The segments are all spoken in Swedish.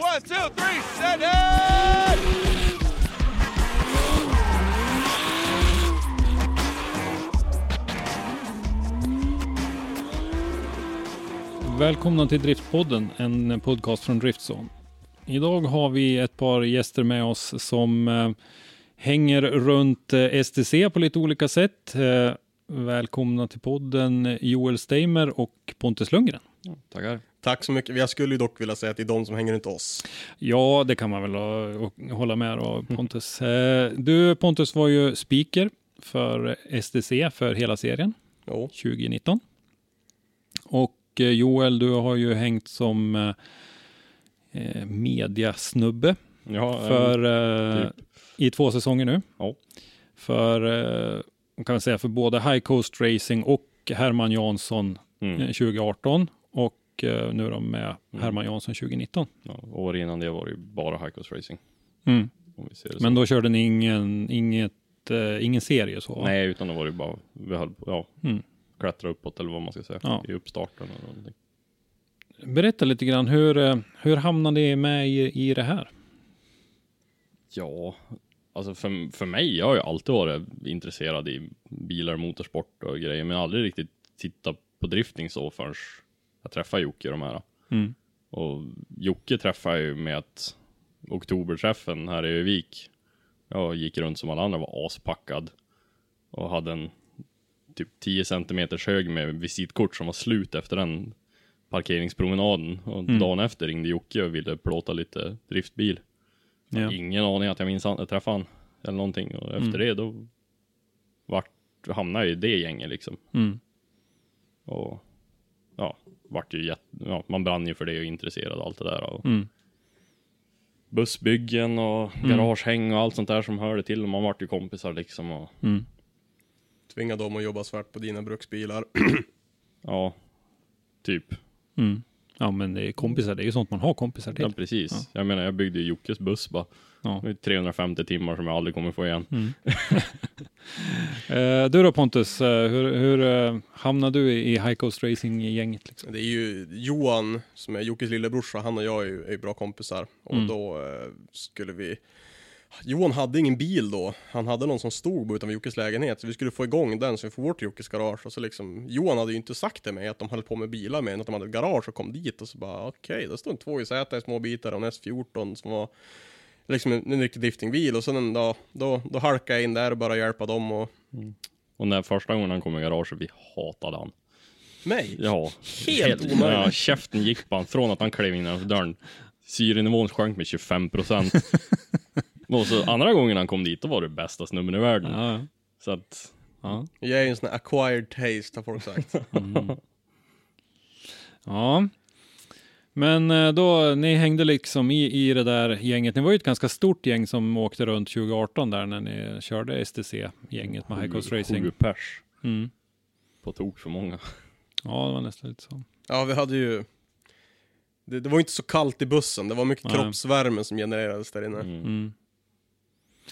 One, two, three, set it! Välkomna till Driftpodden, en podcast från Driftzone. Idag har vi ett par gäster med oss som eh, hänger runt eh, STC på lite olika sätt. Eh, välkomna till podden Joel Steimer och Pontus Lundgren. Tackar. Tack så mycket. Jag skulle ju dock vilja säga att det är de som hänger runt oss. Ja, det kan man väl hålla med då, Pontus. Eh, Du Pontus var ju speaker för STC för hela serien Jo. 2019. Och eh, Joel, du har ju hängt som eh, mediasnubbe Ja, för, eh, typ. i två säsonger nu. Ja. För, eh, kan man säga, för både High Coast Racing och Herman Jansson Mm. eh, 2018 och eh, nu då med Herman Jansson 2019. Ja, år innan det var det ju bara High Coast Racing. Mm. Men då körde ni ingen, inget, eh, ingen serie så? va? Nej, utan då var det bara, vi höll på, ja, Mm. klättra uppåt eller vad man ska säga, Ja. i uppstarten eller någonting. Berätta lite grann, hur, eh, hur hamnade ni med i, i det här? Ja, alltså för, för mig, jag har ju alltid varit intresserad i bilar, motorsport och grejer, men aldrig riktigt tittat på drifting så förrän jag träffade Jocke och de här. Mm. Och Jocke träffade jag ju med att oktoberträffen här i Övik. Jag gick runt som alla andra, var aspackad. Och hade en typ 10 centimeters hög med visitkort som var slut efter den parkeringspromenaden. Och dagen efter ringde Jocke och ville plåta lite driftbil. Ja. Ingen aning att jag minns han, träffade han eller någonting. Och efter det då vart, hamnade jag i det gänget liksom. Mm. Och vart ju jätte, ja, man brann ju för det och intresserad och allt det där. Och Mm. Bussbyggen och garagehäng och allt sånt där som hörde till. Och man vart ju kompisar liksom. Och, Mm. Tvinga dem att jobba svart på dina bruksbilar. ja, typ. Mm. Ja, men det är kompisar, det är ju sånt man har kompisar till. Ja, precis. Jag menar, jag byggde ju Jockes buss bara. Ja. Det var ju 350 timmar som jag aldrig kommer få igen. Eh, du då Pontus, eh, hur, hur eh, hamnade du i High Coast Racing-gänget? Liksom? Det är ju Johan, som är Jockes lillebrorsa, han och jag är ju, är bra kompisar. Och Mm. då eh, skulle vi... Johan hade ingen bil då. Han hade någon som stod utanför Jockes lägenhet. Så vi skulle få igång den så vi får bort Jockes garage. Och så liksom, Johan hade ju inte sagt till mig att de höll på med bilar med att de hade ett garage och kom dit. Och så bara okej, det stod en 2 z i små bitar och en S14 som var liksom en, en riktig driftingbil. Och sen en dag, då, då halkade jag in där och började hjälpa dem och Och när första gången han kom i garaget, vi hatade han. mig. Ja, Helt omöjligt. Ja, käften gick på han från att han klev innanför dörren. Syrenivån sjönk med 25 procent. och så andra gången han kom dit, då var det bästa snubben i världen. Ja, Så att, ja. Jag är ju en sån här acquired taste har folk sagt. ja. Men eh, då, ni hängde liksom i, i det där gänget. Ni var ju ett ganska stort gäng som åkte runt 2018 där när ni körde STC-gänget med High Coast Racing. Sju pers. Mm. På tok för många. Ja, det var nästan lite så. Ja, vi hade ju... Det, det var inte så kallt i bussen, det var mycket Nej. kroppsvärme som genererades där inne. Mm. Mm.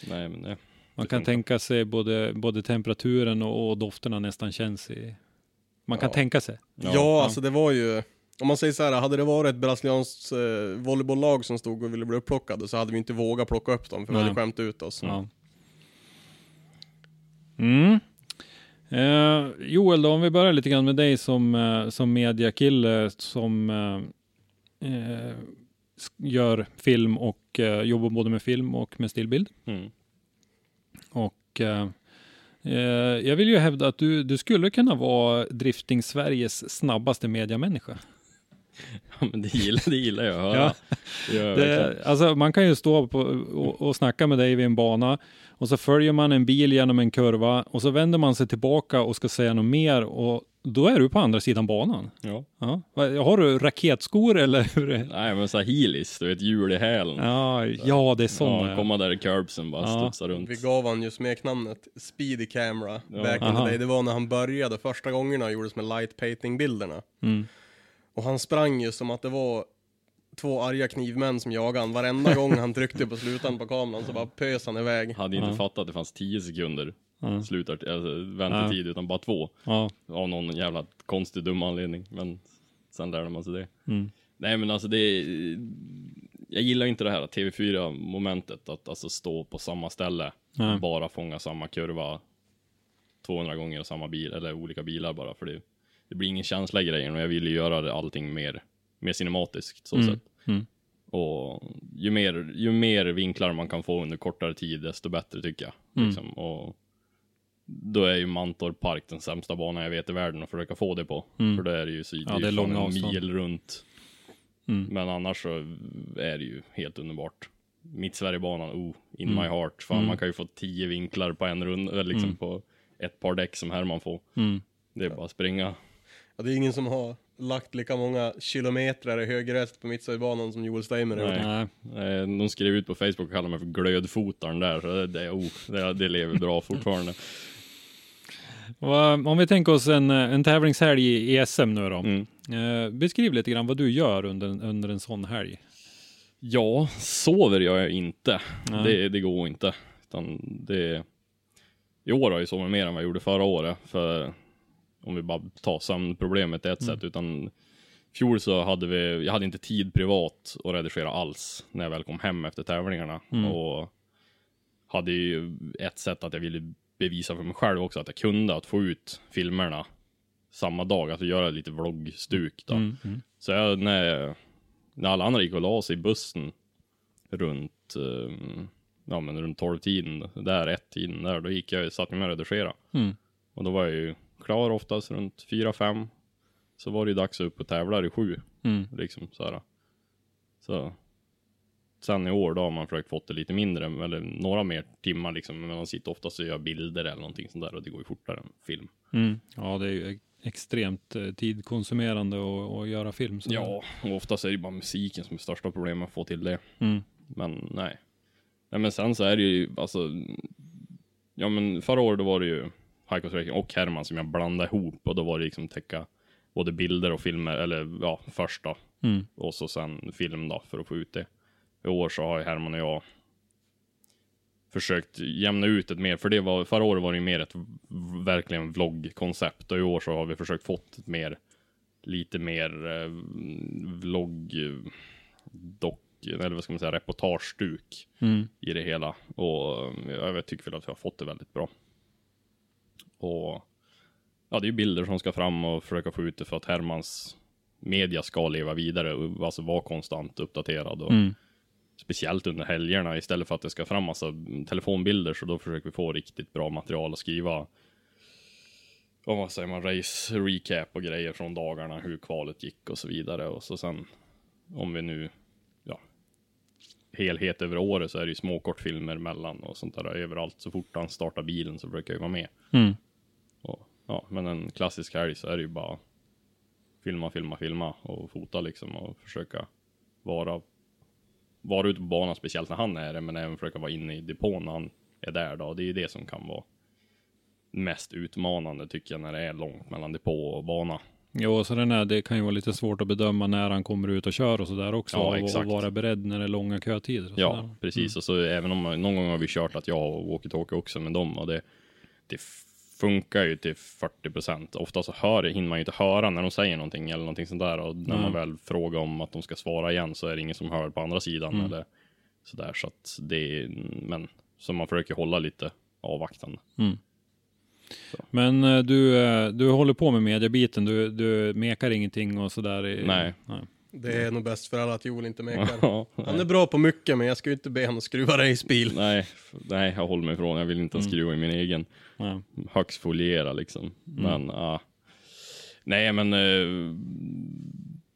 Nej men det. Man det kan funkar. tänka sig både, både temperaturen och, och dofterna nästan känns i... Man kan Ja. tänka sig. Ja, alltså det var ju... Om man säger så här, hade det varit ett brasilianskt eh, volleybolllag som stod och ville bli upplockade så hade vi inte vågat plocka upp dem, för vi Nej. hade skämt ut oss. Ja. Mm. Eh, Joel, då, om vi börjar lite grann med dig som, eh, som mediakille som eh, eh, gör film och eh, jobbar både med film och med stillbild. Mm. Och eh, eh, jag vill ju hävda att du, du skulle kunna vara Drifting Sveriges snabbaste mediamänniska. Ja, men det gillar, det gillar jag att höra. Ja. Det, alltså man kan ju stå på, och, och snacka med dig vid en bana och så följer man en bil genom en kurva och så vänder man sig tillbaka och ska säga något mer och då är du på andra sidan banan. Ja. Ja. Har du raketskor eller Nej men såhär heelis, du vet hjul i hälen. Ja, ja det är sådana. Ja, komma där i curbsen bara Ja. studsa runt. Vi gav han ju smeknamnet Speedy Camera Ja. back in the day. Det var när han började första gångerna och gjordes med light painting bilderna. Mm. Och han sprang ju som att det var två arga knivmän som jagade han. Varenda gång han tryckte på slutan på kameran så bara pös han iväg. Hade inte Ja. fattat att det fanns 10 sekunder Ja. slutar, alltså, väntetid, utan bara två. Ja. Av någon jävla konstig dum anledning. Men sen lärde man sig det. Mm. Nej men alltså det Jag gillar inte det här TV4 momentet att alltså stå på samma ställe Nej. och bara fånga samma kurva 200 gånger samma bil eller olika bilar bara för det Det blir ingen känsla i grejen och jag vill ju göra det, allting mer Mer cinematiskt så Mm. sätt Mm. Och ju mer, ju mer vinklar man kan få under kortare tid desto bättre tycker jag Mm. liksom. och Då är ju Mantorp Park den sämsta banan jag vet i världen att försöka få det på Mm. För då är det ju så Ja, det är långa en avstånd. mil runt Mm. men annars så är det ju helt underbart. Mitt Sverigebanan, oh, in Mm. my heart. Fan, Mm. man kan ju få tio vinklar på en runda, eller liksom Mm. på ett par däck som Herman får. Mm. Det är bara att springa. Ja, det är ingen som har lagt lika många kilometrar i högerrätt på Mittsöjbanan som Joel Steimer. Nej. Nej. Eh, De skrev ut på Facebook och kallade mig för glödfotaren där, så det, det, oh, det, det lever bra fortfarande. Om vi tänker oss en, eh, en tävlingshelg i i SM nu då. Mm. Eh, beskriv lite grann vad du gör under, en- under en sån helg. Ja, sover gör jag inte. Nej. Det, det går inte. Utan det... I år har jag sovit mer än vad jag gjorde förra året. För om vi bara tar sömnproblemet ett Mm. sätt. Utan fjol så hade vi, jag hade inte tid privat att redigera alls. När jag väl kom hem efter tävlingarna. Mm. Och hade ju ett sätt att jag ville bevisa för mig själv också att jag kunde att få ut filmerna samma dag. Alltså göra lite vloggstuk då. Mm. Mm. Så jag, när, när alla andra gick och la sig i bussen runt, eh, ja men runt 12-tiden, där, ett-tiden där, då gick jag, satt jag med och redigerade. Mm. Och då var jag ju klar oftast runt 4-5. Så var det ju dags upp och tävla i 7, Mm. liksom så här. Så. Sen i år då har man försökt få det lite mindre, eller några mer timmar liksom, men man sitter oftast och gör bilder eller någonting sånt där och det går ju fortare än film. Mm. Ja, det är ju extremt eh, tidkonsumerande att göra film. så- Ja, och oftast är det bara musiken som är största problemet att få till det. Mm. Men nej. Nej men sen så är det ju alltså. Ja men förra året då var det ju Srekin och Herman som jag blandade ihop och då var det liksom täcka både bilder och filmer eller ja först då Mm. och så sen film då för att få ut det. I år så har Herman och jag försökt jämna ut ett mer, för det var, förra året var det mer ett verkligen vloggkoncept och i år så har vi försökt fått ett mer, lite mer eh, vlogg, dock, eller vad ska man säga, reportagestuk Mm. i det hela. Och eh, jag tycker väl att vi har fått det väldigt bra. Och ja, det är ju bilder som ska fram och försöka få ut det för att Hermans media ska leva vidare och alltså vara konstant uppdaterad. Och Mm. Speciellt under helgerna istället för att det ska fram massa telefonbilder så då försöker vi få riktigt bra material och skriva och vad säger man, race recap och grejer från dagarna, hur kvalet gick och så vidare. Och så sen om vi nu, ja, helhet över året så är det ju små kortfilmer mellan och sånt där överallt. Så fort han startar bilen så brukar jag vara med. Mm. Och, ja, men en klassisk helg så är det ju bara filma, filma, filma och fota liksom och försöka vara vara ute på banan, speciellt när han är det, men även försöka vara inne i depån när han är där då. Det är ju det som kan vara mest utmanande tycker jag när det är långt mellan depå och bana. Jo, så den är, det kan ju vara lite svårt att bedöma när han kommer ut och kör och sådär också. Ja, och, och vara beredd när det är långa kötider. Ja, sådär. precis. Och så även om någon gång har vi kört att jag och walkie-talkie också med dem och det, det funkar ju till 40 procent. Ofta så hör, hinner man ju inte höra när de säger någonting eller någonting sånt där och när Mm. man väl frågar om att de ska svara igen så är det ingen som hör på andra sidan Mm. eller sådär så att det är, men så man försöker hålla lite avvaktande. Men eh, du, eh, du håller på med mediebiten, du, du mekar ingenting och sådär? i- Nej. nej. Det är nog bäst för alla att Joel inte mekar. Han nej. är bra på mycket, men jag ska ju inte be honom skruva racebil. Nej, nej, jag håller mig ifrån. Jag vill inte Mm. skruva i min egen. Ja. Högst foliera liksom. Mm. Men, ja. Nej, men. Eh,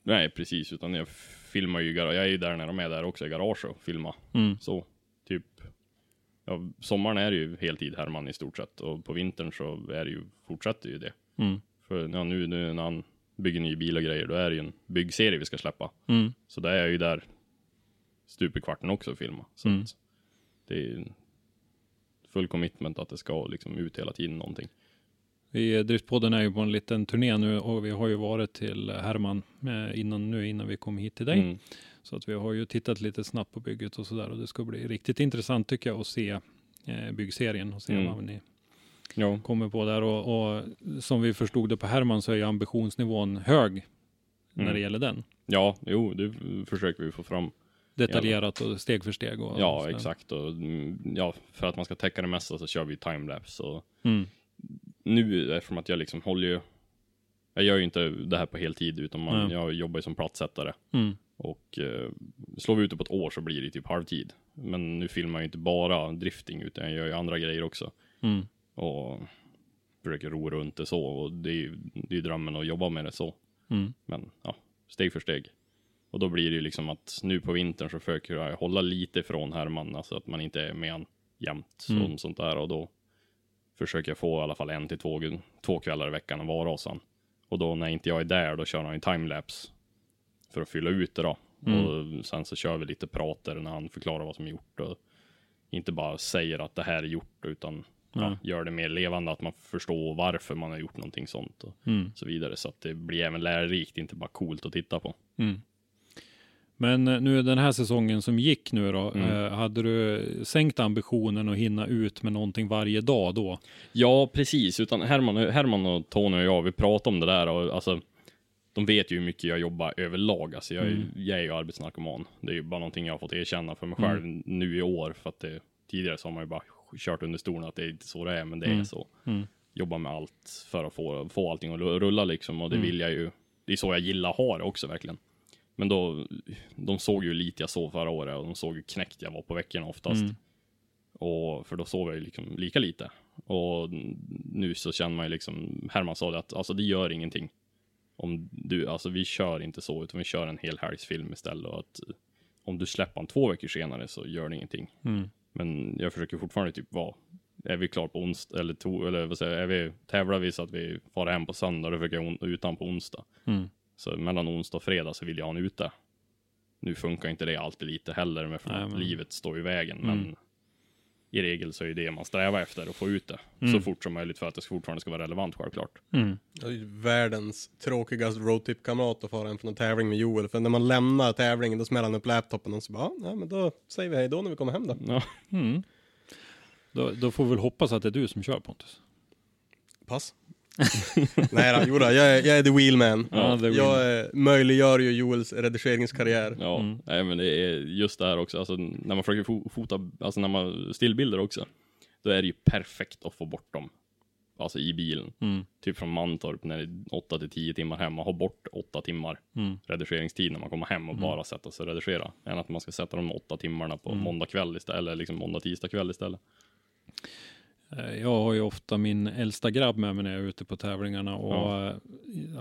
nej, precis. Utan jag filmar ju. Jag är ju där när de är där också i garage och filma. Mm. Så, typ. Ja, sommaren är det ju heltid Herman i stort sett. Och på vintern så är det ju, fortsätter ju det. Mm. För ja, nu, nu när han bygger ny bil och grejer, då är det ju en byggserie vi ska släppa. Mm. Så där är jag ju där stup i kvarten också och filma. Så Mm. det är full commitment att det ska liksom ut hela tiden någonting. Vi, Driftpodden är ju på en liten turné nu och vi har ju varit till Herman eh, innan, nu innan vi kom hit till dig. Mm. Så att vi har ju tittat lite snabbt på bygget och sådär och det ska bli riktigt intressant tycker jag att se eh, byggserien och se Mm. vad ni Ja, kommer på där och, och som vi förstod det på Herman så är ju ambitionsnivån hög när Mm. det gäller den. ja, jo, det försöker vi få fram. Detaljerat och steg för steg. Och, Ja, exakt. Och, mm, ja, för att man ska täcka det mesta så kör vi timelapse. Och Mm. nu, eftersom att jag liksom håller ju, jag gör ju inte det här på heltid, utan man, jag jobbar ju som platssättare. Mm. Och eh, slår vi ut det på ett år så blir det typ halvtid. Men nu filmar jag ju inte bara drifting, utan jag gör ju andra grejer också. Mm. Och försöker ro runt det så och det är ju det är drömmen att jobba med det så. Mm. Men ja, steg för steg. Och då blir det ju liksom att nu på vintern så försöker jag hålla lite från Herman, alltså att man inte är med han jämt Mm. och sånt där och då försöker jag få i alla fall en till två, två kvällar i veckan att vara hos han. Och då när inte jag är där, då kör han ju timelapse för att fylla ut det då. Mm. Och sen så kör vi lite prater när han förklarar vad som är gjort och inte bara säger att det här är gjort utan ja, gör det mer levande, att man förstår varför man har gjort någonting sånt och Mm. så vidare. Så att det blir även lärorikt, inte bara coolt att titta på. Mm. Men eh, nu den här säsongen som gick nu då, Mm. eh, hade du sänkt ambitionen att hinna ut med någonting varje dag då? Ja, precis. Utan Herman, Herman och Tony och jag, vi pratade om det där och alltså, de vet ju hur mycket jag jobbar överlag. Alltså, jag, Mm. jag är ju arbetsnarkoman. Det är ju bara någonting jag har fått erkänna för mig själv nu i år. För att det, tidigare så har man ju bara kört under stolen att det är inte så det är, men det är Mm. så. Mm. Jobbar med allt för att få, få allting att rulla liksom och det Mm. vill jag ju. Det är så jag gillar ha det också verkligen. Men då, de såg ju lite jag sov förra året och de såg hur knäckt jag var på veckorna oftast. Mm. Och för då sov jag ju liksom lika lite. Och nu så känner man ju liksom, Herman sa det att alltså det gör ingenting. Om du, alltså vi kör inte så, utan vi kör en hel helgsfilm istället. Och att om du släpper den två veckor senare så gör det ingenting. Mm. Men jag försöker fortfarande typ vara, är vi klar på onsdag, eller, to, eller vad säger är vi, tävlar vi så att vi far hem på söndag, då försöker jag on, utan på onsdag. Mm. Så mellan onsdag och fredag så vill jag ha en ute. Nu funkar inte det alltid lite heller, med för Nej, men- livet står i vägen. Mm. Men i regel så är det man strävar efter, att få ut det Mm. så fort som möjligt för att det fortfarande ska vara relevant självklart. Mm. Världens tråkigaste roadtrip-kamrat att fara hem från en tävling med Joel. För när man lämnar tävlingen då smäller han upp laptopen och så bara, ja men då säger vi hej då när vi kommer hem då. Ja, Mm. Då, då får vi väl hoppas att det är du som kör Pontus. Pass. Nej då, jodå, jag är, jag är the wheelman. Ja, the jag eh, möjliggör ju Joels redigeringskarriär. ja. Mm. Nej, men det är just det här också, alltså när man försöker fo- fota, alltså när man stillbilder också, då är det ju perfekt att få bort dem. Alltså i bilen. Mm. Typ från Mantorp när det är 8 till 10 timmar hemma, ha bort 8 timmar Mm. redigeringstid när man kommer hem och bara sätta sig och redigera. Än att man ska sätta de 8 timmarna på Mm. måndag kväll istället, eller liksom måndag, tisdag kväll istället. Eh, Jag har ju ofta min äldsta grabb med mig när jag är ute på tävlingarna och Ja. eh,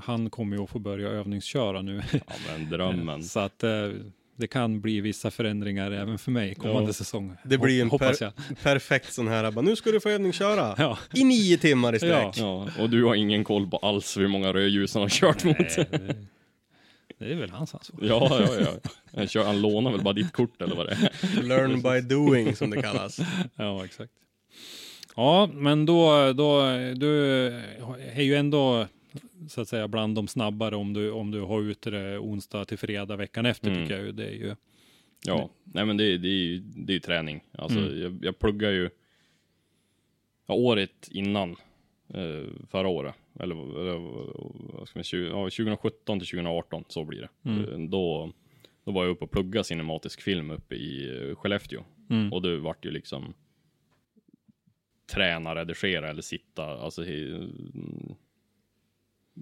han kommer ju att få börja övningsköra nu. Ja men drömmen. Så att eh, det kan bli vissa förändringar även för mig kommande Ja. säsong. Det blir en jag. Perfekt sån här, bara, nu ska du få övningsköra. Ja. I nio timmar i sträck. Ja. Ja, och du har ingen koll på alls hur många rödljus han har kört mot. Nej, det, det är väl hans ansvar. Ja, ja, ja. Han, kör, han lånar väl bara ditt kort eller vad det är. Learn by doing som det kallas. Ja, exakt. Ja, men då, då, du är ju ändå så att säga bland de snabbare om du, om du har ute det onsdag till fredag veckan efter Mm. tycker jag ju. Det är ju. Ja, nej men det, det är ju det är träning. Alltså Mm. jag, jag pluggar ju ja, året innan eh, förra året. Eller, eller vad ska man säga, ja, 2017 till 2018, så blir det. Mm. Eh, Då, då var jag uppe och pluggade cinematisk film uppe i eh, Skellefteå. Mm. Och det vart ju liksom träna, redigera eller sitta. Alltså,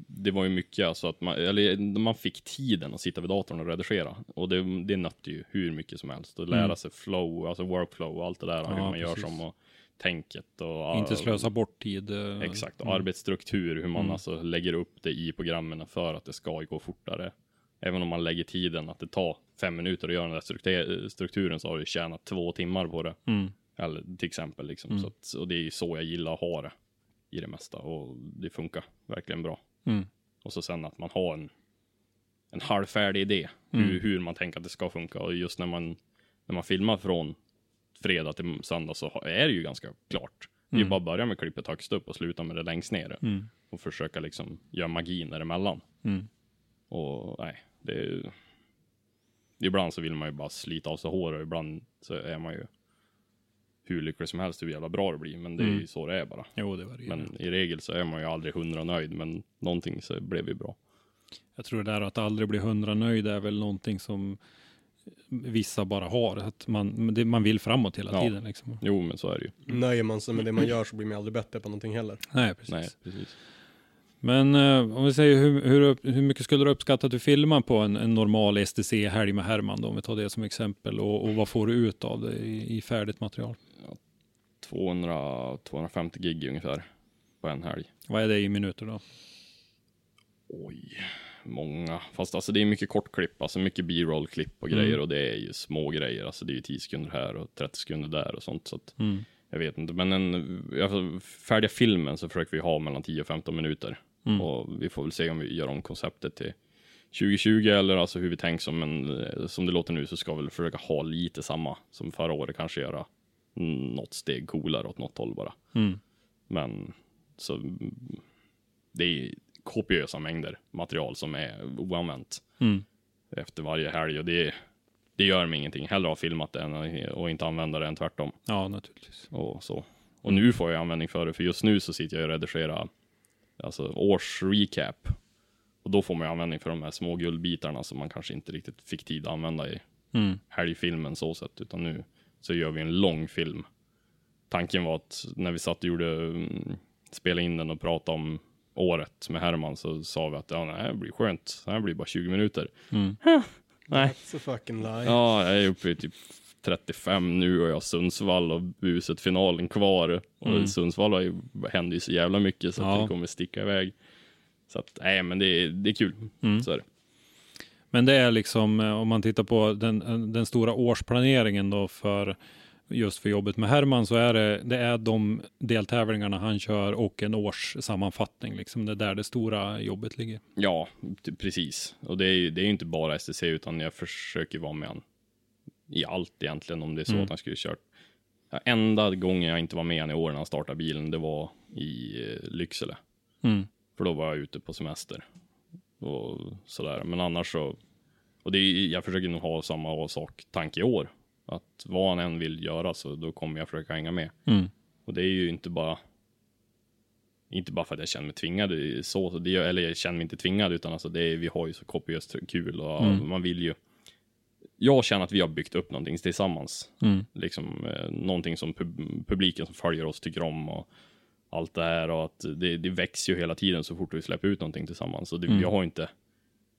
det var ju mycket alltså att man, eller man fick tiden att sitta vid datorn och redigera. Och det, det nötte ju hur mycket som helst. Och lära Mm. sig flow, alltså workflow och allt det där. hur man gör precis. som och tänket och Inte slösa bort tid. eh, Exakt, och mm. arbetsstruktur, hur man Mm. alltså lägger upp det i programmen för att det ska gå fortare. Även om man lägger tiden att det tar fem minuter att göra den där struktur- strukturen så har du tjänat två timmar på det. Mm. Eller till exempel liksom. Mm. Så att, och det är ju så jag gillar att ha det i det mesta och det funkar verkligen bra. Mm. Och så sen att man har en, en halvfärdig idé Mm. hur, hur man tänker att det ska funka och just när man, när man filmar från fredag till söndag så är det ju ganska klart. Det är ju Mm. bara att börja med klippet högst upp och sluta med det längst ner Mm. och försöka liksom göra magin däremellan. Mm. Och nej, det är Ibland så vill man ju bara slita av sig hår och ibland så är man ju hur lycklig som helst hur jävla bra det blir. Men det är Mm. ju så det är bara. Jo, det varierar. Men i regel så är man ju aldrig hundra nöjd, men någonting så blev ju bra. Jag tror det där att aldrig bli hundra nöjd är väl någonting som vissa bara har. Att man, det, man vill framåt hela Ja. tiden. Liksom. Jo, men så är det ju. Nöjer man sig med det man gör så blir man aldrig bättre på någonting heller. Nej, precis. Nej, precis. Men eh, om vi säger hur, hur, hur mycket skulle du uppskatta att du filmar på en, en normal STC-helg med Herman då, om vi tar det som exempel. Och, och vad får du ut av det i, i färdigt material? 200-250 gig ungefär på en helg. Vad är det i minuter då? Oj, många. Fast alltså det är mycket kortklipp, alltså mycket B-roll-klipp och Mm. grejer och det är ju små grejer. Alltså det är ju 10 sekunder här och 30 sekunder där och sånt. Så att Mm. jag vet inte, men en, alltså, färdiga filmen så försöker vi ha mellan 10 och 15 minuter. Mm. Och vi får väl se om vi gör om konceptet till 2020 eller alltså hur vi tänker som, som det låter nu så ska vi väl försöka ha lite samma som förra året, kanske göra mm, något steg coolare åt något håll bara. Mm. Men så det är kopiösa mängder material som är oanvänt Mm. efter varje helg och det, det gör mig ingenting. Hellre ha filmat det än och inte använda det än tvärtom. Ja, naturligtvis. Och, så. och nu får jag användning för det, för just nu så sitter jag och redigerar alltså års recap. Och då får man ju användning för de här små guldbitarna som man kanske inte riktigt fick tid att använda i Mm. helgfilmen så sett, utan nu så gör vi en lång film. Tanken var att när vi satt och gjorde, mm, spelade in den och pratade om året med Herman så sa vi att ja, nej, det blir skönt, det här blir bara 20 minuter. Mm. Nej. That's a fucking lie. Ja, jag är uppe i typ 35 nu och jag har Sundsvall och buset-finalen kvar. Och Mm. Sundsvall har ju, händer ju så jävla mycket så att Ja. det kommer sticka iväg. Så att, nej men det är, det är kul. Mm. Så är det. Men det är liksom, eh, om man tittar på den, den stora årsplaneringen då för just för jobbet med Herman så är det, det är de deltävlingarna han kör och en årssammanfattning. Liksom. Det är där det stora jobbet ligger. Ja, precis. Och det är ju det är inte bara STC utan jag försöker vara med han i allt egentligen om det är så Mm. att han skulle kört. Ja, enda gången jag inte var med han i år när han startade bilen, det var i eh, Lycksele. Mm. För då var jag ute på semester. Och sådär. Men annars så. Och det är, jag försöker nog ha samma sak tanke i år. Att vad han än vill göra så då kommer jag försöka hänga med. Mm. Och det är ju inte bara. Inte bara för att jag känner mig tvingad så, det, eller jag känner mig inte tvingad utan alltså det är, vi har ju så kopiöst kul och Mm. man vill ju. Jag känner att vi har byggt upp någonting tillsammans Mm. liksom eh, någonting som pub publiken som följer oss tycker om och allt det här och att det, det växer ju hela tiden så fort vi släpper ut någonting tillsammans. Det, Mm. jag har inte,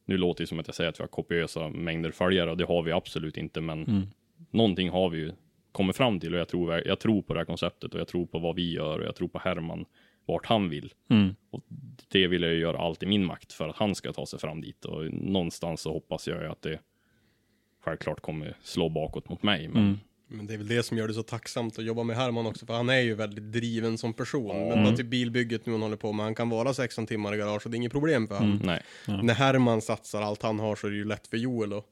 nu låter det som att jag säger att vi har kopiösa mängder följare och det har vi absolut inte, men Mm. någonting har vi ju kommit fram till och jag tror, jag tror på det här konceptet och jag tror på vad vi gör och jag tror på Herman, vart han vill. Mm. Och det vill jag ju göra allt i min makt för att han ska ta sig fram dit och någonstans så hoppas jag ju att det självklart kommer slå bakåt mot mig. Men Mm. Men det är väl det som gör det så tacksamt att jobba med Herman också, för han är ju väldigt driven som person. Men Mm. bara till bilbygget nu han håller på med, han kan vara 16 timmar i garage och det är inget problem för honom. nej. När Herman satsar allt han har så är det ju lätt för Joel att,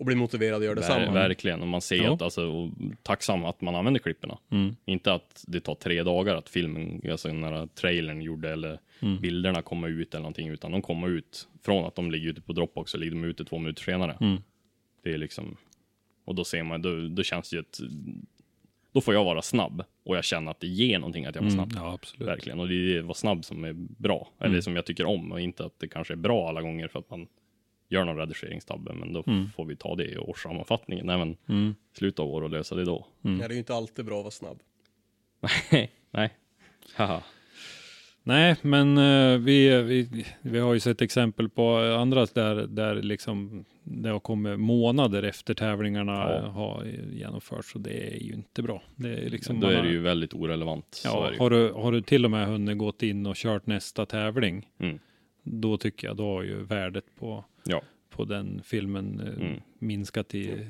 att bli motiverad att göra Ver, detsamma. verkligen, och man ser Ja. att alltså, och tacksam att man använder klipperna. Mm. Inte att det tar tre dagar att filmen, alltså när trailern gjorde eller Mm. bilderna kommer ut eller någonting, utan de kommer ut från att de ligger ute på Dropbox så ligger de ute två minuter senare. Mm. Det är liksom, och då ser man, då, då känns det ju att då får jag vara snabb och jag känner att det ger någonting att jag var Mm. snabb. Ja, absolut. Verkligen, och det är vara snabb som är bra, eller Mm. som jag tycker om och inte att det kanske är bra alla gånger för att man gör någon redigeringstabbe, men då Mm. får vi ta det i årssammanfattningen, även Mm. slutet av år och lösa det då. Ja, det är ju inte alltid bra att vara snabb. Nej, haha. Nej, men eh, vi, vi, vi har ju sett exempel på andra där, där liksom det har kommit månader efter tävlingarna Ja. har genomförts och det är ju inte bra. Det är liksom Då man är det ju väldigt orelevant. Ja, har, du, har du till och med hunnit gått in och kört nästa tävling, Mm. då tycker jag då har ju värdet på, Ja. på den filmen eh, Mm. minskat i,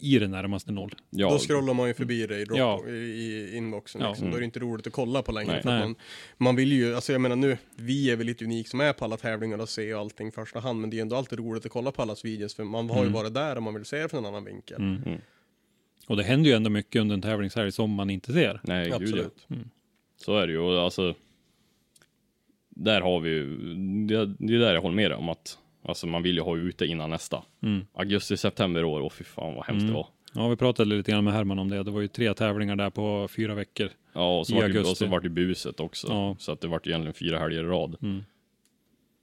i det närmaste noll. Ja, Då scrollar man ju förbi det i, drop, Ja. i, inboxen. Ja. Liksom. Mm. Då är det inte roligt att kolla på längre. Nej. För man, man vill ju, alltså jag menar nu, vi är väl lite unik som är på alla tävlingar och ser allting i första hand. Men det är ändå alltid roligt att kolla på allas videos. För man har ju Mm. varit där och man vill se det från en annan vinkel. Mm. Mm. Och det händer ju ändå mycket under en tävlingshelg som man inte ser. Nej, gud ja. Absolut. Så är det ju. Och alltså, där har vi ju, det, det är där jag håller med dig om att alltså man vill ju ha ute innan nästa. Mm. Augusti, september år, och fy fan vad hemskt Mm. det var. Ja, vi pratade lite grann med Herman om det. Det var ju tre tävlingar där på fyra veckor. Ja, och så, I vart det, och så vart det buset också. Ja. Så att det vart egentligen fyra helger i rad. Mm.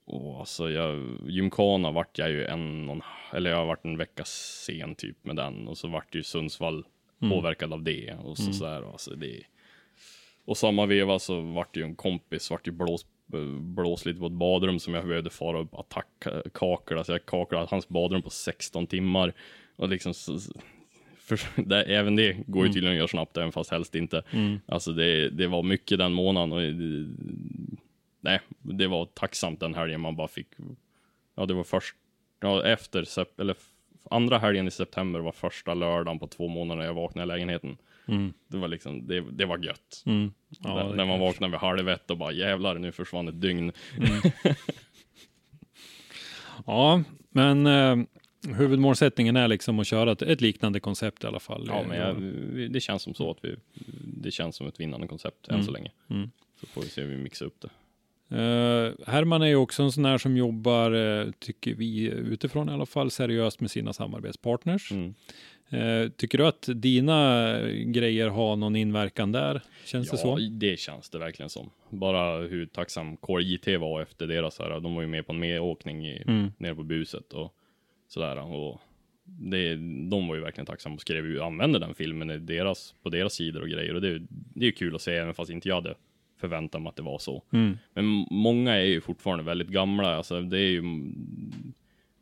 Och alltså, jag, gymkana vart jag ju en, en eller jag har varit en vecka sen typ med den. Och så vart ju Sundsvall Mm. påverkad av det. Och så, så här, alltså det. Och samma veva så vart ju en kompis, vart ju blås, blås lite på ett badrum som jag behövde fara upp attackkakla. Så jag kaklade hans badrum på 16 timmar. Och liksom så, för, det, även det går ju tydligen att göra snabbt, även fast helst inte. Mm. Alltså det, det var mycket den månaden och det, nej, det var tacksamt den helgen man bara fick. Ja, det var först, ja, efter, eller andra helgen i september var första lördagen på två månader jag vaknade i lägenheten. Mm. Det var liksom, det, det var gött. Mm. Ja, när, när man vaknade vid halv ett och bara jävlar, nu försvann ett dygn. Ja, men eh, huvudmålsättningen är liksom att köra ett, ett liknande koncept i alla fall. Ja, men jag, det känns som så att vi, det känns som ett vinnande koncept än så länge. Mm. Så får vi se hur vi mixar upp det. Eh, Herman är ju också en sån här som jobbar, eh, tycker vi utifrån i alla fall, seriöst med sina samarbetspartners. Mm. Eh, tycker du att dina grejer har någon inverkan där? Känns det så? det känns det verkligen som. Bara hur tacksam KIT var efter deras här, de var ju med på en medåkning i, Mm. nere på buset och sådär. Och det, de var ju verkligen tacksamma och skrev ju, använde den filmen i deras, på deras sidor och grejer. Och det, det är ju kul att se, även fast inte jag hade förväntat mig att det var så. Mm. Men många är ju fortfarande väldigt gamla. Alltså det är ju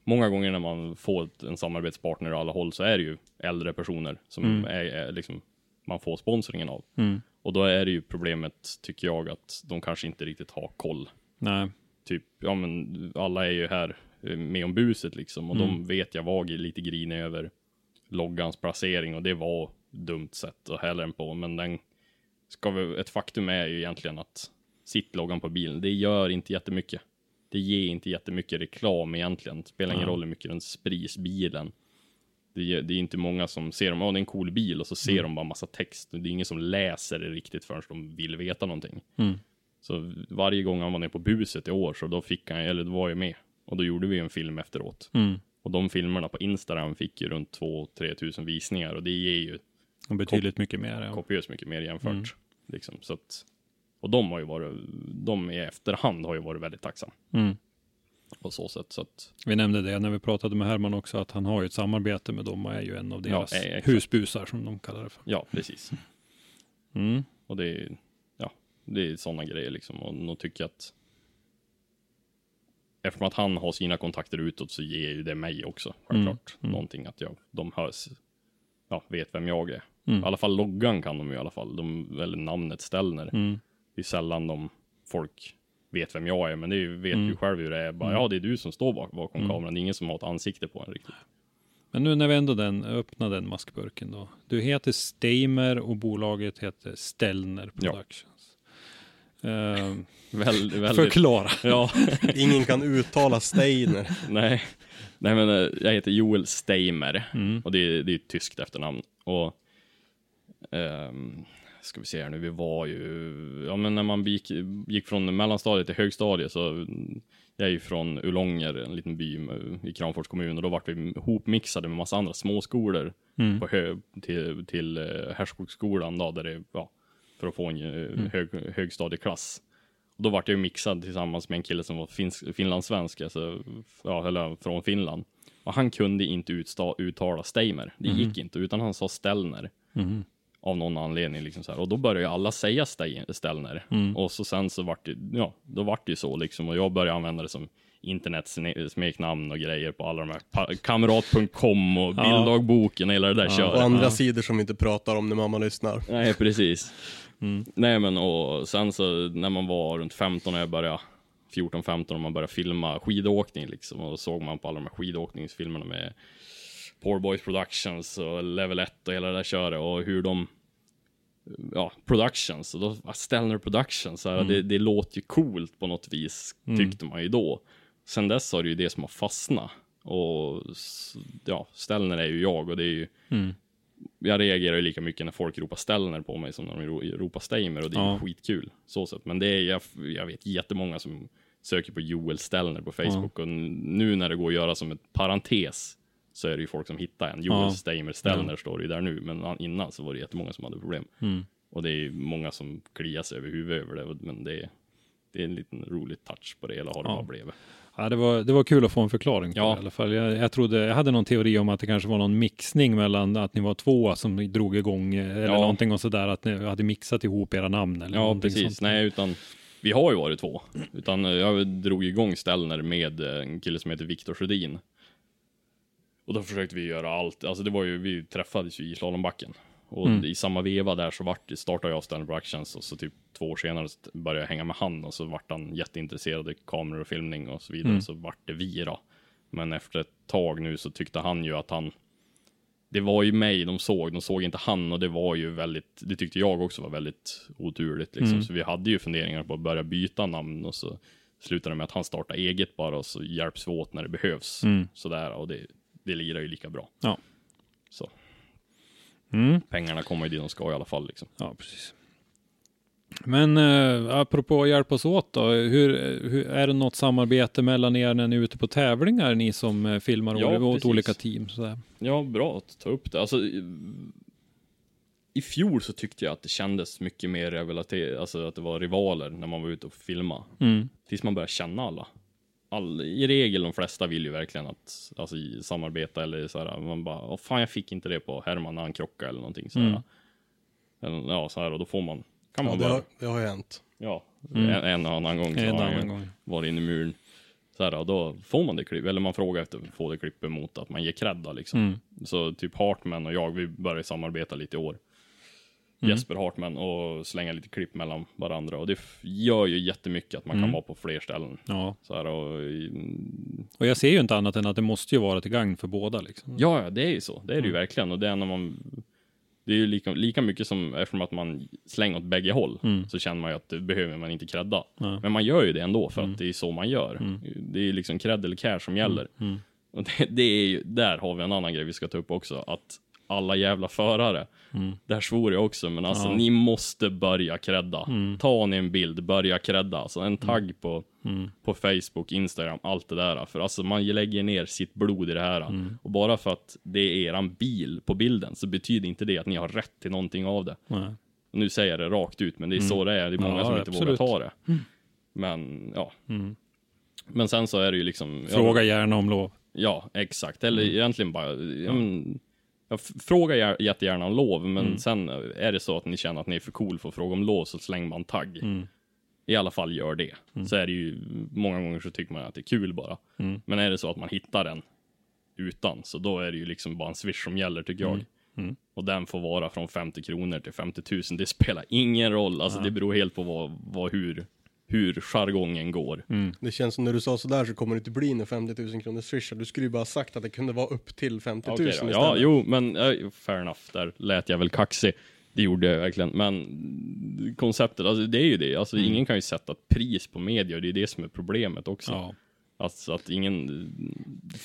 många gånger när man får en samarbetspartner i alla håll så är det ju äldre personer som Mm. är, är liksom man får sponsringen av. Mm. Och då är det ju problemet, tycker jag, att de kanske inte riktigt har koll. Nej. Typ, ja men alla är ju här eh, med om buset liksom och Mm. de vet jag var lite grinig över loggans placering och det var dumt sätt att hälla den på. Men den ska vi, ett faktum är ju egentligen att sitt-loggan på bilen, det gör inte jättemycket. Det ger inte jättemycket reklam egentligen. Det spelar ingen Ja. roll hur mycket den sprids bilen. Det, det är inte många som ser dem, ja det är en cool bil och så ser Mm. de bara massa text. Det är ingen som läser det riktigt förrän de vill veta någonting. Mm. Så varje gång han var nere på buset i år så då fick han, eller då var jag med. Och då gjorde vi en film efteråt. Mm. Och de filmerna på Instagram fick ju runt 2-3 tusen visningar och det ger ju Och betydligt mycket mer. Ja. kopiöst mycket mer jämfört. Mm. Liksom, så att, och de har ju varit, de i efterhand har ju varit väldigt tacksam Mm. på så sätt. Så att, Vi nämnde det när vi pratade med Herman också, att han har ju ett samarbete med dem och är ju en av Ja, deras eh, exakt. husbusar som de kallar det för. ja, precis. Mm. Och det är, ja, det är sådana grejer liksom. Och nog tycker jag att eftersom att han har sina kontakter utåt så ger ju det mig också, självklart. Mm. Någonting att jag, de hörs, ja, vet vem jag är. Mm. I alla fall loggan kan de ju i alla fall, de, eller namnet Stellner. Mm. Det är sällan de folk vet vem jag är, men det vet Mm. ju själv hur det är. Bara, ja, det är du som står bak, bakom Mm. kameran. Det är ingen som har ett ansikte på en riktigt. Men nu när vi ändå den, öppnar den maskburken då. Du heter Steimer och bolaget heter Stellner Ja. Productions. Eh, Väl, väldigt, förklara. Ja, Ingen kan uttala Steiner. nej. Nej men eh, jag heter Joel Steimer Mm. och det är, det är ett tyskt efternamn. Och ehm, ska vi se här nu, vi var ju, ja men när man gick, gick från mellanstadiet till högstadiet så mm, jag är ju från Ulånger, en liten by i Kramfors kommun och då vart vi ihopmixade med massa andra småskolor Mm. på hö, till, till uh, Härskogsskolan då, där det, ja, för att få en eh, hög, högstadieklass. Och då vart jag ju mixad tillsammans med en kille som var finsk, finlandssvensk, alltså, ja, eller från Finland. Och han kunde inte utsta, uttala Steimer, det gick inte, utan han sa Stellner. Mm. Av någon anledning liksom så här. Och då började ju alla säga Ste- Stellner. Och så sen så vart det, ja, då vart det ju så liksom. Och jag började använda det som internetsmeknamn och grejer på alla de här kamrat.com och bilddagboken och hela det där Och köret. andra sidor som vi inte pratar om när mamma lyssnar. Nej, precis. Nej, men och sen så när man var runt 15 när jag började 14-15 och man började filma skidåkning liksom och då såg man på alla de här skidåkningsfilmerna med Poor Boys Productions och Level 1 och hela det där köret och hur de ja, productions, och då, Stellner Productions, så här, det, det låter ju coolt på något vis, tyckte man ju då. Sen dess har det ju det som har fastnat. Och ja, Stellner är ju jag och det är ju jag reagerar ju lika mycket när folk ropar Stellner på mig som när de ro- ropar Steimer och det är ju Ja. skitkul. Så sett. Men det är, jag, jag vet jättemånga som söker på Joel Stellner på Facebook och n- nu när det går att göra som ett parentes så är det ju folk som hittar en. Joel Ja. Steimer Stellner står det ju där nu, men an- innan så var det jättemånga som hade problem. Och det är många som kliar sig över huvudet över det, men det är, det är en liten rolig touch på det hela har det Ja. bara blivit. Ja, det, var, det var kul att få en förklaring på Ja. det, i alla fall. Jag, jag, trodde, jag hade någon teori om att det kanske var någon mixning mellan att ni var två som drog igång eh, eller Ja. någonting och sådär, att ni hade mixat ihop era namn. Eller Ja, precis. Sånt. Nej, utan vi har ju varit två. Utan eh, jag drog igång Stellner med eh, en kille som heter Viktor Sjödin. Och då försökte vi göra allt. Alltså det var ju, vi träffades ju i slalombacken. Och i samma veva där så vart, startade jag Stellner Productions och så typ två år senare så började jag hänga med han och så vart han jätteintresserad av kameror och filmning och så vidare. Så vart det vi då. Men efter ett tag nu så tyckte han ju att han det var ju mig de såg, de såg inte han och det var ju väldigt, det tyckte jag också var väldigt oturligt liksom. Så vi hade ju funderingar på att börja byta namn och så slutade det med att han startade eget bara och så hjälps vi åt när det behövs. Sådär och det, det lirar ju lika bra. Ja. Så. Mm. Pengarna kommer ju dit de ska i alla fall liksom. Ja, precis. Men eh, apropå att hjälpas åt då, hur, hur, är det något samarbete mellan er när ni är ute på tävlingar, ni som eh, filmar Ja, åt olika team? Sådär. Ja, bra att ta upp det. Alltså, i, i fjol så tyckte jag att det kändes mycket mer rivalitet, alltså att det var rivaler när man var ute och filma. Mm. Tills man börjar känna alla. All, I regel, de flesta vill ju verkligen att alltså, samarbeta eller så här, man bara, Åh, fan jag fick inte det på Herman när han krockade eller någonting så här. Mm. Eller, ja, så här och då får man, kan Ja, man det, bara, har, det har ju hänt. ja, en, en annan gång så En har annan jag gång. varit inne i muren. Så här, och då får man det klipp, eller man frågar efter att få det klippet mot att man ger cred då, liksom. Mm. Så typ Hartman och jag, vi började samarbeta lite i år. Mm. Jesper Hartman och slänga lite klipp mellan varandra och det gör ju jättemycket att man Mm. kan vara på fler ställen. Ja, Så här, och, i- och jag ser ju inte annat än att det måste ju vara till gagn för båda. Liksom. ja, det är ju så. Det är Mm. det ju verkligen. Och det är när man det är ju lika, lika mycket som, eftersom att man slänger åt bägge håll, så känner man ju att det behöver man inte credda. Mm. Ja. Mm. Men man gör ju det ändå, för att det är så man gör. Det är ju liksom cred eller cash som gäller. Mm. Och det, det är ju, där har vi en annan grej vi ska ta upp också, att alla jävla förare, där svor jag också, men alltså Mm. Ja. Mm. ni måste börja credda. Ta ni en bild, börja credda. Alltså en tagg på, Mm. på Facebook, Instagram, allt det där. För alltså man lägger ner sitt blod i det här. Mm. Och bara för att det är eran bil på bilden så betyder inte det att ni har rätt till någonting av det. Nej. Nu säger jag det rakt ut, men det är så det är. Det är många Mm. Ja, som inte absolut. vågar ta det. Men ja. Men sen så är det ju liksom... ja, Fråga gärna om lov. Ja, exakt. Eller egentligen bara, ja, men, jag frågar jä- jättegärna om lov, men sen är det så att ni känner att ni är för cool för att fråga om lov så släng man tagg. I alla fall gör det. Så är det ju, många gånger så tycker man att det är kul bara. Men är det så att man hittar den utan, så då är det ju liksom bara en swish som gäller tycker jag. Och den får vara från 50 kronor till 50 000. Det spelar ingen roll. Alltså det beror helt på vad, vad, hur, hur jargongen går. Det känns som när du sa sådär så kommer det inte bli en 50 000 kronors swisha. Du skulle ju bara sagt att det kunde vara upp till 50 000 Okej då. istället. Ja, jo, men eh, fair enough. Där lät jag väl kaxig. Det gjorde jag verkligen. Men konceptet, alltså det är ju det. Alltså ingen kan ju sätta ett pris på media. Det är det som är problemet också. Ja. Alltså att ingen...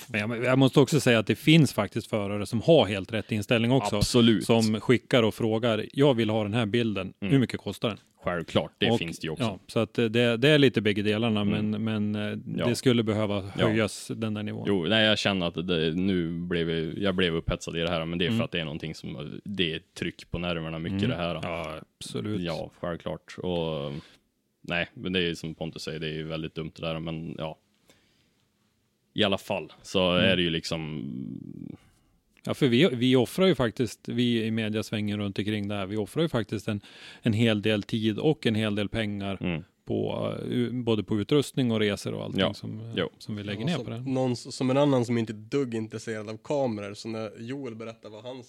Men jag, jag måste också säga att det finns faktiskt förare som har helt rätt inställning också. Absolut. Som skickar och frågar, jag vill ha den här bilden, hur mycket kostar den? Självklart, det Och- finns det ju också. Ja, så att det, det är lite bägge delarna, men, men eh, Ja. det skulle behöva Ja. höjas den där nivån. Jo, nej jag känner att det, nu blev jag, jag blev upphetsad i det här, men det är för Mm. att det är någonting som, det är tryck på nerverna mycket det här. Ja, absolut. Ja, självklart. Och nej, men det är som Pontus säger, det är ju väldigt dumt det där, men ja. I alla fall så Mm. är det ju liksom Ja, för vi, vi offrar ju faktiskt, vi i mediasvängen runt omkring det här, vi offrar ju faktiskt en, en hel del tid och en hel del pengar Mm. på uh, både på utrustning och resor och allting Ja, som, jo. som vi lägger Ja, ner som, på det. Någon, som en annan som inte är dugg intresserad av kameror, så när Joel berättar vad hans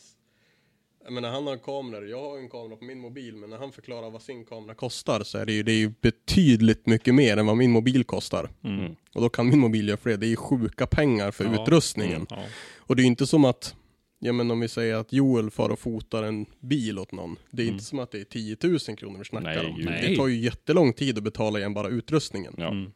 jag menar han har kameror, jag har en kamera på min mobil, men när han förklarar vad sin kamera kostar så är det ju, det är ju betydligt mycket mer än vad min mobil kostar. Mm. Och då kan min mobil göra fler, det är ju sjuka pengar för Ja. utrustningen. Ja. Och det är ju inte som att, ja men om vi säger att Joel far och fotar en bil åt någon. Det är Mm. inte som att det är 10 000 kronor vi snackar Nej, om. gud. Det tar ju jättelång tid att betala igen bara utrustningen. Ja. Mm.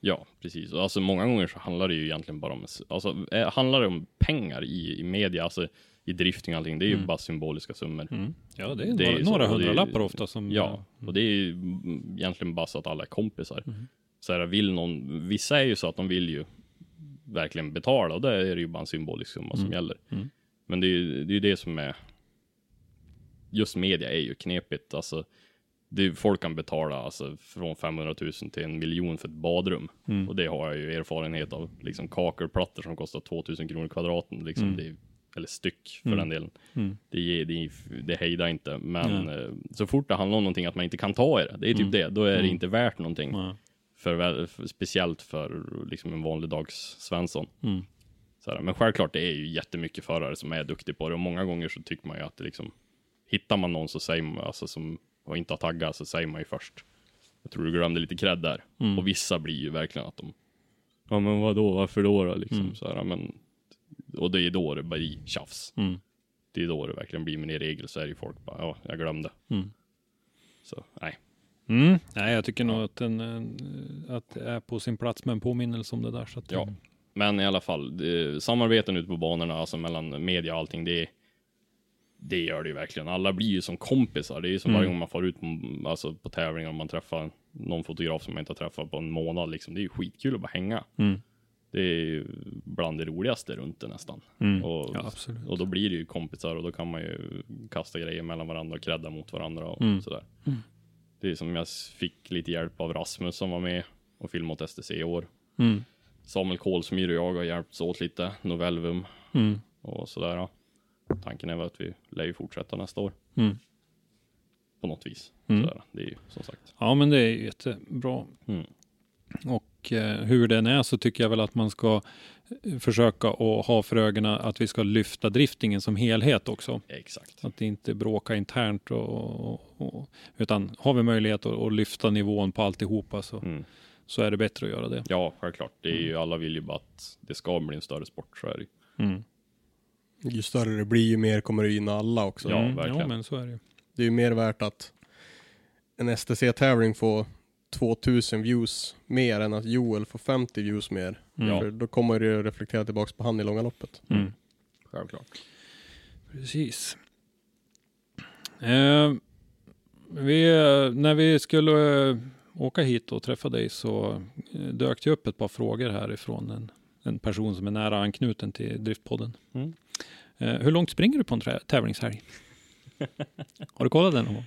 Ja, precis. Och Alltså många gånger så handlar det ju egentligen bara om, alltså eh, handlar det om pengar i, i media, alltså i drifting och allting, det är ju Mm. bara symboliska summor. Mm. Ja, det är Det är några, så, några är- hundralappar ofta som... Ja, och det är ju mm, egentligen bara så att alla är kompisar. Mm. Så här, vill någon, vissa är ju så att de vill ju verkligen betala och då är det ju bara en symbolisk summa som gäller. Men det är ju det, är det som är, just media är ju knepigt. Alltså, det, är- folk kan betala alltså, från 500 000 till en miljon för ett badrum. Mm. Och det har jag ju erfarenhet av. Liksom kakelplattor som kostar 2000 kronor kvadraten. Liksom, Mm. det eller styck för Mm. den delen. Mm. Det, det, det hejdar inte. Men eh, så fort det handlar om någonting att man inte kan ta i det, det är typ Mm. det. Då är det Mm. inte värt någonting. För, för, speciellt för liksom en vanlig dags Svensson. Så här, men självklart, det är ju jättemycket förare som är duktiga på det. Och många gånger så tycker man ju att det liksom, hittar man någon så säger man, alltså som och inte har taggat så säger man ju först. Jag tror du glömde lite cred där. Mm. Och vissa blir ju verkligen att de, ja men vadå, varför då? då liksom, Mm. så här, men, och det är då det blir tjafs. Mm. Det är då det verkligen blir, men i regel så är det ju folk bara, ja, jag glömde. Mm. Så, nej. Mm. Nej, jag tycker nog att, den, eh, att det är på sin plats med en påminnelse om det där. Så att, Ja. Men i alla fall, det, samarbeten ute på banorna, alltså mellan media och allting, det, det gör det ju verkligen. Alla blir ju som kompisar. Det är ju som Mm. varje gång man får ut på, alltså på tävlingar och man träffar någon fotograf som man inte har träffat på en månad. Liksom. Det är ju skitkul att bara hänga. Mm. Det är ju bland det roligaste runt det nästan. Mm. Och, Ja, och då blir det ju kompisar och då kan man ju kasta grejer mellan varandra och credda mot varandra och Mm. sådär. Mm. Det är som jag fick lite hjälp av Rasmus som var med och filmade åt STC i år. Samuel Kolsmyr och jag har hjälpts åt lite, Novellum Mm. och sådär. Tanken är väl att vi lär ju fortsätta nästa år Mm. på något vis. Mm. Sådär. Det är ju som sagt. Ja, men det är ju jättebra. Mm. Och eh, hur den är så tycker jag väl att man ska eh, försöka att ha för ögonen att vi ska lyfta driftingen som helhet också. Exakt. Att inte bråka internt och, och, och utan har vi möjlighet att, att lyfta nivån på alltihopa så, Mm. Så är det bättre att göra det. Ja, självklart. Det är ju, alla vill ju bara att det ska bli en större sport, så är det ju. Mm. Ju större det blir, ju mer kommer det gynna alla också. Ja, Mm, verkligen. Ja, men så är det ju. Det är ju mer värt att en STC-tävling får 2000 views mer än att Joel får 50 views mer. Mm. För då kommer det ju reflektera tillbaka på han i långa loppet. Mm. Självklart. Precis. Eh, vi, när vi skulle eh, åka hit och träffa dig så eh, dök det upp ett par frågor härifrån en, en person som är nära anknuten till Driftpodden. Mm. Eh, hur långt springer du på en tävlingshelg? Har du kollat den någon gång?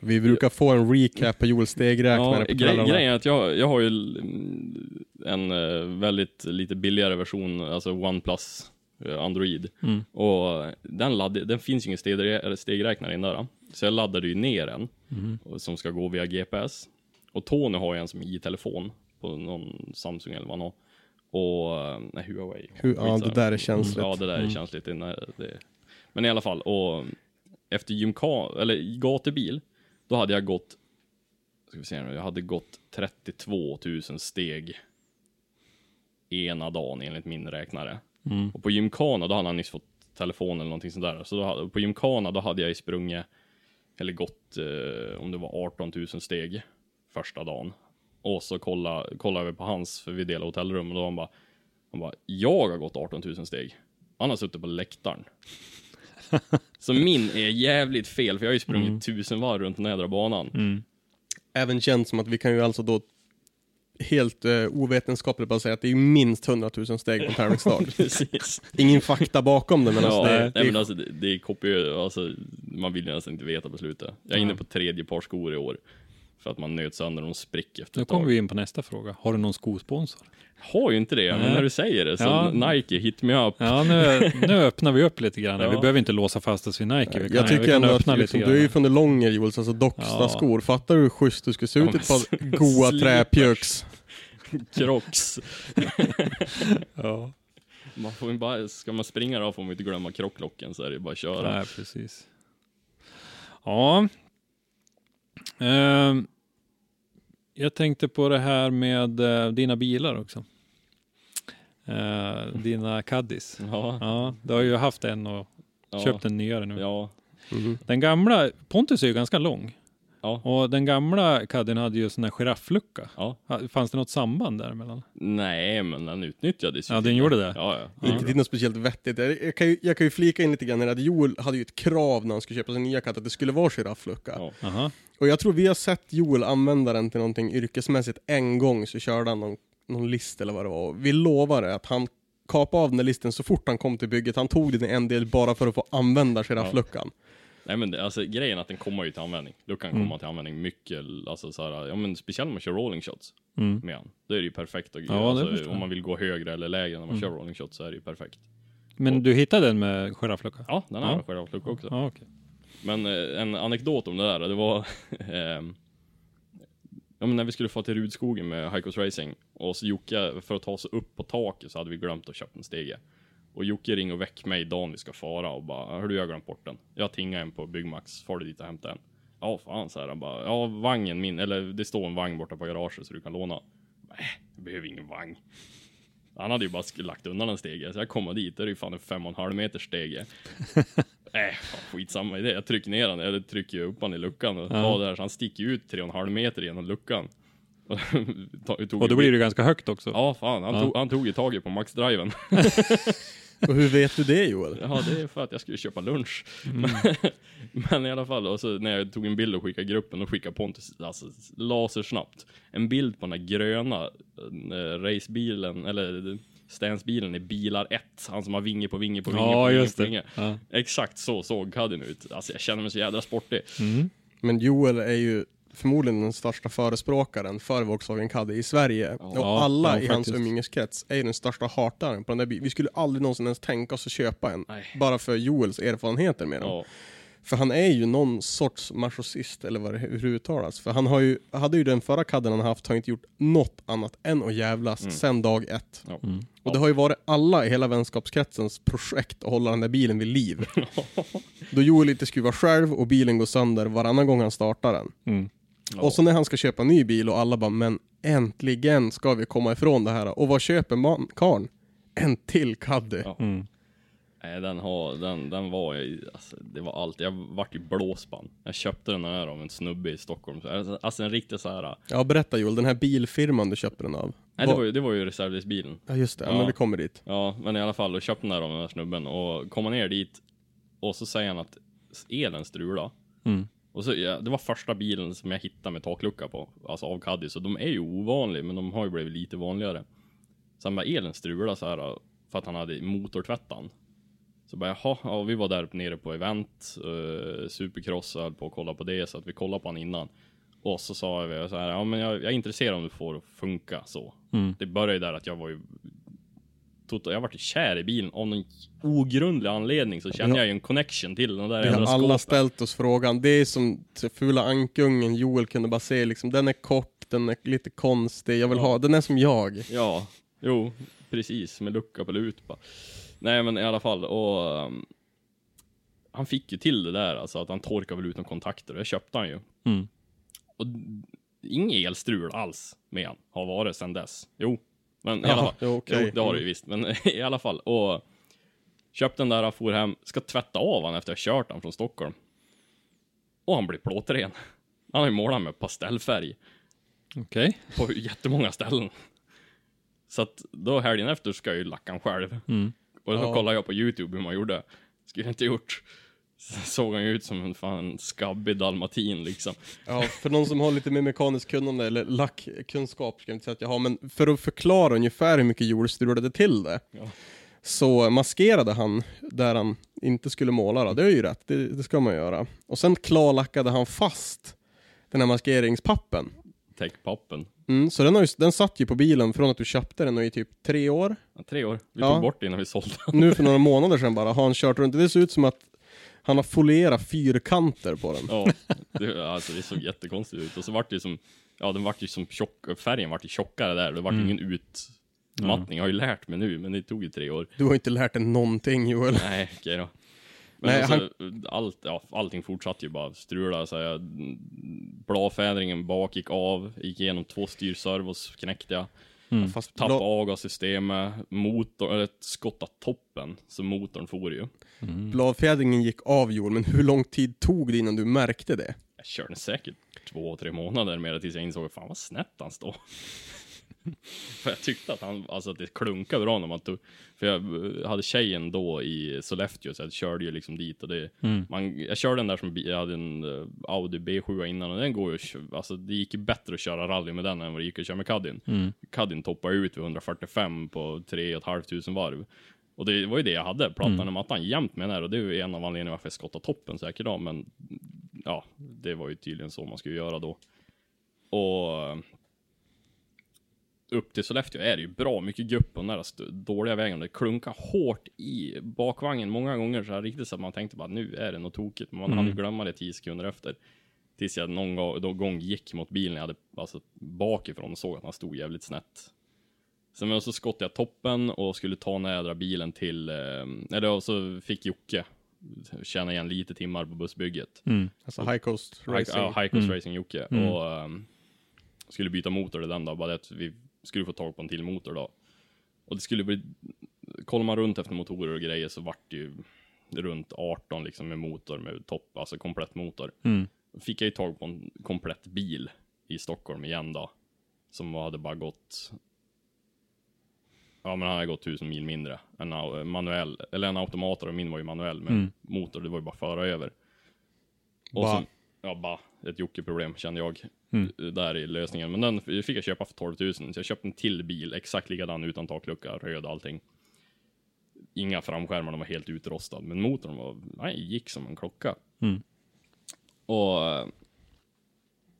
Vi brukar få en recap på Joels stegräknare Ja, på grej, kvällarna. grejen är att jag, jag har ju en eh, väldigt lite billigare version, alltså OnePlus Android. Mm. Och den, ladd, den finns ju ingen steg, stegräknare i den där. Så jag laddade ju ner en Mm. och- som ska gå via GPS. Och Tony har ju en som i telefon på någon Samsung eller vad han har. Och, eh, nej, Huawei. Hur, ja, det där är känsligt. Ja, det där är Mm. känsligt. Det, nej, det, men i alla fall, och efter gymka, eller i gatubil, då hade jag gått, ska vi se nu, jag hade gått 32 000 steg ena dagen enligt min räknare. Mm. Och på gymkana, då hade han nyss fått telefon eller någonting sånt där. Så då, hade- på gymkana, då hade jag sprungit, eller gått, eh, om det var 18 000 steg första dagen. Och så kollade, kollade vi på hans, för vi delade hotellrum, och då var han bara, han bara, jag har gått 18 000 steg. Han har suttit på läktaren. så min är jävligt fel, för jag har ju sprungit tusen varv runt nedre banan. Mm. Även känt som att vi kan ju alltså då helt uh, ovetenskapligt bara säga att det är minst 100 000 steg på. Precis. Ingen fakta bakom det men alltså ja, det, nej, det är men alltså, det, det är kopiö, alltså, man vill ju nästan inte veta på slutet. Jag är inne på tredje par skor i år. För att man nöt sönder de spricker efter Nu ett kommer tag. vi in på nästa fråga. Har du någon skosponsor? Har ju inte det, men Nej. när du säger det så Ja. Nike, hit me up. Ja, nu, nu öppnar vi upp lite grann. Ja. Vi behöver inte låsa fast oss vid Nike. Vi kan, jag vi tycker kan ändå att öppna liksom, lite du är ju grann. från det långa Jules, alltså Docksta-skor. Fattar du hur schysst du skulle se ut Ja, i ett par men goa slipers. träpjöks? Crocs. Ja. Man får ju bara, ska man springa då får man inte glömma krocklocken så är det bara att köra. Nej, precis. Ja. Ehm, jag tänkte på det här med eh, dina bilar också. Eh, dina Caddis. Ja, Ja, du har ju haft en och ja, köpt en nyare nu. Ja, Den gamla, Pontus är ju ganska lång. ja, Och den gamla Caddien hade ju sån här girafflucka. ja. Fanns det något samband däremellan? Nej, men den utnyttjades ju. Ja, den gjorde det. Ja, ja. Ja. Inte till något speciellt vettigt. Jag, jag, kan ju, jag kan ju flika in lite grann här att Joel hade ju ett krav när han skulle köpa sin nya katt att det skulle vara girafflucka. Ja. Aha. Och jag tror vi har sett Joel använda den till någonting yrkesmässigt en gång så körde han någon, någon list eller vad det var. Och vi lovade att han kapade av den där listen så fort han kom till bygget. Han tog den i en del bara för att få använda giraffluckan. Nej men det, alltså grejen är att den kommer ju till användning. Då kan komma till användning mycket, alltså så här, ja men speciellt om man kör rolling shots Mm. med han. Då är det ju perfekt. Och, Ja, alltså, om man vill gå högre eller lägre när man kör rolling shots så är det ju perfekt. Men du hittade den med girafflucka? Ja, den har Ja. självklart också. Ja, okej. Men eh, en anekdot om det där, det var eh, Ja men när vi skulle få till Rudskogen med Heikos Racing och så Jocke, för att ta sig upp på taket så hade vi glömt att köpa en stege. Och Jocke ringer och väcker mig dagen vi ska fara och bara hördu jag har glömt bort den. Jag tingar en på Byggmax, far du dit och hämta en? Ja fan så här, han bara Ja vagnen min, eller det står en vagn borta på garaget så du kan låna. Nej, äh, jag behöver ingen vagn. Han hade ju bara lagt undan en stege, så jag kommer dit, det är ju fan en fem och en halv meter stege. Nej, fan, skitsamma i det. Jag trycker ner den, eller trycker upp han i luckan och tar där, så han sticker ut tre och en halv meter genom luckan. Och tog- Och då blir det ganska högt också. Ja, fan. Han, Ja. Tog, han tog ju tag i på maxdriven. Och hur vet du det Joel? Ja, det är för att jag skulle köpa lunch. Mm. Men i alla fall, och så när jag tog en bild och skickade gruppen, och skickade Pontus, alltså lasersnabbt, en bild på den här gröna eh, racebilen, eller stansbilen i bilar 1. Han som har vinge på vinge på vinge på Ja, vinge just på det. vinge. Ja. Exakt så såg Caddien ut. Alltså jag känner mig så jävla sportig. Mm. Men Joel är ju förmodligen den största förespråkaren för Volkswagen Caddy i Sverige. Och Ja, alla ja, i hans umgängeskrets är ju den största hataren på den där bilen. Vi skulle aldrig någonsin ens tänka oss att köpa en. Nej. Bara för Joels erfarenheter med den. Ja, För han är ju någon sorts machoist, eller vad det hur det uttalas. För han har ju, hade ju den förra kadden han haft, har inte gjort något annat än att jävlas Mm. sen dag ett. ja. Mm. Och det har ju varit alla i hela vänskapskretsens projekt att hålla den där bilen vid liv. Då Joel inte skruvar själv och bilen går sönder varannan gång han startar den. Mm. Ja. Och så när han ska köpa en ny bil och alla bara men äntligen ska vi komma ifrån det här. Och vad köper man karln? En till Caddy. Ja. Mm. Nej, den, har, den, den var ju, alltså, det var allt. Jag vart ju blåsband. Jag köpte den här av en snubbe i Stockholm. Alltså, Alltså en riktig så här. Ja berätta Joel, den här bilfirman du köpte den av. Nej, det Vad- var ju, det var ju reservdelsbilen. Ja just det. Ja. men vi kommer dit. Ja, men i alla fall, då köpte den här av den här snubben och kommer ner dit och så säger han att elen strulade. Mm. Och så, ja, det var första bilen som jag hittade med taklucka på, alltså av Caddy, så de är ju ovanliga, men de har ju blivit lite vanligare. Så han bara, elen strulade så här för att han hade motortvättan. Så bara, jaha, ja, vi var där nere på event, uh, supercross höll på att kolla på det, så att vi kollade på han innan. Och så sa vi så här, ja men jag, jag är intresserad om du får funka så. Mm. Det började ju där att jag var ju tot- jag varit kär i bilen av någon ogrundlig anledning så kände Ja. jag ju en connection till den där Vi har alla skåpet. ställt oss frågan. Det är som fula ankungen Joel kunde bara se liksom, den är kort, den är lite konstig, jag vill Ja. ha, den är som jag. Ja, jo, precis, med lucka på lut bara. Nej men i alla fall, och um, han fick ju till det där, alltså att han torkade väl ut några kontakter, och det köpte han ju. Mm. Och inget elstrul alls med han, har varit sedan dess. Jo, men i alla fall. jo, okej. Jo, det har det ju visst, men i alla fall. Och köpte den där, for hem, ska tvätta av han efter att ha kört han från Stockholm. Och han blir plåtren. Han har ju målat med pastellfärg Okej. på jättemånga ställen. Så att då helgen efter ska jag ju lacka han själv. Mm. Och då Ja. kollade jag på YouTube hur man gjorde. Skulle jag inte gjort. Så såg han ju ut som en fan skabbig dalmatin liksom. Ja, för någon som har lite mer mekanisk kunnande, eller lackkunskap ska jag inte säga att jag har, men för att förklara ungefär hur mycket Joel strulade till det, Ja. så maskerade han där han inte skulle måla då. Det är ju rätt, det, det ska man göra. Och sen klarlackade han fast Den här maskeringspappen. Täckpappen. Mm, så den, har ju, den satt ju på bilen från att du köpte den och i typ tre år. Ja, tre år. Vi Ja. tog bort det innan vi sålde den. Nu för några månader sedan bara har han kört runt. Det ser ut som att han har folierat fyrkanter på den. Ja, det, alltså det såg jättekonstigt ut. Och så vart det som, ja den vart ju som tjock, färgen vart ju tjockare där. Det vart ju ingen utmattning. Jag har ju lärt mig nu, men det tog ju tre år. Du har inte lärt dig någonting Joel. Nej, okej då. Men Nej, alltså, allt, ja, allting fortsatte ju bara strula. Så jag, bladfädringen bak gick av, gick igenom två styrservos, knäckte jag. Fast Tappade bla, avgassystemet, motorn, eller skottade toppen. Så motorn for ju. bladfjädringen gick av Joel, men hur lång tid tog det innan du märkte det? Jag körde säkert två, tre månader med det tills jag insåg fan vad snett han står. för jag tyckte att han, alltså att det klunkade bra när man tog, för jag eh, hade tjejen då i Sollefteå så jag körde ju liksom dit och det, man, jag körde den där som, jag hade en eh, Audi B7 innan och den går ju, alltså det gick ju bättre att köra rally med den än vad det gick att köra med Caddien. Caddien toppade ut vid 145 på 3 500 varv. Och det var ju det jag hade, plattan och mattan jämt med den här och det är ju en av anledningarna varför jag skottade toppen säkert idag men ja, det var ju tydligen så man skulle göra då. Och eh, upp till Sollefteå är det ju bra mycket gupp på den där st- dåliga vägen. Det klunkar hårt i bakvagnen många gånger så här riktigt så att man tänkte bara nu är det något tokigt. Men man hann ju glömma det tio sekunder efter. Tills jag någon gång, då gång gick mot bilen jag hade alltså bakifrån och såg att han stod jävligt snett. Sen men så skottade jag toppen och skulle ta nära bilen till, eh, eller och så fick Jocke tjäna igen lite timmar på bussbygget. Alltså High Coast High, Racing. ja, High Coast Racing Jocke. Och ehm, skulle byta motor i den då, bara det att vi skulle få tag på en till motor då. Och det skulle bli, kollar man runt efter motorer och grejer så vart det ju runt 18 liksom med motor med topp, alltså komplett motor. Då fick jag ju tag på en komplett bil i Stockholm igen då. Som hade bara gått Ja men han hade gått tusen mil mindre. En manuell, eller en automat och min var ju manuell men motor det var ju bara föra över. Och Ba. så, ja bara, ett Jocke-problem kände jag. Där i lösningen. Men den fick jag köpa för 12 000. Så jag köpte en till bil, exakt likadan utan taklucka, röd allting. Inga framskärmar, de var helt utrostad. Men motorn var, nej, gick som en klocka. Och eh,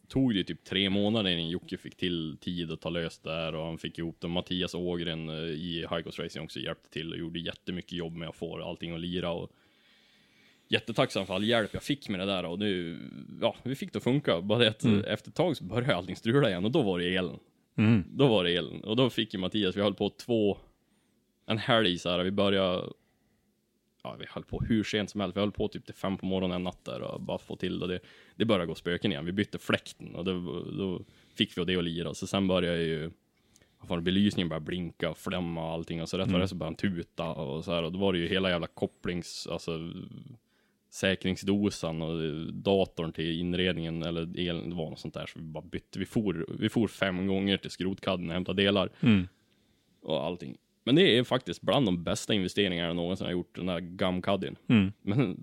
tog det typ tre månader innan Jocke fick till tid att ta löst där och han fick ihop det. Mattias Ågren eh, i High Coast Racing också hjälpte till och gjorde jättemycket jobb med att få allting att lira och jättetacksam för all hjälp jag fick med det där och nu, ja, vi fick det att funka. Bara det att eh, efter ett tag så började allting strula igen och då var det elen. Då var det elen. Och då fick ju Mattias, vi höll på två, en helg så här, vi började Ja, vi höll på hur sent som helst. Vi höll på typ till fem på morgonen en natt där och bara få till det. Det, det började gå spöken igen. Vi bytte fläkten och då, då fick vi det att lira. Så sen började ju fan, belysningen började blinka och flämma och allting. Och så rätt vad det är så började han tuta och så här. Och då var det ju hela jävla kopplings, alltså säkringsdosan och datorn till inredningen eller elen, det var något sånt där. Så vi bara bytte. Vi for, vi for fem gånger till skrotkadden och hämtade delar. Och allting. Men det är faktiskt bland de bästa investeringarna jag någonsin har gjort, den där gamkaddien. Men,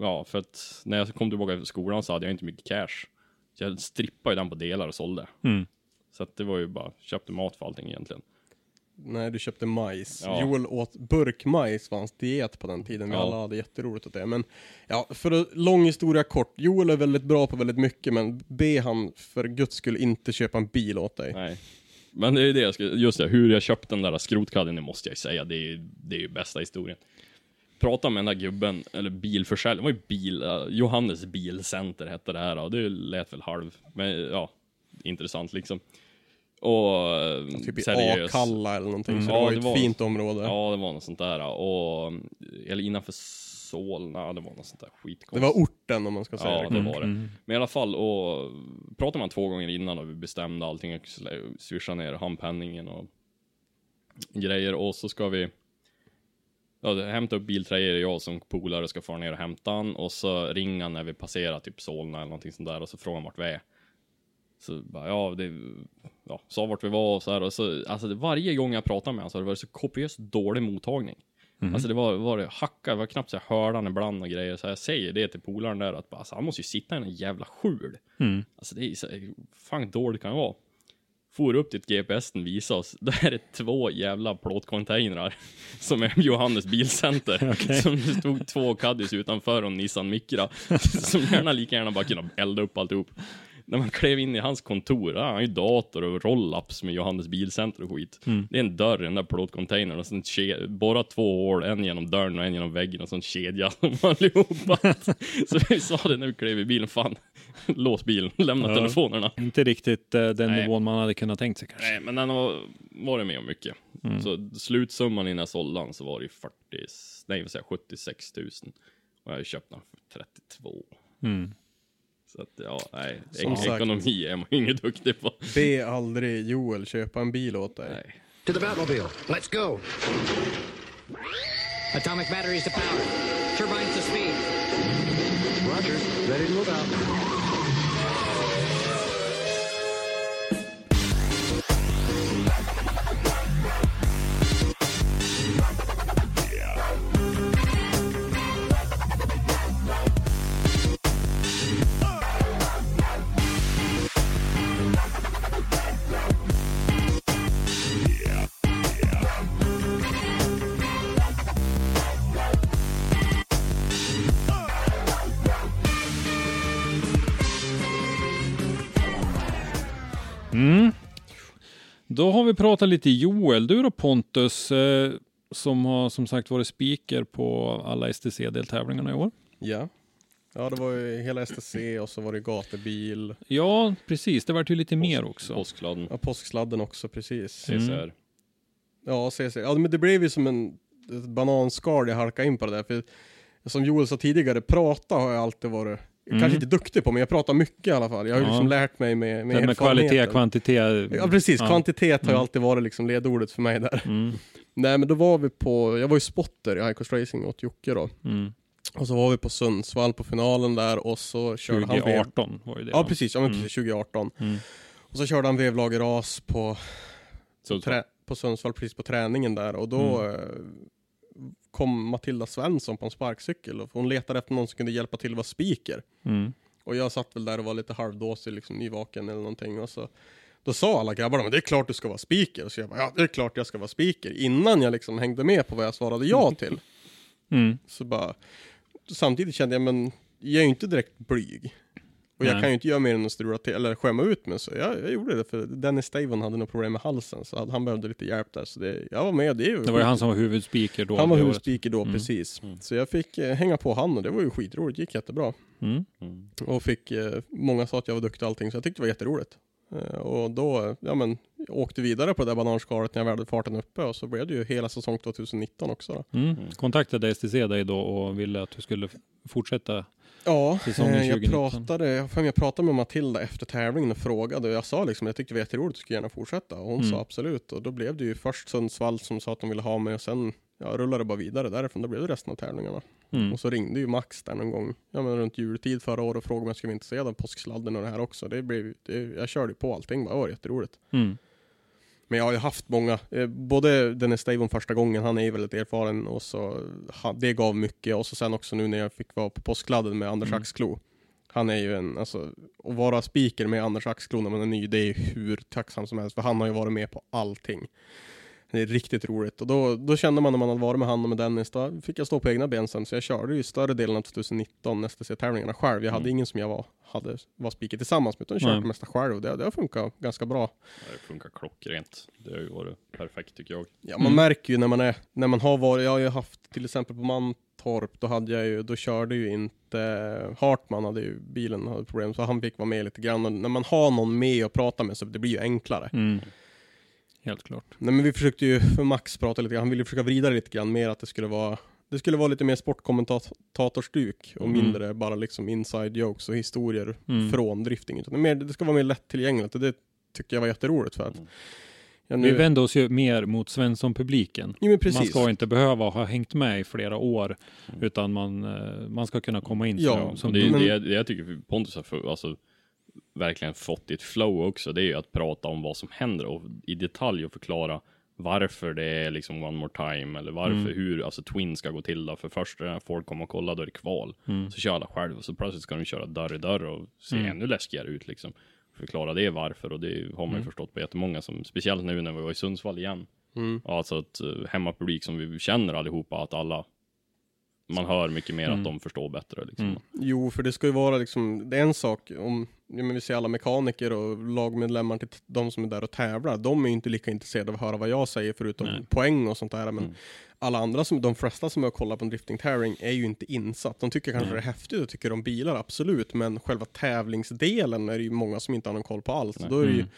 ja, för att när jag kom tillbaka efter skolan så hade jag inte mycket cash. Så jag strippade ju den på delar och sålde. Så att det var ju bara, köpte mat för allting egentligen. Nej, du köpte majs. Ja. Joel åt burkmajs var hans diet på den tiden. Vi Ja. alla hade jätteroligt åt det. Men ja, för lång historia kort. Joel är väldigt bra på väldigt mycket, men be han för guds skull inte köpa en bil åt dig. Nej. Men det är det jag ska, just det, hur jag köpte den där skrotkadden, det måste jag ju säga, det är, det är ju bästa historien. Prata med den där gubben, eller bilförsäljaren, det var ju bil, eh, Johannes Bilcenter hette det här och det lät väl halv, men ja, intressant liksom. Och Typ i seriös. Akalla eller någonting, så Ja, det var ju det ett var- fint område. Ja, det var något sånt där. Och, eller innanför Solna, det var något sånt där Det skitkonstigt. var orten om man ska säga Ja, det. det var det. Men i alla fall, och pratade man två gånger innan och vi bestämde allting, och slä- swisha ner handpenningen och grejer. Och så ska vi ja, hämta upp biltröjor, jag som polare ska fara ner och hämta han. Och så ringer han när vi passerar typ Solna eller någonting sånt där och så frågar han vart vi är. Så bara, ja, det, ja, sa vart vi var och så här. Och så, alltså det, varje gång jag pratade med honom så har det varit så kopiöst dålig mottagning. Alltså det var, var det hacka, det var knappt så jag hörde han ibland och grejer. Så jag säger det till polaren där att bara, alltså, han måste ju sitta i en jävla skjul. Alltså det är så, fan dåligt kan det vara. For upp dit GPSen visade oss, där är två jävla plåtcontainrar som är Johannes bilcenter. Som det stod två Caddis utanför och Nissan Micra. som gärna lika gärna bara kunna elda upp alltihop. När man klev in i hans kontor, ja, han ju dator och roll-ups med Johannes Bilcenter och skit. Det är en dörr i den där plåtcontainern och sen borra två hål, en genom dörren och en genom väggen och så en kedja som allihopa. så vi sa det när vi klev i bilen, fan, lås bilen, lämna Ja. telefonerna. Inte riktigt eh, den Nej. nivån man hade kunnat tänkt sig kanske. Nej, men den har varit med om mycket. Så slutsumman innan jag sålde den så var det ju 40, nej vad säger jag, 76 000. Och jag har ju köpt den för 32. Mm. Så att ja, nej, Som ek- sagt. ekonomi är man ju inget duktig på. Be aldrig Joel köpa en bil åt dig. Nej. To the Batmobile. Let's go. Atomic batteries to power. Turbines to speed. Roger. Ready to move out. Då har vi pratat lite Joel. Du då Pontus, eh, som har som sagt varit speaker på alla STC-deltävlingarna i år. Ja. Ja, det var ju hela STC och så var det gatubil. Ja, precis. Det vart ju lite mer också. Påsksladden, Ja, påsksladden också, precis. CCR. Ja, CC. Ja, men det blev ju som en ett bananskal jag halkade in på det där. För som Joel sa tidigare, prata har jag alltid varit, kanske inte duktig på, men jag pratar mycket i alla fall. Jag har Ja. liksom lärt mig med, med med kvalitet, kvantitet. Ja precis, Ja. kvantitet har ju alltid varit liksom ledordet för mig där. Mm, Nej men då var vi på, jag var ju spotter i High Coast Racing åt Jocke då. mm. Och så var vi på Sundsvall på finalen där och så körde han vev... 2018 var ju det. Ja va? precis, ja men Mm. precis, 2018. Mm. Och så körde han vevlageras på, Så, trä, på Sundsvall precis på träningen där och då Mm. eh, kom Matilda Svensson på en sparkcykel och hon letade efter någon som kunde hjälpa till att vara speaker. Mm. Och jag satt väl där och var lite halvdåsig, liksom nyvaken eller någonting och så då sa alla grabbarna, men det är klart du ska vara speaker. Och så jag bara, ja det är klart jag ska vara speaker. Innan jag liksom hängde med på vad jag svarade ja till. Mm. Så bara, samtidigt kände jag, men jag är ju inte direkt blyg. Och jag Nej. kan ju inte göra mer än att strula till, eller skämma ut mig. Så jag, jag gjorde det, för Dennis Stavon hade något problem med halsen. Så han behövde lite hjälp där. Så det, jag var med, det är ju Det var ju han som var huvudspeaker då. Han var det året. huvudspeaker då, precis. Så jag fick eh, hänga på han och det var ju skitroligt, gick jättebra. Mm. mm. Och fick, eh, många sa att jag var duktig och allting, så jag tyckte det var jätteroligt. Eh, och då, ja men, åkte vidare på det där bananskalet när jag väl hade farten uppe och så blev det ju hela säsong 2019 också då. Mm. Kontaktade STC dig då och ville att du skulle fortsätta. Ja, eh, jag 2019. pratade, jag, pratade med Matilda efter tävlingen och frågade och jag sa liksom jag tyckte det var jätteroligt, jag skulle gärna fortsätta. Och hon Mm. sa absolut och då blev det ju först Sundsvall som sa att de ville ha mig och sen ja, rullade det bara vidare därifrån. Då blev det resten av tävlingarna. Mm. Och så ringde ju Max där någon gång, ja men runt jultid förra året och frågade om jag skulle vara intresserad av påsksladden och det här också. Det blev, det, jag körde på allting bara, det var jätteroligt. Mm. Men jag har ju haft många, eh, både Dennis Stavon första gången, han är ju väldigt erfaren och så, det gav mycket och så sen också nu när jag fick vara på påskladden med Anders Mm. Axklo. Han är ju en, alltså, att vara speaker med Anders Axklo när man är ny, det är ju hur tacksam som helst, för han har ju varit med på allting. Det är riktigt roligt och då, då kände man när man hade varit med han och med Dennis, då fick jag stå på egna ben sen, så jag körde ju större delen av 2019 STC-tävlingarna själv. Jag hade ingen som jag var, hade, var speaker tillsammans med, utan jag körde det mesta själv och det, det har funkat ganska bra. Det funkar klockrent. Det har ju varit perfekt tycker jag. Ja, man märker ju när man är, när man har varit, jag har ju haft till exempel på Mantorp, då hade jag ju, då körde ju inte Hartman hade ju, bilen hade problem, så han fick vara med lite grann. Och när man har någon med att prata med så det blir ju enklare. Mm. Helt klart. Nej men vi försökte ju, för Max prata lite grann, han ville ju försöka vrida det lite grann mer att det skulle vara det skulle vara lite mer sportkommentatorstuk och Mm. mindre bara liksom inside jokes och historier Mm. från drifting. Utan det, mer, det ska vara mer lättillgängligt och det tycker jag var jätteroligt för att Mm. jag Vi nu, vänder oss ju mer mot Svensson-publiken. precis. Man ska inte behöva ha hängt med i flera år, utan man, eh, man ska kunna komma in Ja, som, det, är- Men- det, det jag tycker Pontus har för, alltså, verkligen fått i ett flow också, det är ju att prata om vad som händer och i detalj och förklara varför det är liksom one more time eller varför, Mm. hur alltså Twin ska gå till då. För först när folk kommer och kollar då är det kval. Mm. Så kör alla själv och så plötsligt ska de köra dörr i dörr och se Mm. ännu läskigare ut liksom. Förklara det varför och det har man ju Mm. förstått på jättemånga som, speciellt nu när vi var i Sundsvall igen. Mm. Alltså att uh, hemmapublik som vi känner allihopa, att alla man hör mycket mer Mm. att de förstår bättre liksom. Mm. Jo, för det ska ju vara liksom, det är en sak om ja, men vi ser alla mekaniker och lagmedlemmar till de som är där och tävlar, de är ju inte lika intresserade av att höra vad jag säger förutom Nej. poäng och sånt där. Men Mm. alla andra, som, de flesta som är och kollar på en drifting tävling är ju inte insatt. De tycker kanske det är häftigt och tycker om bilar, absolut, men själva tävlingsdelen är det ju många som inte har någon koll på alls. Då är det ju, Mm.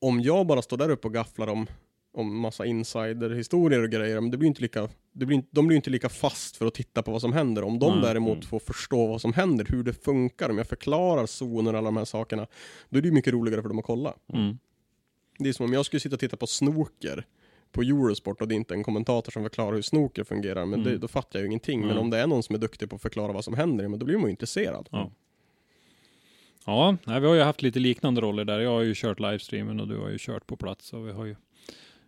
om jag bara står där uppe och gafflar om om massa insiderhistorier och grejer, men det blir inte lika, det blir, inte- de blir inte lika fast för att titta på vad som händer. Om de Nej. däremot Mm. får förstå vad som händer, hur det funkar, om jag förklarar zoner och alla de här sakerna, då är det ju mycket roligare för dem att kolla. Mm. Det är som om jag skulle sitta och titta på snooker på Eurosport och det är inte en kommentator som förklarar hur snooker fungerar, men det, Mm. då fattar jag ju ingenting. Men om det är någon som är duktig på att förklara vad som händer, men då blir man ju intresserad. Ja. Ja, vi har ju haft lite liknande roller där. Jag har ju kört livestreamen och du har ju kört på plats. Och vi har ju,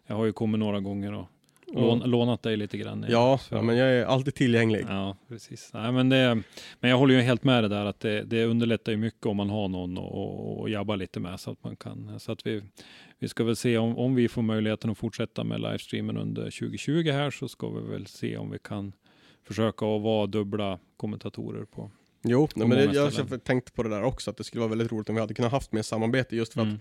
jag har ju kommit några gånger och lån, lånat dig lite grann. Ja, ja, men jag är alltid tillgänglig. Ja, precis. Nej, men, det, men jag håller ju helt med det där att det, det underlättar ju mycket om man har någon och, och, jabba lite med så att man kan. Så att vi, vi ska väl se om, om vi får möjligheten att fortsätta med livestreamen under 2020 här så ska vi väl se om vi kan försöka att vara dubbla kommentatorer på. Jo, nej, men det, jag ställen. har tänkt på det där också, att det skulle vara väldigt roligt om vi hade kunnat haft mer samarbete just för Mm. att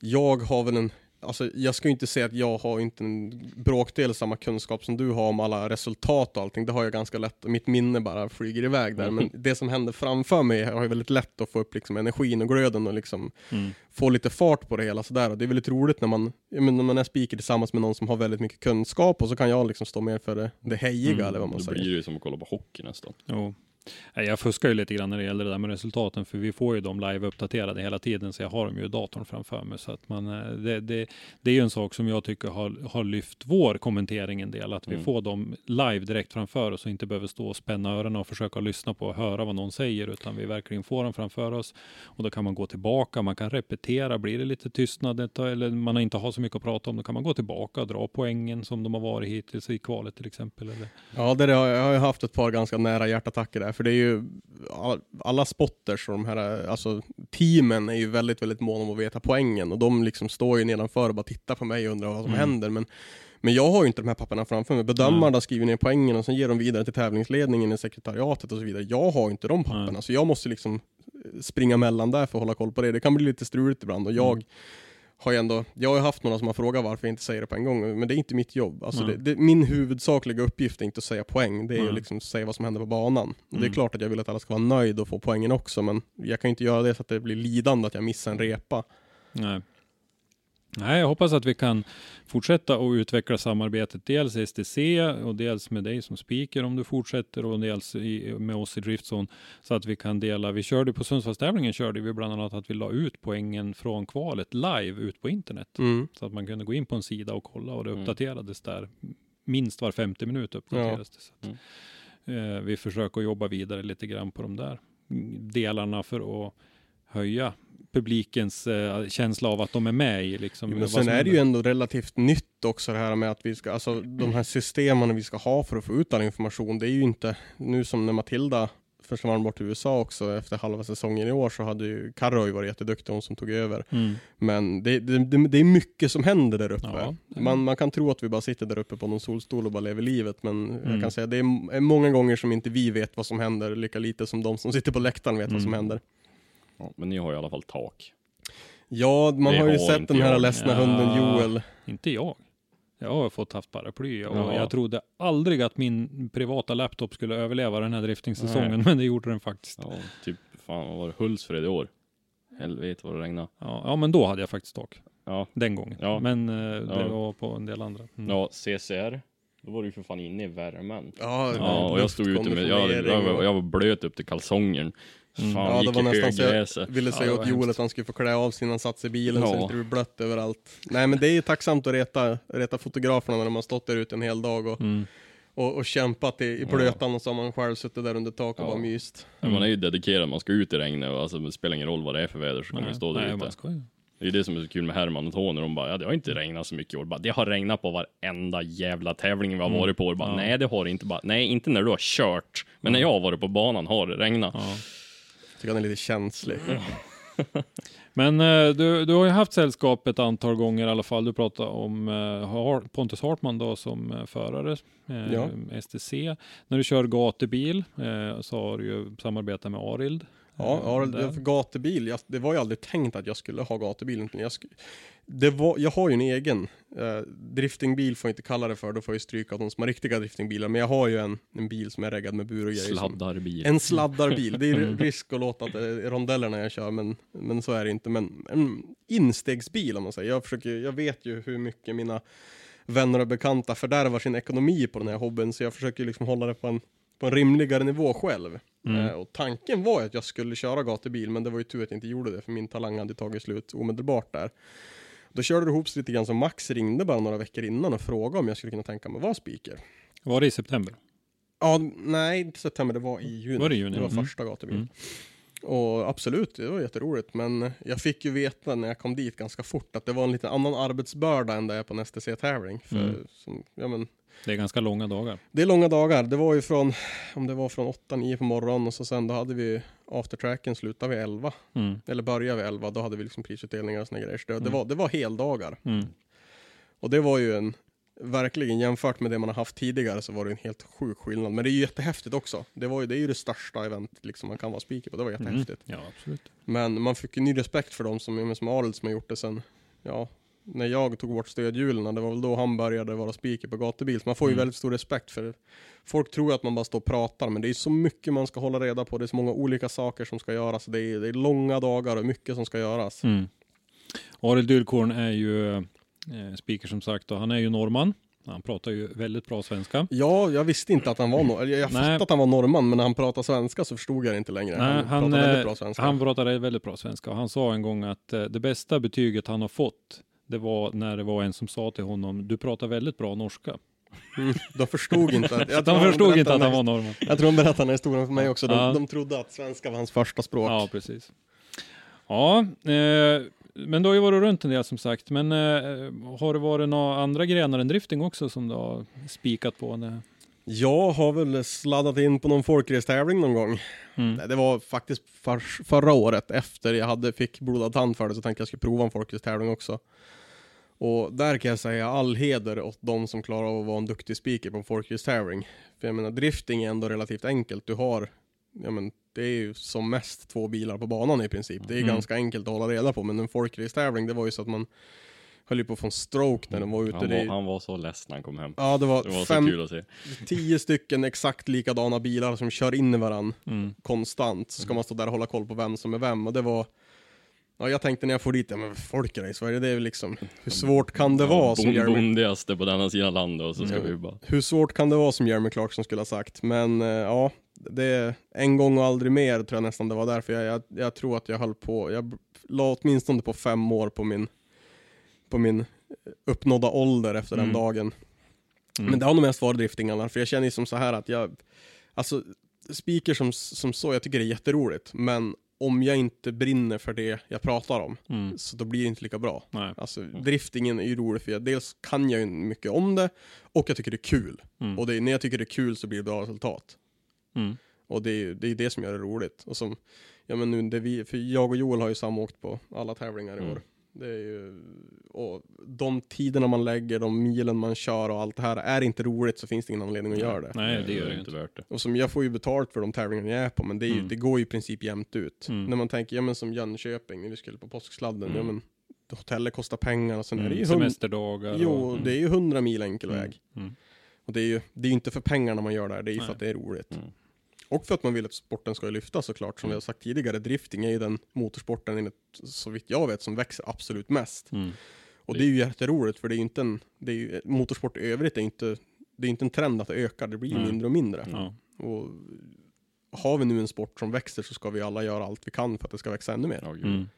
jag har väl en, alltså jag ska ju inte säga att jag har inte en bråkdel samma kunskap som du har om alla resultat och allting, det har jag ganska lätt, mitt minne bara flyger iväg där, men det som händer framför mig har jag väldigt lätt att få upp liksom energin och glöden och liksom Mm. få lite fart på det hela sådär, och det är väldigt roligt när man, men när man är speaker tillsammans med någon som har väldigt mycket kunskap och så kan jag liksom stå mer för det, det hejiga Mm, eller vad man Då säger. blir det ju som att kolla på hockey nästan. Jo. Jag fuskar ju lite grann när det gäller det där med resultaten, för vi får ju dem live uppdaterade hela tiden, så jag har dem ju i datorn framför mig. Så att man, eh, det, det, det är ju en sak som jag tycker har, har lyft vår kommentering en del, att vi Mm. får dem live direkt framför oss och inte behöver stå och spänna öronen och försöka lyssna på och höra vad någon säger, utan vi verkligen får dem framför oss. Och då kan man gå tillbaka, man kan repetera, blir det lite tystnad eller man inte har så mycket att prata om, då kan man gå tillbaka och dra poängen som de har varit hittills i kvalet till exempel. Eller, Ja, det har, jag har ju haft ett par ganska nära hjärtattacker där, för det är ju all- alla spotters och de här, alltså teamen är ju väldigt, väldigt måna om att veta poängen och de liksom står ju nedanför och bara tittar på mig och undrar vad som Mm. händer, men men jag har ju inte de här papperna framför mig. Bedömarna skriver ner poängen och sen ger de vidare till tävlingsledningen i sekretariatet och så vidare. Jag har inte de papperna, Nej. så jag måste liksom springa mellan där för att hålla koll på det. Det kan bli lite struligt ibland och jag Mm. Har ju ändå, jag har haft några som har frågat varför jag inte säger det på en gång, men det är inte mitt jobb. Alltså det, det, min huvudsakliga uppgift är inte att säga poäng, det är liksom att säga vad som händer på banan. Och Det är Mm. klart att jag vill att alla ska vara nöjda och få poängen också, men jag kan ju inte göra det så att det blir lidande att jag missar en repa. Nej. Nej, jag hoppas att vi kan fortsätta och utveckla samarbetet. Dels STC och dels med dig som speaker om du fortsätter och dels i, med oss i Driftzone så att vi kan dela. Vi körde på Sundsvallstävlingen körde vi bland annat att vi la ut poängen från kvalet live ut på internet Mm. så att man kunde gå in på en sida och kolla och det Mm. uppdaterades där minst var femte minut uppdaterades det. Så att, eh, vi försöker jobba vidare lite grann på de där delarna för att höja publikens eh, känsla av att de är med i liksom. Jo, men sen är det ju ändå relativt nytt också det här med att vi ska, alltså de här systemen vi ska ha för att få ut all information, det är ju inte, nu som när Matilda försvann bort till USA också efter halva säsongen i år så hade ju Carro ju varit jätteduktig, hon som tog över. Mm. Men det, det, det, är mycket som händer där uppe. Ja. Man, man kan tro att vi bara sitter där uppe på någon solstol och bara lever livet, men jag Mm. kan säga det är många gånger som inte vi vet vad som händer, lika lite som de som sitter på läktaren vet vad som Mm. händer. Ja, men ni har i alla fall tak. Ja, man Det har ju har sett den här jag. ledsna Ja. hunden Joel. Inte jag. Jag har fått haft paraply och Ja. jag trodde aldrig att min privata laptop skulle överleva den här driftingsäsongen, men det gjorde den faktiskt. Ja. Ja, typ, fan vad var det, Hultsfred i år? Helvete vad det regnade. Ja, men då hade jag faktiskt tak. Ja, Den gången. Ja. Men eh, det Ja. var på en del andra. Mm. ja CCR, då var du ju för fan inne i värmen. Ja, Ja, och jag stod ute med, jag, jag, var- jag var blöt upp till kalsongen. Fan, Mm. Ja, det var nästan så jag ville Ja, säga det åt Joel att han skulle få klä av sig innan han satt sig i bilen så Ja. det inte blir blött överallt. Nej men det är ju tacksamt att reta, reta fotograferna när de har stått där ute en hel dag och, Mm. och, och kämpat i, i blötan och så har man själv suttit där under tak och Ja. bara myst. Ja, Man är ju dedikerad, man ska ut i regnet och alltså, det spelar ingen roll vad det är för väder så kommer man stå där Nej, ute. Det är det som är så kul med Herman och Tony, de bara, ja det har inte regnat så mycket i år. Bara, det har regnat på varenda jävla tävling vi har varit på. Bara, Ja. Nej det har det inte. Bara, Nej inte när du har kört. Men när jag har varit på banan har det regnat. Tycker han är lite känslig. Men eh, du, du har ju haft sällskap ett antal gånger i alla fall. Du pratade om eh, Pontus Hartman då som eh, förare, eh, Ja. STC. När du kör gatubil eh, så har du ju samarbetat med Arild. Ja, ja Eh, det, för gatubil, jag, det var ju aldrig tänkt att jag skulle ha gatubil. Jag, det var, jag har ju en egen. Eh, driftingbil får jag inte kalla det för, då får jag stryka de som har riktiga driftingbilar. Men jag har ju en, en bil som är reggad med bur och grejer. Sladdarbil. En sladdarbil. Det är risk att låta att det är rondeller när jag kör, men, men så är det inte. Men en instegsbil om man säger. Jag, försöker, jag vet ju hur mycket mina vänner och bekanta fördärvar sin ekonomi på den här hobbyn, så jag försöker liksom hålla det på en, på en rimligare nivå själv. Mm. Eh, och tanken var ju att jag skulle köra gatubil, men det var ju tur att jag inte gjorde det, för min talang hade tagit slut omedelbart där. Då körde det ihop sig lite grann, så Max ringde bara några veckor innan och frågade om jag skulle kunna tänka mig att vara speaker. Var det i september? Ja, nej, inte september, det var i juni. Var det juni? Det var Mm. första gatubil. Mm. Och absolut, det var jätteroligt, men jag fick ju veta när jag kom dit ganska fort att det var en lite annan arbetsbörda än det är på en STC-tävling. För Mm. som, ja, men, Det är ganska långa dagar. det är långa dagar, det var ju från, om det var från 8-9 på morgonen och så sen då hade vi aftertracken slutade vid 11. Mm. Eller började vid 11, då hade vi liksom prisutdelningar och såna grejer. Så det, Mm. var, det var heldagar. Mm. Och det var ju en, verkligen jämfört med det man har haft tidigare så var det en helt sjuk skillnad. Men det är ju jättehäftigt också. Det, var ju, det är ju det största eventet liksom man kan vara speaker på, det var jättehäftigt. Ja, absolut. Men man fick ju ny respekt för dem som, som Arnold som har gjort det sen, ja, när jag tog bort stödhjulen, det var väl då han började vara speaker på gatubil. Så man får ju Mm. väldigt stor respekt för Folk tror att man bara står och pratar, men det är så mycket man ska hålla reda på. Det är så många olika saker som ska göras. Det är, det är långa dagar och mycket som ska göras. Mm. Arild Dylkorn är ju eh, speaker som sagt och han är ju norrman. Han pratar ju väldigt bra svenska. Ja, jag visste inte att han var nor- Jag, fattade att han var norrman, men när han pratade svenska så förstod jag inte längre. Nej, han, han, pratade väldigt eh, bra svenska. Han pratade väldigt bra svenska och han sa en gång att eh, det bästa betyget han har fått det var när det var en som sa till honom du pratar väldigt bra norska. Mm, de förstod inte. att- jag De förstod inte att han var norrman. Jag tror han berättade den här historien för mig också. De, Ja. de trodde att svenska var hans första språk. Ja, precis. Ja, eh, men du har ju varit runt en del som sagt. Men eh, har det varit några andra grenar än drifting också som du har spikat på? Det? Jag har väl sladdat in på någon folkracetävling någon gång. Mm. Det var faktiskt för, förra året, efter jag hade, fick blodad tand för det, så tänkte jag skulle prova en folkracetävling också. Och där kan jag säga all heder åt de som klarar av att vara en duktig speaker på en folkracetävling. För jag menar, drifting är ändå relativt enkelt. Du har, ja men, det är ju som mest två bilar på banan i princip. Det är Mm. ganska enkelt att hålla reda på, men en folkracetävling, det var ju så att man höll ju på att få en stroke när de var ute. Han var, han var så ledsen när han kom hem. Ja, det var, Det var så fem, kul att se. tio stycken exakt likadana bilar som kör in i varandra Mm. konstant. Så ska man stå där och hålla koll på vem som är vem. Och det var... Ja, jag tänkte när jag får dit, ja men folkrace, vad är det? det är väl liksom... Hur svårt kan det vara som Jeremy... bondigaste på denna sidan landet och så ska Ja. vi bara... Hur svårt kan det vara som Jeremy Clarkson skulle ha sagt? Men eh, ja, det är en gång och aldrig mer tror jag nästan det var därför. Jag, jag, jag tror att jag höll på, jag la åtminstone på fem år på min, på min uppnådda ålder efter den Mm. dagen. Mm. Men det har nog mest varit driftingarna, för jag känner ju som så här att jag, alltså speaker som, som så, jag tycker det är jätteroligt, men om jag inte brinner för det jag pratar om, Mm. så då blir det inte lika bra. Nej. Alltså driftingen är ju rolig för jag, dels kan jag ju mycket om det, och jag tycker det är kul. Mm. Och det, är- när jag tycker det är kul så blir det bra resultat. Mm. Och det är det, är det som gör det roligt. Och som, ja men nu, det vi, för jag och Joel har ju samåkt på alla tävlingar i Mm. år. Det är ju, och de tiderna man lägger, de milen man kör och allt det här, är inte roligt så finns det ingen anledning att göra det. Nej, det gör det är ju inte värt det. Och som jag får ju betalt för de tävlingarna jag är på, men det, är ju, Mm. det går ju i princip jämnt ut. Mm. När man tänker, ja men som Jönköping, när vi skulle på påsksladden, Mm. ja men hotellet kostar pengar och sen är det Mm. ju Semesterdagar. Jo, och, det är ju 100 mil enkel Mm. väg. Mm. Och det är ju det är inte för pengarna man gör det här, det är ju Nej. för att det är roligt. Mm. Och för att man vill att sporten ska lyftas såklart, som vi har sagt tidigare. Drifting är ju den motorsporten, enligt, så vitt jag vet, som växer absolut mest. Mm. Och det är ju jätteroligt, för det är ju inte en, det är ju, motorsport i övrigt är inte, det är inte en trend att det ökar, det blir Nej. mindre och mindre. Ja. Och har vi nu en sport som växer så ska vi alla göra allt vi kan för att det ska växa ännu mer. Mm.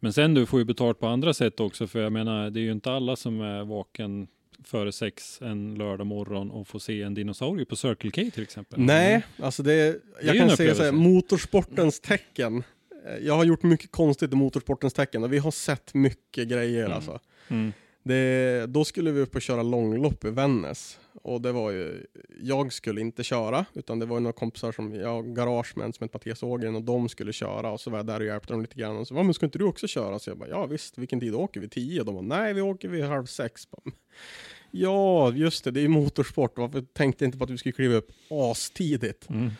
Men sen du får ju betalt på andra sätt också, för jag menar, det är ju inte alla som är vaken före sex en lördag morgon och får se en dinosaurie på Circle K till exempel. Nej, alltså det, är jag ju en kan säga så här, motorsportens tecken. Eh, Jag har gjort mycket konstigt i motorsportens tecken och vi har sett mycket grejer Mm. alltså. Mm. Det, då skulle vi upp och köra långlopp i Vännäs. Och det var ju, jag skulle inte köra, utan det var några kompisar som, jag garagemän som hette Mattias Ågren och de skulle köra och så var jag där och hjälpte dem lite grann. Och så, "Va, men ska inte du också köra? Så jag bara, ja visst, vilken tid åker vi? Tio? Och de bara, nej vi åker vid halv sex. Ja, just det, det är ju motorsport. Varför tänkte jag inte på att vi skulle kliva upp astidigt? Mm.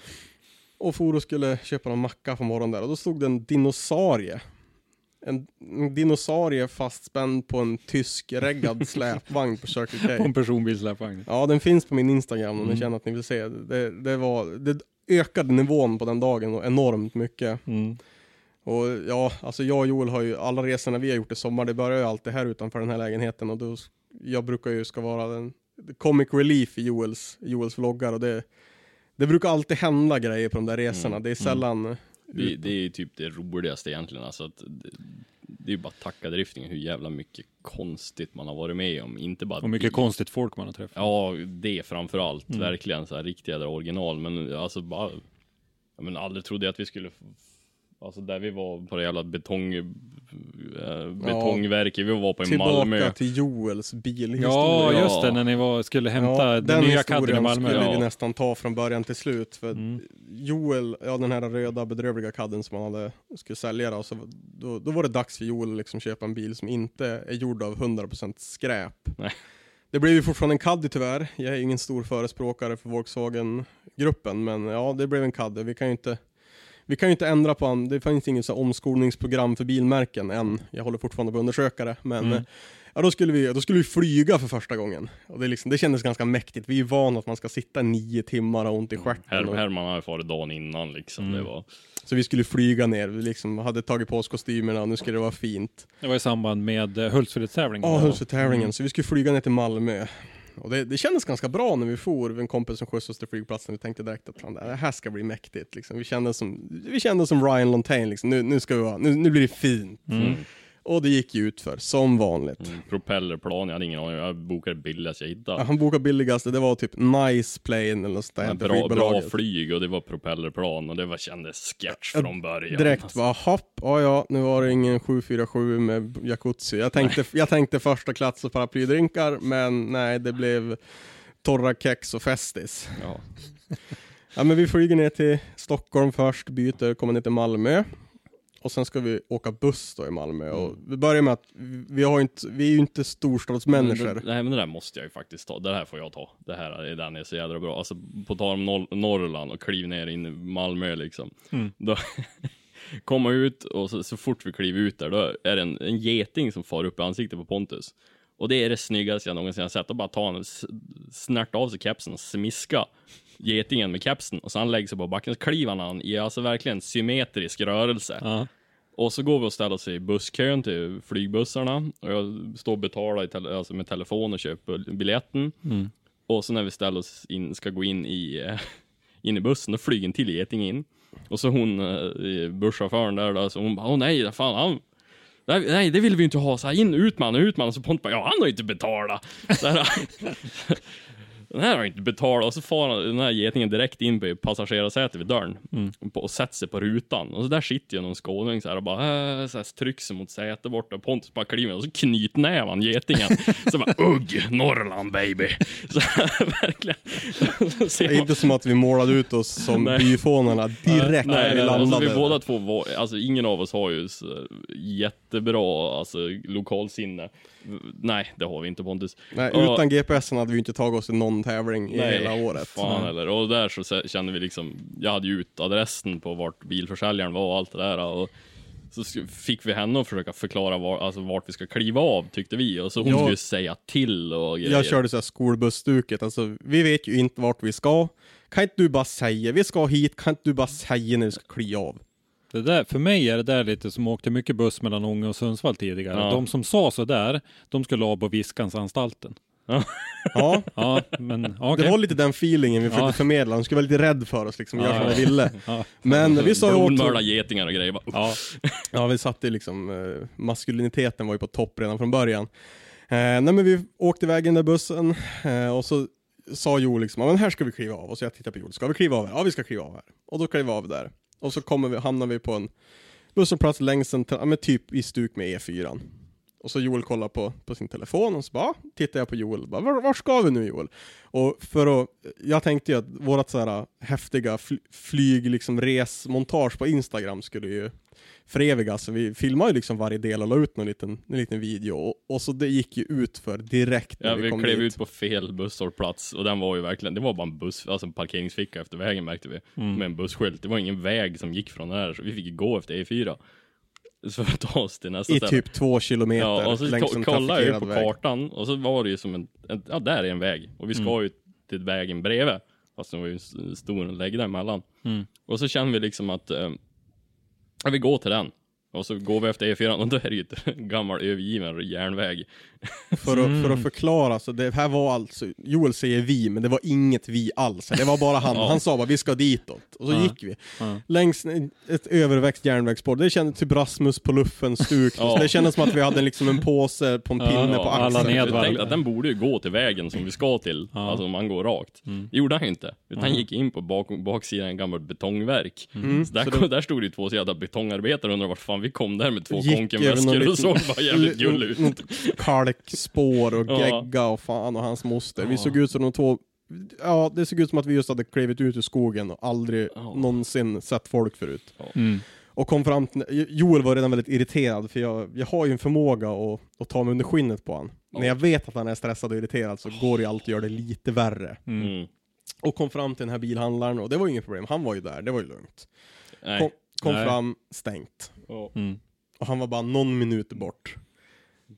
och for och skulle köpa någon macka på morgonen där och då stod det en dinosaurie. En, en dinosaurie fastspänd på en tysk reggad släpvagn på Circle På en K. personbilsläpvagn. Ja, den finns på min Instagram om ni Mm. känner att ni vill se. Det, det, var, det ökade nivån på den dagen enormt mycket. Mm. Och ja, alltså jag och Joel har ju, alla resorna vi har gjort i sommar, det börjar ju alltid här utanför den här lägenheten och då, jag brukar ju ska vara den comic relief i Joels, Joels vloggar och det, det brukar alltid hända grejer på de där resorna, Mm, det är sällan Det, det är ju typ det roligaste egentligen. Alltså att det, det är ju bara att tacka driftingen hur jävla mycket konstigt man har varit med om. Inte bara Och mycket konstigt folk man har träffat. Ja, det framför allt. Mm. Verkligen så här riktiga original. Men alltså bara... Jag men aldrig trodde jag att vi skulle... Alltså där vi var på det jävla betong... Äh, betongverket vi var på i tillbaka Malmö. till Joels bilhistoria. Ja, Ja. just det, när ni var, skulle hämta Ja, den, nya historien kadden i Malmö. skulle Ja. vi nästan ta från början till slut. För Mm. Joel, ja den här röda bedrövliga kadden som han hade, skulle sälja då, så då, då var det dags för Joel att liksom köpa en bil som inte är gjord av 100% skräp. Nej. Det blev ju fortfarande en Caddy tyvärr. Jag är ingen stor förespråkare för Volkswagen-gruppen, men ja, det blev en Caddy. Vi kan ju inte vi kan ju inte ändra på han. Det finns inget så här omskolningsprogram för bilmärken än. Jag håller fortfarande på att undersöka det, men Mm. eh, Ja, då skulle, vi, då skulle vi flyga för första gången. Och det, liksom, det kändes ganska mäktigt. Vi är ju vana att man ska sitta nio timmar och ha ont i stjärten. Her och- Herman hade farit dagen innan liksom. Mm. Det var... Så vi skulle flyga ner. Vi liksom hade tagit på oss kostymerna och nu skulle det vara fint. Det var i samband med uh, Hultsfredstävlingen. Ja, Hultsfredstävlingen. Mm. Så vi skulle flyga ner till Malmö. Och det, det kändes ganska bra när vi for. En kompis som skjutsade oss till flygplatsen. Vi tänkte direkt att fan, det här ska bli mäktigt. Liksom. Vi, kände som, vi kände som Ryan Lontaine. Liksom. Nu, nu, ska vi vara, nu, nu blir det fint. Mm. Och det gick ju ut för som vanligt. Mm, propellerplan, jag hade ingen aning. Jag bokade det billigaste jag hittade. Ja, han bokade billigaste, det var typ Nice Plane eller något sånt bra, bra flyg och det var propellerplan och det var kändes sketch från början. Direkt Alltså. bara hopp, ja ja, nu var det ingen 747 med jacuzzi. Jag tänkte, jag tänkte första klass och paraplydrinkar, men nej, det blev torra kex och Festis. Ja. Ja men vi flyger ner till Stockholm först, byter, kommer ner till Malmö. Och sen ska vi åka buss då i Malmö. Och vi börjar med att vi, har inte, vi är ju inte storstadsmänniskor. Men det- Nej men det där måste jag ju faktiskt ta. Det här får jag ta. Det här är den är så jädra bra. Alltså på tal om Nor- Norrland och kliv ner in i Malmö liksom. Mm. Då komma ut och så, så fort vi kliver ut där då är det en, en geting som far upp i ansiktet på Pontus. Och det är det snyggaste jag någonsin har sett. Och bara ta en, snärta av sig kepsen och smiska getingen med kepsen och så han lägger sig på backen. Så kliver han i alltså verkligen symmetrisk rörelse. Ja. Och så går vi och ställer oss i busskön till flygbussarna. Och jag står och betalar tele- alltså med telefon och köper biljetten. Mm. Och så när vi ställer oss in, ska gå in i, eh, in i bussen, då flyger en till geting in. Och så hon, eh, busschauffören där då, så hon bara, åh nej, fan han, nej, det vill vi inte ha. Så här, in, ut man, ut man. Och så Pontus bara, ja han har ju inte betalat. Så här, den här har inte betalat. Och så far den här getingen direkt in på passagerarsätet vid dörren. På, och sätter sig på rutan. Och så där sitter ju någon skåning så här och bara äh, så här, sig mot sätet borta. Pontus bara kliver och så knytnävar han getingen. så bara ugg, Norrland baby. Så här, verkligen. Så Det är inte som att vi målade ut oss som byfånarna direkt när vi nej, landade. alltså, vi båda två var, alltså ingen av oss har ju jättebra, alltså lokalsinne. Nej, det har vi inte Pontus. Nej, Och- utan GPSen hade vi inte tagit oss till någon tävling i hela året. Fan eller. Och där så kände vi liksom, jag hade ju ut adressen på vart bilförsäljaren var och allt det där. Och så fick vi henne att försöka förklara var, alltså vart vi ska kliva av tyckte vi. Och så hon Ja. skulle säga till och grejer. Jag körde så här skolbussstuket, alltså vi vet ju inte vart vi ska. Kan inte du bara säga, vi ska hit, kan inte du bara säga när vi ska kliva av? Det där, för mig är det där lite som åkte mycket buss mellan Ånge och Sundsvall tidigare. Ja. De som sa så där, de skulle av på Viskansanstalten. Ja, Ja, men okej. det var lite den feelingen vi försökte Ja. förmedla. De skulle vara lite rädd för oss, liksom, göra som vi ville. Ja. Men vi sa ju också... getingar och grejer. Ja, Ja, vi satte liksom, eh, maskuliniteten var ju på topp redan från början. Eh, nej men vi åkte iväg i den där bussen eh, och så sa Joel liksom, men här ska vi kliva av. Och så jag tittade på Joel, ska vi kliva av här? Ja vi ska kliva av här. Och då klev vi av där. Och så kommer vi, hamnar vi på en busshållplats längs en, ja, men typ i stuk med E4. Och så Joel kollar på, på sin telefon och så bara, tittar jag på Joel, bara, var, var ska vi nu Joel? Och för att, jag tänkte ju att vårat så här häftiga fly, flyg, liksom resmontage på Instagram skulle ju förevigas, så vi filmade ju liksom varje del och la ut någon liten, en liten video, och, och så det gick ju ut för direkt när Ja, vi, vi kom klev dit. ut på fel busshållplats och den var ju verkligen, det var bara en buss, alltså en parkeringsficka efter vägen märkte vi. Med en busskylt. Det var ingen väg som gick från där, så vi fick ju gå efter E4. För att ta oss till nästa I ställe. typ två kilometer Ja, och så längs kollade jag ju på väg. kartan och så var det ju som en, en ja där är en väg. Och vi ska ju till vägen bredvid. Fast det var ju en stor lägg däremellan. Och så känner vi liksom att, eh, vi går till den. Och så går vi efter E4 och då är det ju en gammal övergiven järnväg. För att, för att förklara, så det här var alltså, Joel säger vi, men det var inget vi alls. Det var bara han, Ja. han sa bara vi ska ditåt. Och så Ja. gick vi. Ja. Längs ett överväxt järnvägsspår. Det kändes typ Rasmus på luffen stuk. Ja. Så det kändes som att vi hade liksom en påse på en pinne ja, på alla axeln. Jag tänkte att den borde ju gå till vägen som vi ska till. Ja. Alltså om man går rakt. Det gjorde han ju inte. Utan han gick in på bak, baksidan av en gammal betongverk. Så där, Så kom, där stod det ju två jävla betongarbetare och undrade vart fan vi kom där med två Gick konkenväskor över någon och såg liten- bara jävligt gull ut. Kalkspår och Ja. gegga och fan och hans moster. Vi Ja. såg ut som de två Ja, det såg ut som att vi just hade klivit ut ur skogen och aldrig Ja. någonsin sett folk förut. Mm. Och kom fram till, Joel var redan väldigt irriterad för jag, jag har ju en förmåga att, att ta mig under skinnet på honom. När jag vet att han är stressad och irriterad så går det ju alltid att göra det lite värre. Mm. Och kom fram till den här bilhandlaren och det var ju inget problem, han var ju där, det var ju lugnt. Kom, Nej. kom Nej. fram, stängt. Ja. Mm. Och han var bara någon minut bort.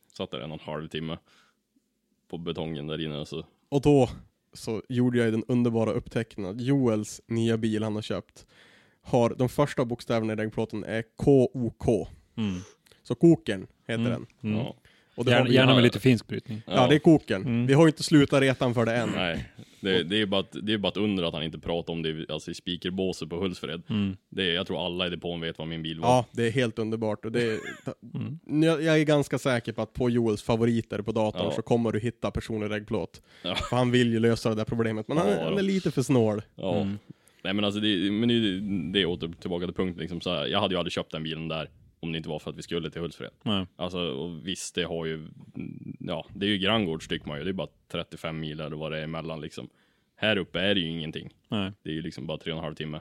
Satt där en och en halv timme. På betongen där inne och så. Och då så gjorde jag den underbara upptäckten att Joels nya bil han har köpt har de första bokstäverna i den plåten är KOK. Mm. Så Kokern heter Mm. den. Mm. Ja. Och det Gärna, vi, gärna ja. med lite finsk brytning. ja, det är Kokern. Mm. Vi har ju inte slutat retan för det än. Nej, det, det är ju bara ett, det är bara ett under att han inte pratar om det alltså i speakerbåset på Hultsfred. Mm. Det är, jag tror alla i depån vet vad min bil var. Ja, det är helt underbart. Och det är, Mm. jag, jag är ganska säker på att på Joels favoriter på datorn Ja. så kommer du hitta personlig regplåt. Ja. För han vill ju lösa det där problemet, men han, Ja, är- han är lite för snål. Ja. Mm. Nej men alltså det, men det, det är åter tillbaka till punkten liksom så här, Jag hade ju aldrig köpt den bilen där om det inte var för att vi skulle till Hultsfred. Nej. Alltså och visst, det har ju, ja det är ju Grangårds tycker man ju, det är bara 35 mil eller vad det är emellan liksom. Här uppe är det ju ingenting. Nej. Det är ju liksom bara tre och en halv timme.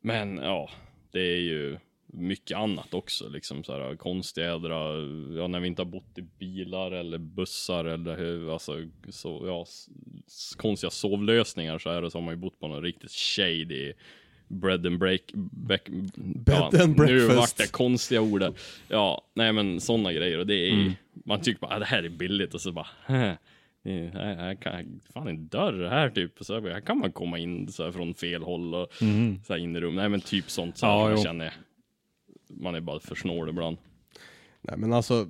Men ja, det är ju mycket annat också liksom så här konstiga jädra, ja när vi inte har bott i bilar eller bussar eller hur, alltså så, ja, konstiga sovlösningar så är det som man ju bott på något riktigt shady bread and break, back, Bed ja, and Nu breakfast. vart det konstiga ord där. Ja, nej men sådana grejer och det är Mm. man tycker bara, ah, det här är billigt och så bara, här, här kan, fan en dörr här typ, så här, här kan man komma in så här från fel håll och så här in i rum. Nej men typ sånt så här, Ja, jo. känner, man är bara för snål ibland. Nej men alltså,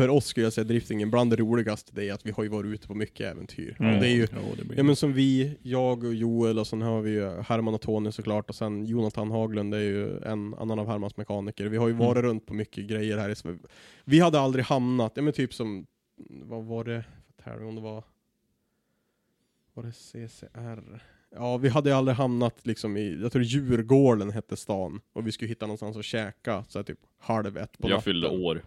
för oss skulle jag säga driftingen, bland det roligaste det är att vi har ju varit ute på mycket äventyr. Mm. Och det är ju, Jo, det blir... ja men som vi, jag och Joel och sen har vi ju Herman och Tony såklart och sen Jonathan Haglund det är ju en annan av Hermans mekaniker. Vi har ju varit runt på mycket grejer här i Sverige. Vi hade aldrig hamnat, ja men typ som, vad var det för tävling om det var? Var det CCR? Ja, vi hade aldrig hamnat liksom i, jag tror Djurgården hette stan, och vi skulle hitta någonstans att käka, så här typ halv ett på jag natten. fyllde år.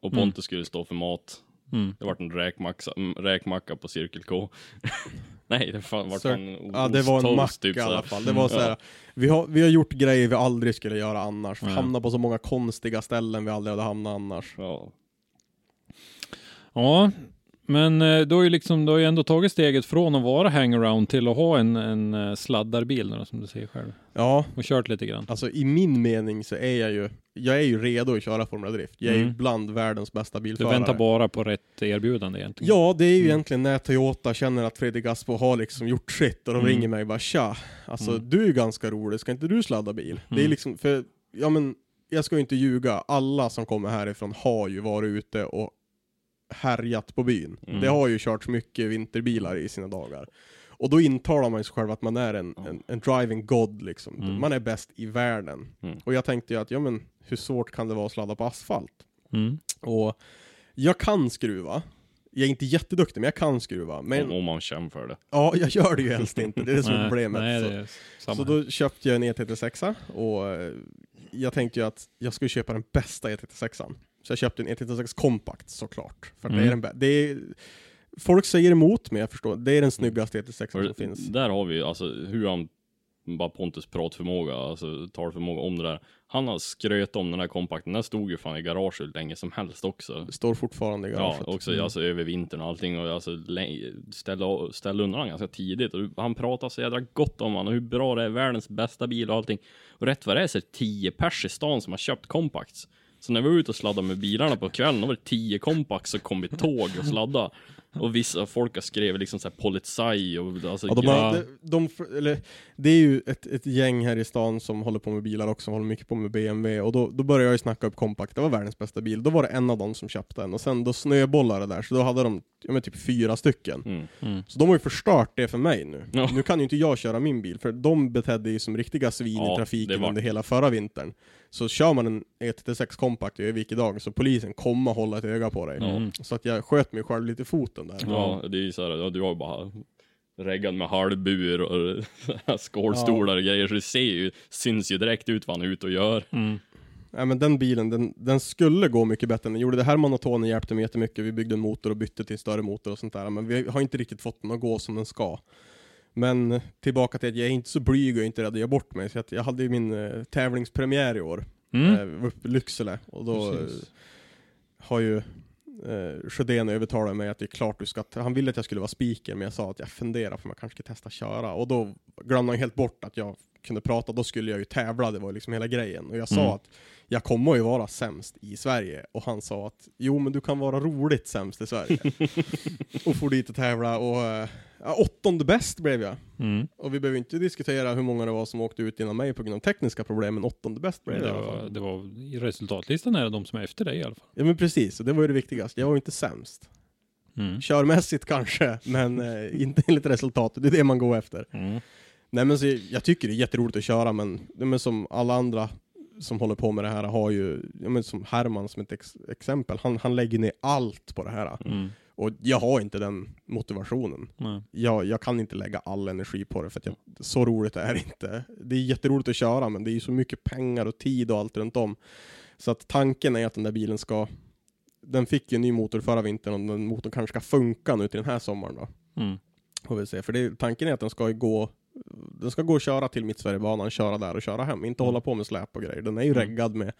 Och Mm. Pontus skulle stå för mat. Mm. Det vart en räkmacka, mm, räkmacka på Cirkel K. Nej, det fan, vart Så- en Ja, det var en osttoast, mack typ i här. alla fall. Det var så här, Ja. vi, har, vi har gjort grejer vi aldrig skulle göra annars. Ja. Hamnat på så många konstiga ställen vi aldrig hade hamnat annars. Ja. Ja, men eh, du har ju liksom, du har ju ändå tagit steget från att vara hangaround till att ha en, en eh, sladdarbil då, som du säger själv. Ja, Och kört lite grann. alltså i min mening så är jag ju, jag är ju redo att köra Formula Drift. Jag är ju Mm. bland världens bästa Du bilförare. väntar bara på rätt erbjudande egentligen. Ja, det är ju Mm. egentligen när Toyota känner att Fredrik Aspo har liksom gjort sitt och de Mm. ringer mig och bara tja, alltså Mm. du är ju ganska rolig, ska inte du sladda bil? Det är Mm. liksom, för, ja men, jag ska ju inte ljuga, alla som kommer härifrån har ju varit ute och härjat på byn. Mm. Det har ju kört mycket vinterbilar i sina dagar. Och då intalar man sig själv att man är en, en, en driving god liksom. Mm. Man är bäst i världen. Mm. Och jag tänkte ju att, ja men, hur svårt kan det vara att sladda på asfalt? Mm. Och jag kan skruva. Jag är inte jätteduktig, men jag kan skruva. Men Om, om man känner för det. ja, jag gör det ju helst inte. Det är det som är problemet. Nej, så det är så då köpte jag en E36 och eh, jag tänkte ju att jag skulle köpa den bästa E36an. Så jag köpte en 196 Compact såklart. För Mm. det är den bä- det är, Folk säger emot mig, jag förstår. Det är den snyggaste 196 som För finns. Där har vi alltså hur han, bara Pontus pratförmåga, alltså talförmåga om det där. Han har skröt om den här kompakten, den stod ju fan i garaget hur länge som helst också. Det står fortfarande i Ja, garaget. också alltså, över vintern och allting och alltså ställa, ställa undan den ganska tidigt och han pratar så jädra gott om han och hur bra det är, världens bästa bil och allting. Och rätt vad det är så är det 10 pers i stan som har köpt compacts. Så när vi var ute och sladdade med bilarna på kvällen, då var det 10 compacts som kom i tåg och sladda. Och vissa folk har skrivit liksom såhär Polizei och alltså Ja, de har, de, de, eller, det är ju ett, ett gäng här i stan som håller på med bilar också, som håller mycket på med BMW, och då, då började jag ju snacka upp Compact, det var världens bästa bil, då var det en av dem som köpte den, och sen då snöbollade det där, så då hade de ja, men typ fyra stycken. Mm. Så de har ju förstört det för mig nu. Ja. Nu kan ju inte jag köra min bil, för de betedde ju som riktiga svin Ja, i det trafiken var- under hela förra vintern. Så kör man en E36 Compact i Övik idag, så polisen kommer hålla ett öga på dig. Mm. Så att jag sköt mig själv lite i foten där. Ja, det är ju såhär, ja, du har ju bara reggad med halvbur och skålstolar och grejer, så det ser ju, syns ju direkt ut vad han är ute och gör. Mm. Nej men den bilen, den, den skulle gå mycket bättre än den gjorde. Det här monotonen hjälpte mig jättemycket. Vi byggde en motor och bytte till en större motor och sånt där. Men vi har inte riktigt fått den att gå som den ska. Men eh, tillbaka till att jag är inte så blyg och inte rädd att göra bort mig. Så att jag hade ju min eh, tävlingspremiär i år. Mm. Eh, uppe i Lycksele. Och då eh, har ju eh, Sjödén övertalat mig att det är klart du ska, han ville att jag skulle vara speaker men jag sa att jag funderar på om jag kanske ska testa köra och då glömde han helt bort att jag kunde prata, då skulle jag ju tävla, det var liksom hela grejen. Och jag sa Mm. att jag kommer ju vara sämst i Sverige och han sa att jo men du kan vara roligt sämst i Sverige. och for dit och tävla och eh, ja, åttonde bäst blev jag. Mm. Och vi behöver inte diskutera hur många det var som åkte ut innan mig på grund av tekniska problem, men åttonde bäst blev Det jag i alla var, fall. det var, I resultatlistan är det de som är efter dig i alla fall. Ja men precis, och det var ju det viktigaste. Jag var ju inte sämst. Mm. Körmässigt kanske, men eh, inte enligt resultatet. Det är det man går efter. Mm. Nej men så, jag tycker det är jätteroligt att köra, men, men som alla andra som håller på med det här har ju, ja, men som Herman som ett ex exempel, han, han lägger ner allt på det här. Mm. Och jag har inte den motivationen. Nej. Jag, jag kan inte lägga all energi på det, för att jag, så roligt är det inte. Det är jätteroligt att köra, men det är ju så mycket pengar och tid och allt runt om. Så att tanken är att den där bilen ska, den fick ju en ny motor förra vintern och den motorn kanske ska funka nu till den här sommaren då. Mm. Får vi se, för det, tanken är att den ska gå den ska gå och köra till Mittsverigebanan, köra där och köra hem, inte hålla på med släp och grejer. Den är ju Mm. reggad med,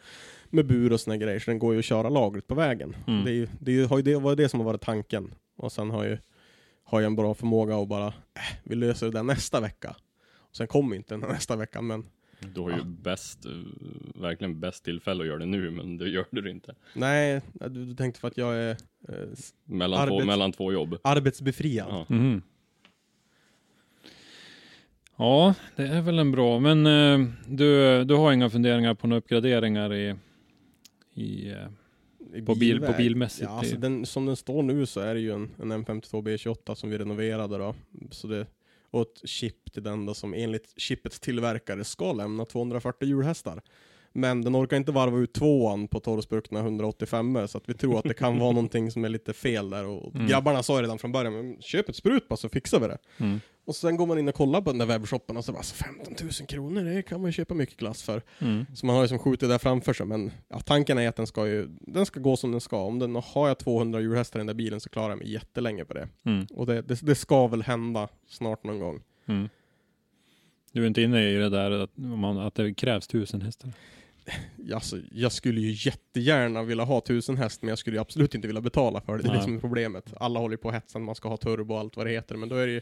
med bur och såna grejer, så den går ju att köra lagligt på vägen. Mm. Det, är ju, det, är ju, har ju det var ju det som har varit tanken. Och sen har ju, har jag en bra förmåga att bara, äh, vi löser det där nästa vecka. Och sen kommer inte den nästa vecka, men Du har ju bäst, eh, verkligen bäst tillfälle att göra det nu, men det gör du inte. nej, du, du tänkte för att jag är eh, Mellan, två, Arbets- mellan två jobb. arbetsbefriad. Ja. Mhm. Ja, det är väl en bra, men eh, du, du har inga funderingar på några uppgraderingar i, i eh, På bil- på bilmässigt, Ja, alltså den, som den står nu så är det ju en, en M52 B28 som vi renoverade då. Så det, och ett chip till den då som enligt chippets tillverkare ska lämna 240 hjulhästar. Men den orkar inte varva ut tvåan på torrspruckna 185 så att vi tror att det kan vara någonting som är lite fel där. Och Mm. grabbarna sa redan från början, men köp ett sprut bara så fixar vi det. Mm. Och sen går man in och kollar på den där webbshoppen och så bara, alltså 15 000 kronor, det kan man ju köpa mycket glass för. mm. Så man har ju som skjutit där framför sig, men ja, tanken är att den ska ju, den ska gå som den ska. Om den har jag 200 hjulhästar i den där bilen så klarar jag mig jättelänge på det. Mm. Och det, det, det ska väl hända snart någon gång. Mm. Du är inte inne i det där att, man, att det krävs tusen hästar? Alltså, jag skulle ju jättegärna vilja ha 1000 häst, men jag skulle ju absolut inte vilja betala för det. Det är Nej. det som är problemet. Alla håller ju på och hetsar, man ska ha turbo och allt vad det heter, men då är det ju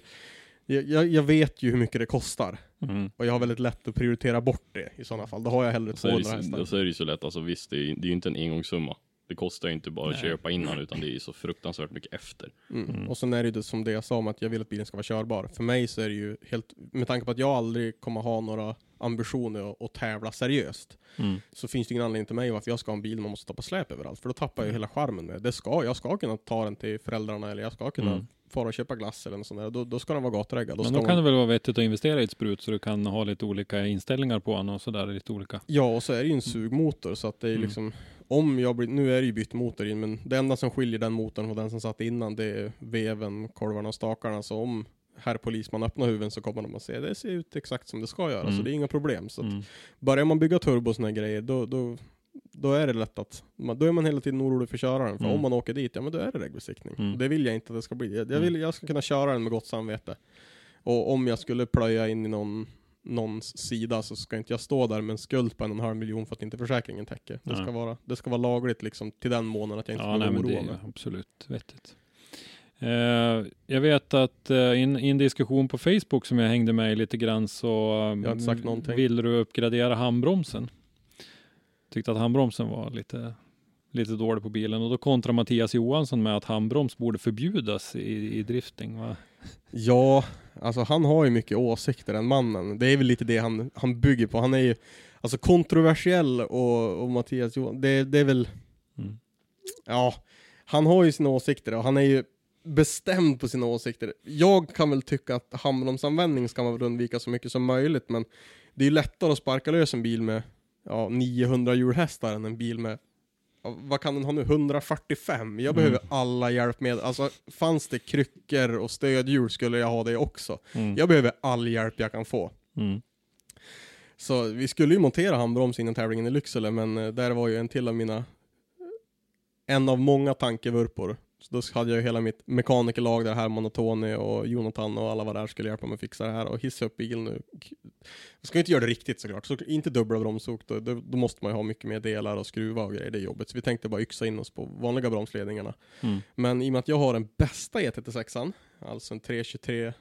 jag, jag, vet ju hur mycket det kostar. Mm. Och jag har väldigt lätt att prioritera bort det i sådana fall. Då har jag hellre Så är, det, 200 så- hästar. och så är det ju så lätt, alltså visst, det är ju inte en engångssumma. Det kostar ju inte bara att Nej. köpa innan, utan det är ju så fruktansvärt mycket efter. Mm. Mm. Och sen är det ju det som det jag sa om att jag vill att bilen ska vara körbar. För mig så är det ju helt, med tanke på att jag aldrig kommer ha några ambitioner att, att tävla seriöst, Mm. så finns det ingen anledning till mig varför jag ska ha en bil man måste ta på släp överallt. För då tappar jag ju hela charmen med det. det. Ska, jag ska kunna ta den till föräldrarna eller jag ska kunna Mm. fara och köpa glass eller något sånt där. Då, då ska den vara gatreggad. Då Men då kan det man, väl vara vettigt att investera i ett sprut så du kan ha lite olika inställningar på den och sådär, lite olika. Ja, och så är det ju en sugmotor så att det är Mm. liksom om jag blir, nu är det ju bytt motor in, men det enda som skiljer den motorn från den som satt innan det är veven, kolvarna och stakarna. Så om herr polisman öppnar huven så kommer de att se det ser ut exakt som det ska göra, Mm. så det är inga problem. Så Mm. börjar man bygga turbo och såna här grejer, då, då, då är det lätt att, man, då är man hela tiden orolig för köraren. För Mm. om man åker dit, ja men då är det regbesiktning. Mm. Det vill jag inte att det ska bli. Jag, jag, vill, jag ska kunna köra den med gott samvete. Och om jag skulle plöja in i någon, någons sida så ska inte jag stå där med en skuld på en och en halv miljon för att inte försäkringen täcker. Det Nej. ska, vara, det ska vara lagligt liksom till den månaden att jag inte Ja, ska nej, oroa mig. absolut vettigt. Eh, jag vet att eh, i en, diskussion på Facebook som jag hängde med i lite grann så någonting. ville du uppgradera handbromsen. Tyckte att handbromsen var lite, lite dålig på bilen och då kontrar Mattias Johansson med att handbroms borde förbjudas i, i drifting. Va? Ja, alltså han har ju mycket åsikter den mannen. Det är väl lite det han, han bygger på. Han är ju alltså kontroversiell och, och Mattias Johansson, det, det är väl, Mm. ja, han har ju sina åsikter och han är ju bestämd på sina åsikter. Jag kan väl tycka att handbromsanvändning ska man väl undvika så mycket som möjligt, men det är ju lättare att sparka lös en bil med ja, 900 hjulhästar än en bil med vad kan den ha nu? 145? Jag Mm. behöver alla hjälpmedel. Alltså, fanns det kryckor och stödhjul skulle jag ha det också. Mm. Jag behöver all hjälp jag kan få. Mm. Så vi skulle ju montera handbroms innan tävlingen i Lycksele, men eh, där var ju en till av mina... En av många tankevurpor. Så då hade jag hela mitt mekanikerlag där, Herman och Tony och Jonathan och alla var där skulle hjälpa mig att fixa det här och hissa upp bilen nu. Jag ska inte göra det riktigt såklart, så inte dubbla bromsok, då, då måste man ju ha mycket mer delar och skruva och grejer, det är jobbigt. Så vi tänkte bara yxa in oss på vanliga bromsledningarna. Mm. Men i och med att jag har den bästa E36an, alltså en 323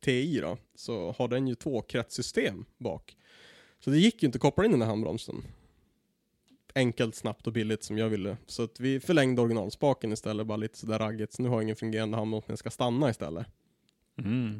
Ti då, så har den ju två kretssystem bak. Så det gick ju inte att koppla in den här handbromsen. Enkelt, snabbt och billigt som jag ville. Så att vi förlängde originalspaken istället, bara lite sådär raggigt. Så nu har jag ingen fungerande handbroms, men jag ska stanna istället. Mm.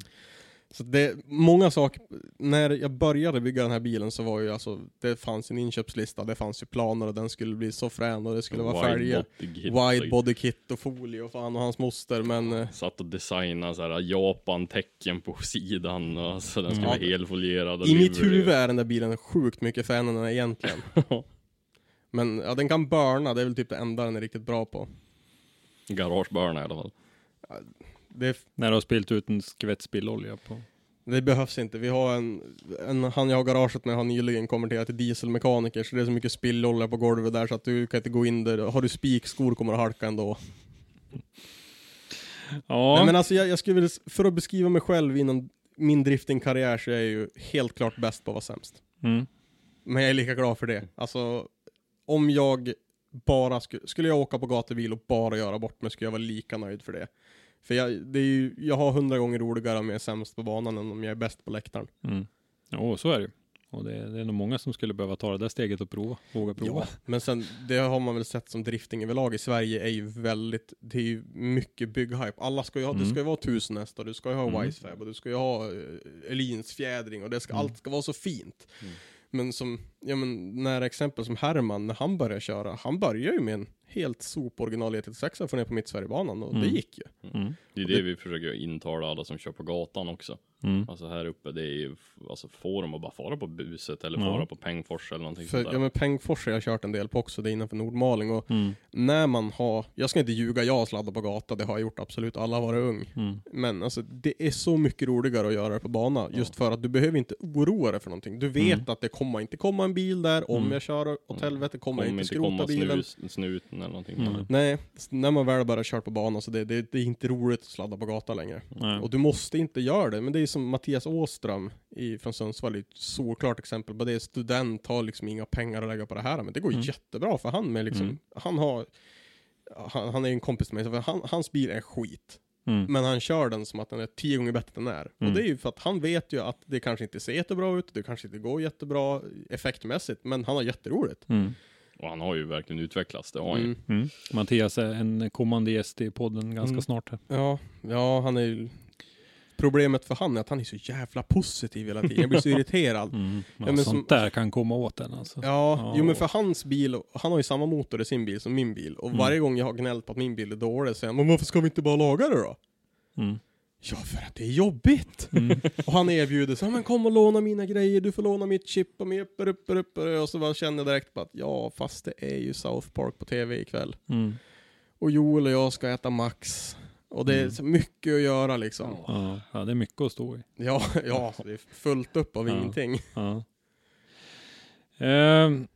Så det är många saker. När jag började bygga den här bilen så var ju alltså, det fanns en inköpslista, det fanns ju planer och den skulle bli så frän och det skulle vara färger. kit. Wide body kit och folie och fan och hans moster, men eh, Satt och designade så här Japan-tecken på sidan och så den skulle Ja. vara helfolierad. i mitt huvud är den där bilen sjukt mycket fränare än den är egentligen. Men ja, den kan burna, det är väl typ det enda den är riktigt bra på. Garageburna i alla fall. Det, När du har spilt ut en skvätt spillolja på. det behövs inte. Vi har en, en, han jag har garaget med har nyligen konverterat till dieselmekaniker, så det är så mycket spillolja på golvet där så att du kan inte gå in där. Har du spikskor kommer du halka ändå. Ja, Nej, men alltså jag, jag skulle vilja, för att beskriva mig själv inom min driftingkarriär så är jag ju helt klart bäst på att vara sämst. mm. Men jag är lika glad för det. Alltså, om jag bara skulle, skulle jag åka på gatubil och bara göra bort mig skulle jag vara lika nöjd för det. För jag, det är ju, jag har hundra gånger roligare om jag är sämst på banan än om jag är bäst på läktaren. Mm. Jo, så är det ju. Och det, det är nog många som skulle behöva ta det där steget och prova. Våga prova. Men sen, det har man väl sett som drifting överlag i Sverige är ju väldigt, det är ju mycket bygghype. Alla ska ju ha, det Mm. ska ju vara tusen hästar, du ska ju ha Mm. Wisefab och du ska ju ha uh, Elins fjädring och det ska, Mm. allt ska vara så fint. Mm. Men som, ja men, när exempel som Herman, när han började köra, han började ju med en helt sop original E36 för ner på mitt Sverigebanan och det Mm. gick ju. Mm. Det är Och det det- vi försöker intala alla som kör på gatan också. Mm. Alltså här uppe, det är ju, alltså får de att bara fara på buset eller fara på Pengfors eller någonting För, sånt ja men Pengfors har jag kört en del på också, det är innanför Nordmaling och Mm. när man har, jag ska inte ljuga, jag har sladdat på gata, det har jag gjort absolut, alla har varit ung. Mm. Men alltså det är så mycket roligare att göra det på bana, just för att du behöver inte oroa dig för någonting. Du vet Mm. att det kommer inte komma en bil där, om Mm. jag kör åt helvete kommer jag inte skrota bilen. snus, snuten eller någonting. Mm. Nej, när man väl börjar köra på bana så det, det, det är inte roligt att sladda på gata längre. Nej. Och du måste inte göra det, men det är som Mattias Åström i, från Sundsvall, ett solklart exempel på det. Student har liksom inga pengar att lägga på det här, men det går Mm. jättebra för han med liksom, Mm. han har, han, han är ju en kompis med mig, så han, hans bil är skit. Mm. Men han kör den som att den är tio gånger bättre än den är. Mm. Och det är ju för att han vet ju att det kanske inte ser jättebra ut, det kanske inte går jättebra effektmässigt, men han har jätteroligt. Mm. Och han har ju verkligen utvecklats, det har han ju. Mm. Mm. Mattias är en kommande gäst i podden ganska Mm. snart. Här. Ja, ja, han är ju... Problemet för han är att han är så jävla positiv hela tiden. Jag blir så irriterad. Mm. Ja, men sånt som- där kan komma åt en alltså. Ja, Ja. jo men för hans bil, han har ju samma motor i sin bil som min bil. Och Mm. varje gång jag har gnällt på att min bil är dålig så säger han, men varför ska vi inte bara laga det då? Mm. Ja, för att det är jobbigt! Mm. och han erbjuder "Ja, men kom och låna mina grejer, du får låna mitt chip och mig upp, upp, upp, och så bara känner jag direkt på att ja, fast det är ju South Park på tv ikväll. Mm. Och Joel och jag ska äta Max. Och det är Mm. så mycket att göra liksom. Ja. ja, det är mycket att stå i. Ja, ja, det är fullt upp av Ja. ingenting. Ja. Ehm,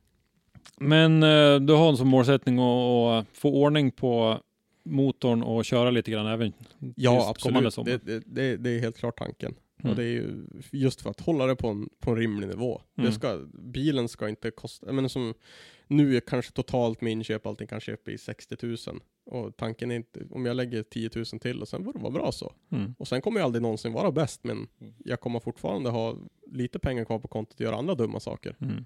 Men eh, du har som målsättning att, att få ordning på motorn och köra lite grann även Ja, just kommande absolut. Det, det, det, det är helt klart tanken. Mm. Och det är ju just för att hålla det på en, på en rimlig nivå. Mm. Det ska, bilen ska inte kosta, menar som nu är kanske totalt med inköp allting kanske uppe i 60 000. Och tanken är inte, om jag lägger 10 000 till och sen får det vara bra så. Mm. Och sen kommer jag aldrig någonsin vara bäst, men Mm. jag kommer fortfarande ha lite pengar kvar på kontot och göra andra dumma saker. Mm.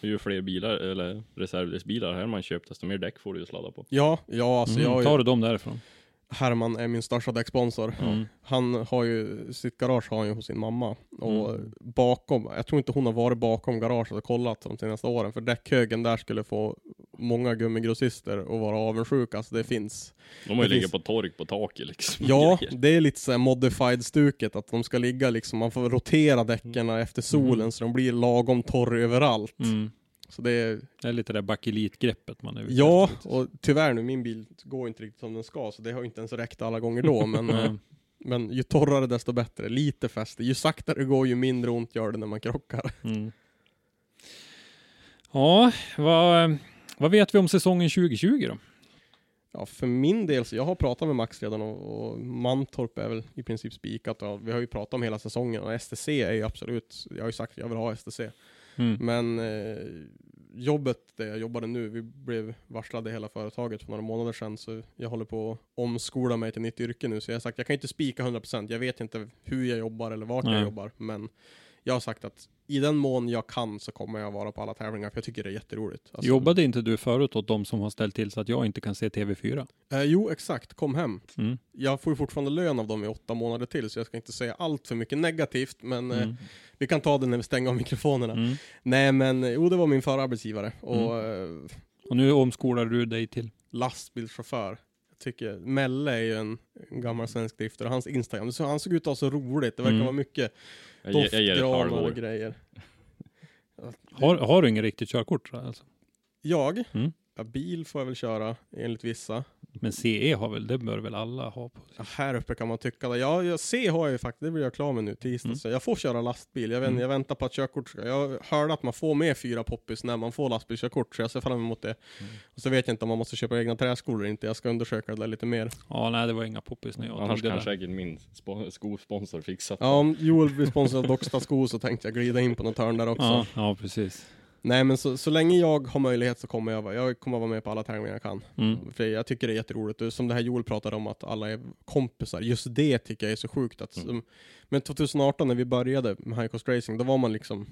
Ju fler bilar, eller reservdelsbilar här man köpt, desto mer däck får du ju sladda på. Ja, ja alltså Mm. jag, Tar du dem därifrån? Herman är min största däcksponsor. Mm. Han har ju, sitt garage har han ju hos sin mamma. Och Mm. bakom, jag tror inte hon har varit bakom garaget och kollat de senaste åren. För däckhögen där skulle få många gummigrossister att vara avundsjuka. Alltså det finns. De har ju finns- på tork på taket liksom. Ja, det är lite såhär modified-stuket. Att de ska ligga liksom, man får rotera däcken efter solen så de blir lagom torr överallt. Mm. Så det är, Det är lite det bakelitgreppet man är ute ja, efter lite. och tyvärr nu, min bil går inte riktigt som den ska. Så det har ju inte ens räckt alla gånger då. Men eh, Mm. Men ju torrare desto bättre, lite fäste. Ju saktare det går ju mindre ont gör det när man krockar. Mm. Ja, vad, vad vet vi om säsongen 2020 då? Ja, för min del, så jag har pratat med Max redan och, och Mantorp är väl i princip spikat. Och vi har ju pratat om hela säsongen och STC är ju absolut, jag har ju sagt att jag vill ha STC. Mm. Men eh, jobbet där jag jobbade nu, vi blev varslade hela företaget för några månader sedan så jag håller på att omskola mig till nytt yrke nu. Så jag har sagt jag kan inte spika 100%, jag vet inte hur jag jobbar eller vart Nej. jag jobbar. Men jag har sagt att i den mån jag kan så kommer jag vara på alla tävlingar för jag tycker det är jätteroligt. Alltså, Jobbade inte du förut åt de som har ställt till så att jag inte kan se TV4? Eh, jo, exakt. Kom hem. Mm. Jag får ju fortfarande lön av dem i åtta månader till, så jag ska inte säga allt för mycket negativt, men eh, Mm. vi kan ta det när vi stänger av mikrofonerna. Mm. Nej, men eh, jo, det var min förra arbetsgivare och eh, Och nu omskolar du dig till? lastbilschaufför. Tycker Melle är ju en, en gammal svensk driftare, hans Instagram, så, han såg ut att ha så roligt, det verkar Mm. vara mycket Jag, ger- jag ger ett doftgranar och halvår. grejer. Har, har du inget riktigt körkort? Alltså? Jag? Mm. Ja, bil får jag väl köra, enligt vissa. Men CE har väl, det bör väl alla ha på sig? Ja, här uppe kan man tycka det. Ja, jag, C har jag ju faktiskt, det blir jag klar med nu tisdag. Mm. Så jag får köra lastbil. Jag, vet, Mm. jag väntar på att körkort ska... Jag hörde att man får med fyra poppis när man får lastbilskörkort, så jag ser fram emot det. Mm. Och så vet jag inte om man måste köpa egna träskor eller inte. Jag ska undersöka det där lite mer. Ja, nej det var inga poppis när jag Annars det kan säkert min spo- skosponsor fixa Ja, om Joel blir sponsrad av Docksta skor så tänkte jag glida in på något hörn där också. Ja, ja, precis. Nej, men så, så länge jag har möjlighet så kommer jag jag kommer vara med på alla tävlingar jag kan. Mm. För jag tycker det är jätteroligt. Och Som det här Joel pratade om, att alla är kompisar. Just det tycker jag är så sjukt. Att, Mm. Men 2018 när vi började med High Cost Racing, då var man liksom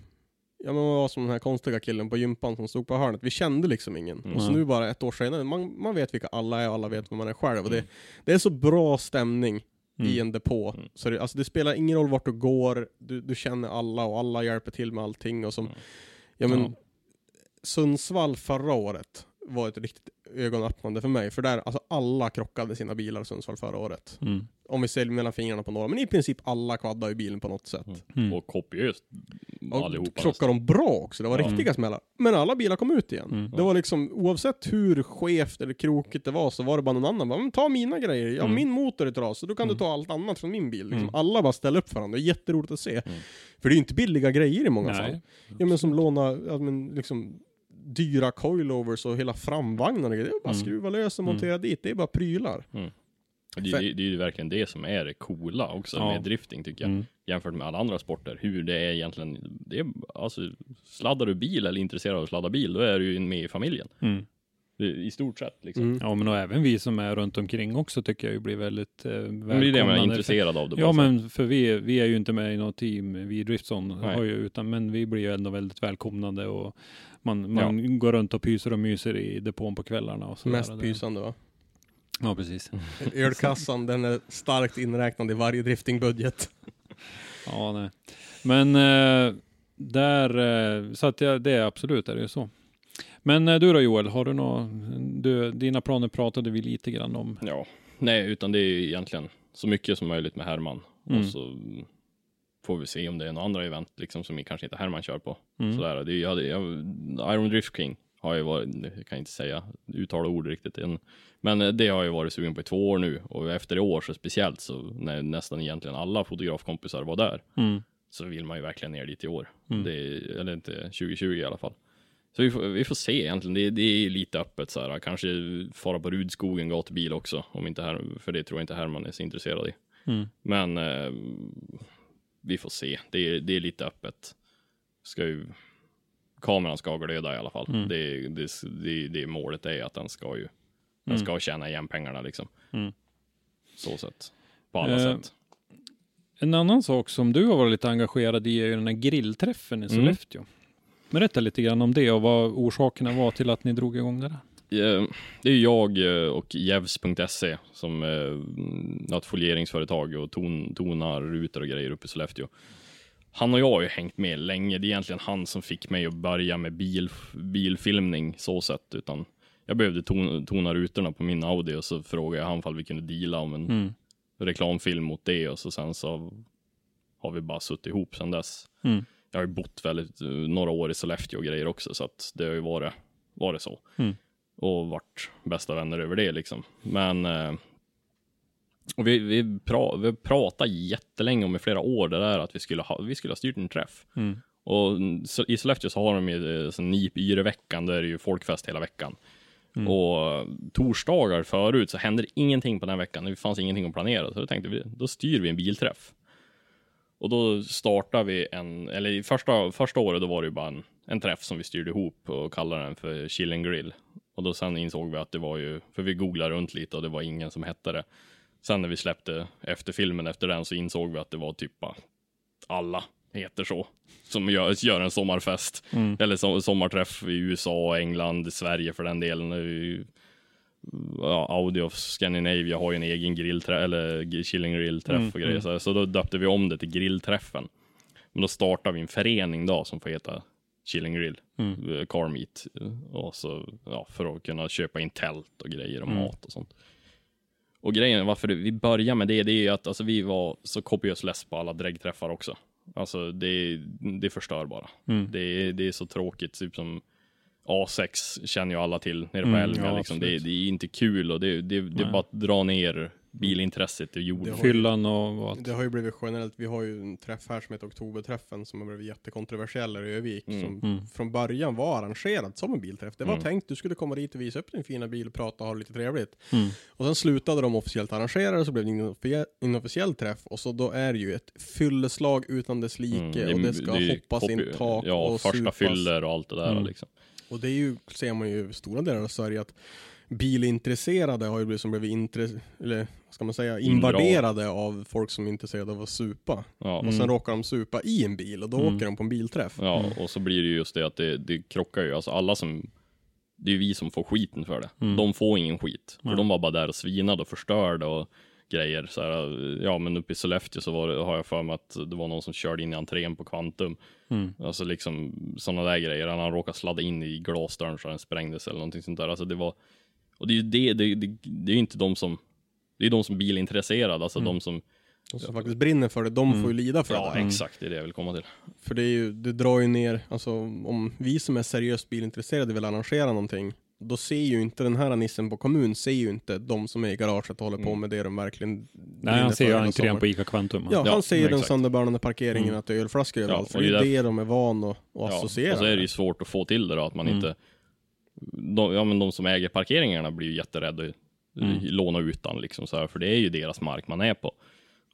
Ja men man var som den här konstiga killen på gympan som stod på hörnet. Vi kände liksom ingen. Och så Mm. nu bara ett år senare, man, man vet vilka alla är och alla vet vem man är själv. Och det, Mm. det är så bra stämning i Mm. en depå. Mm. Så det, alltså det spelar ingen roll vart du går, du, du känner alla och alla hjälper till med allting. Och som, Mm. Ja, men, Ja. Sundsvall förra året var ett riktigt ögonöppnande för mig. För där, alltså alla krockade sina bilar i Sundsvall förra året. Mm. Om vi ser mellan fingrarna på några, men i princip alla kvaddade i bilen på något sätt. Mm. Mm. Och kopiöst Och allihopa. krockade de bra också, det var Ja. riktiga smällar. Men alla bilar kom ut igen. Mm. Det var liksom, oavsett hur skevt eller krokigt det var så var det bara någon annan. Bara, men ta mina grejer, ja Mm. min motor är trasig, då kan Mm. du ta allt annat från min bil. Liksom. Mm. Alla bara ställer upp för varandra, det är jätteroligt att se. Mm. För det är ju inte billiga grejer i många fall. Nej. Ja men som låna, ja, men liksom dyra coilovers och hela framvagnar och grejer. Det är bara Mm. skruva lös och Mm. montera dit, det är bara prylar. Det, För- det, det är ju verkligen det som är det coola också Ja. med drifting tycker jag. Mm. Jämfört med alla andra sporter. Hur det är egentligen. Det är, alltså, sladdar du bil eller är intresserad av att sladda bil, då är du ju med i familjen. Mm. Det, I stort sett liksom. Mm. Ja, men och även vi som är runt omkring också tycker jag ju blir väldigt eh, Men det är det man är intresserad av. Det Ja, men för vi, vi är ju inte med i något team, vi i Driftson, har ju, utan, men vi blir ju ändå väldigt välkomnande och man, man går runt och pyser och myser i depån på kvällarna. Och så där. Mest det- pysande va? Ja, precis. Ölkassan, den är starkt inräknad i varje driftingbudget. Ja, nej. Men eh, där, eh, så att ja, det är absolut är det ju så. Men eh, du då Joel, har du nå, du, dina planer pratade vi lite grann om. Ja, nej, utan det är egentligen så mycket som möjligt med Herman. Mm. Och så får vi se om det är några andra event liksom som kanske inte Herman kör på. Mm. Sådär. Det jag, jag, Iron Drift King har ju varit, det kan jag inte säga, uttala ord riktigt än. Men eh, det har jag varit sugen på i två år nu och efter i år så speciellt så när nästan egentligen alla fotografkompisar var där Mm. så vill man ju verkligen ner dit i år. Mm. Det eller inte 2020 i alla fall. Så vi får, vi får se egentligen. Det, det är lite öppet så här. Kanske fara på Rudskogen gatubil också. Om inte här, för det tror jag inte Herman är så intresserad i. Mm. Men eh, vi får se. Det är, det är lite öppet. Ska ju, kameran ska glöda i alla fall. Mm. Det, det, det, det målet är att den ska ju den Mm. ska tjäna igen pengarna liksom. Mm. Så sätt. På alla Eh, sätt. En annan sak som du har varit lite engagerad i är ju den här grillträffen i Mm. Sollefteå. Berätta lite grann om det och vad orsakerna var till att ni drog igång det där. Eh, Det är jag eh, och Jevs.se som är ett folieringsföretag och ton, tonar rutor och grejer uppe i Sollefteå. Han och jag har ju hängt med länge. Det är egentligen han som fick mig att börja med bil, bilfilmning så sett. Utan jag behövde ton, tona rutorna på min Audi och så frågade jag han ifall vi kunde deala om en Mm. reklamfilm mot det och så sen så har vi bara suttit ihop sedan dess. Mm. Jag har ju bott väldigt, eh, några år i Sollefteå och grejer också så att det har ju varit, varit så. Mm. Och varit bästa vänner över det liksom. Men eh, och vi, vi, pra, vi pratade jättelänge om i flera år det där att vi skulle ha, vi skulle ha styrt en träff. Mm. Och så, i Sollefteå så har de ju eh, sån NIP-yreveckan, där är det ju folkfest hela veckan. Mm. Och eh, torsdagar förut så hände det ingenting på den här veckan, det fanns ingenting att planera. Så då tänkte vi, då styr vi en bilträff. Och då startade vi en, eller i första, första året då var det ju bara en, en träff som vi styrde ihop och kallade den för Chill and Grill. Och då sen insåg vi att det var ju, för vi googlade runt lite och det var ingen som hette det. Sen när vi släppte efter filmen efter den så insåg vi att det var typ alla heter så. Som gör, gör en sommarfest. Mm. Eller som, sommarträff i USA, England, Sverige för den delen. Ja, Audi of Scandinavia har ju en egen grillträff, eller chilling grillträff Mm, och grejer. mm. Så, då döpte vi om det till grillträffen. Men då startade vi en förening då som får heta Chilling Grill, Mm. eh, Car Meet. Och så, ja, för att kunna köpa in tält och grejer och Mm. mat och sånt. Och grejen varför vi börjar med det, det är ju att alltså, vi var så kopiöst less på alla dräggträffar också. Alltså det, det förstör bara. Mm. Det, det är så tråkigt, typ som A6 känner ju alla till nere på Mm, Elmia. ja, liksom. det, det är inte kul och det, det, det är bara att dra ner bilintresset till jorden. Det Fyllan och allt. Det har ju blivit generellt, vi har ju en träff här som heter Oktoberträffen som har blivit jättekontroversiell i Övik. Mm. Som Mm. från början var arrangerad som en bilträff. Det var Mm. tänkt, du skulle komma dit och visa upp din fina bil, prata och ha det lite trevligt. Mm. Och sen slutade de officiellt arrangera och så blev det en inoffi- inofficiell träff. Och så då är det ju ett fylleslag utan dess like Mm, är- och det ska är hoppas kopi- in tak Ja, och första supas. fyller och allt det där Mm. liksom. Och det är ju, ser man ju i stora delar av Sverige att bilintresserade har ju blivit som blivit intre, eller vad ska man säga, invaderade av folk som är intresserade av att supa. Ja, Och sen råkar de supa i en bil och då Mm. åker de på en bilträff. ja, och så blir det ju just det att det, det krockar ju. Alltså alla som det är ju vi som får skiten för det. Mm. De får ingen skit. För de var bara där och svinade och förstörde och grejer. Så här, ja, men uppe i Sollefteå så var det, har jag för mig att det var någon som körde in i entrén på Quantum. Mm. Alltså liksom sådana där grejer. Han råkade sladda in i glasdörren så den sprängdes eller någonting sånt där. Alltså det var, och det är ju det, det, det, det är ju inte de som, det är de som är bilintresserade, alltså Mm. de som, De som faktiskt brinner för det, de Mm. får ju lida för ja det. där. exakt, det är det jag vill komma till. För det är ju, det drar ju ner, alltså om vi som är seriöst bilintresserade vill arrangera någonting, då ser ju inte den här nissen på kommun, ser ju inte de som är i garaget och håller på Mm. med det de verkligen Nej, han ser ju för entrén på ICA Kvantum. Ja, Ja, han ser ju den exakt. sönderburnande parkeringen, Mm. att det är ölflaskor Ja, överallt. för och det är det de är van att, Ja, associera och så är det ju svårt att få till det då, att man Mm. inte... De, ja, men de som äger parkeringarna blir ju jätterädda att Mm. låna ut den, liksom, så här, för det är ju deras mark man är på.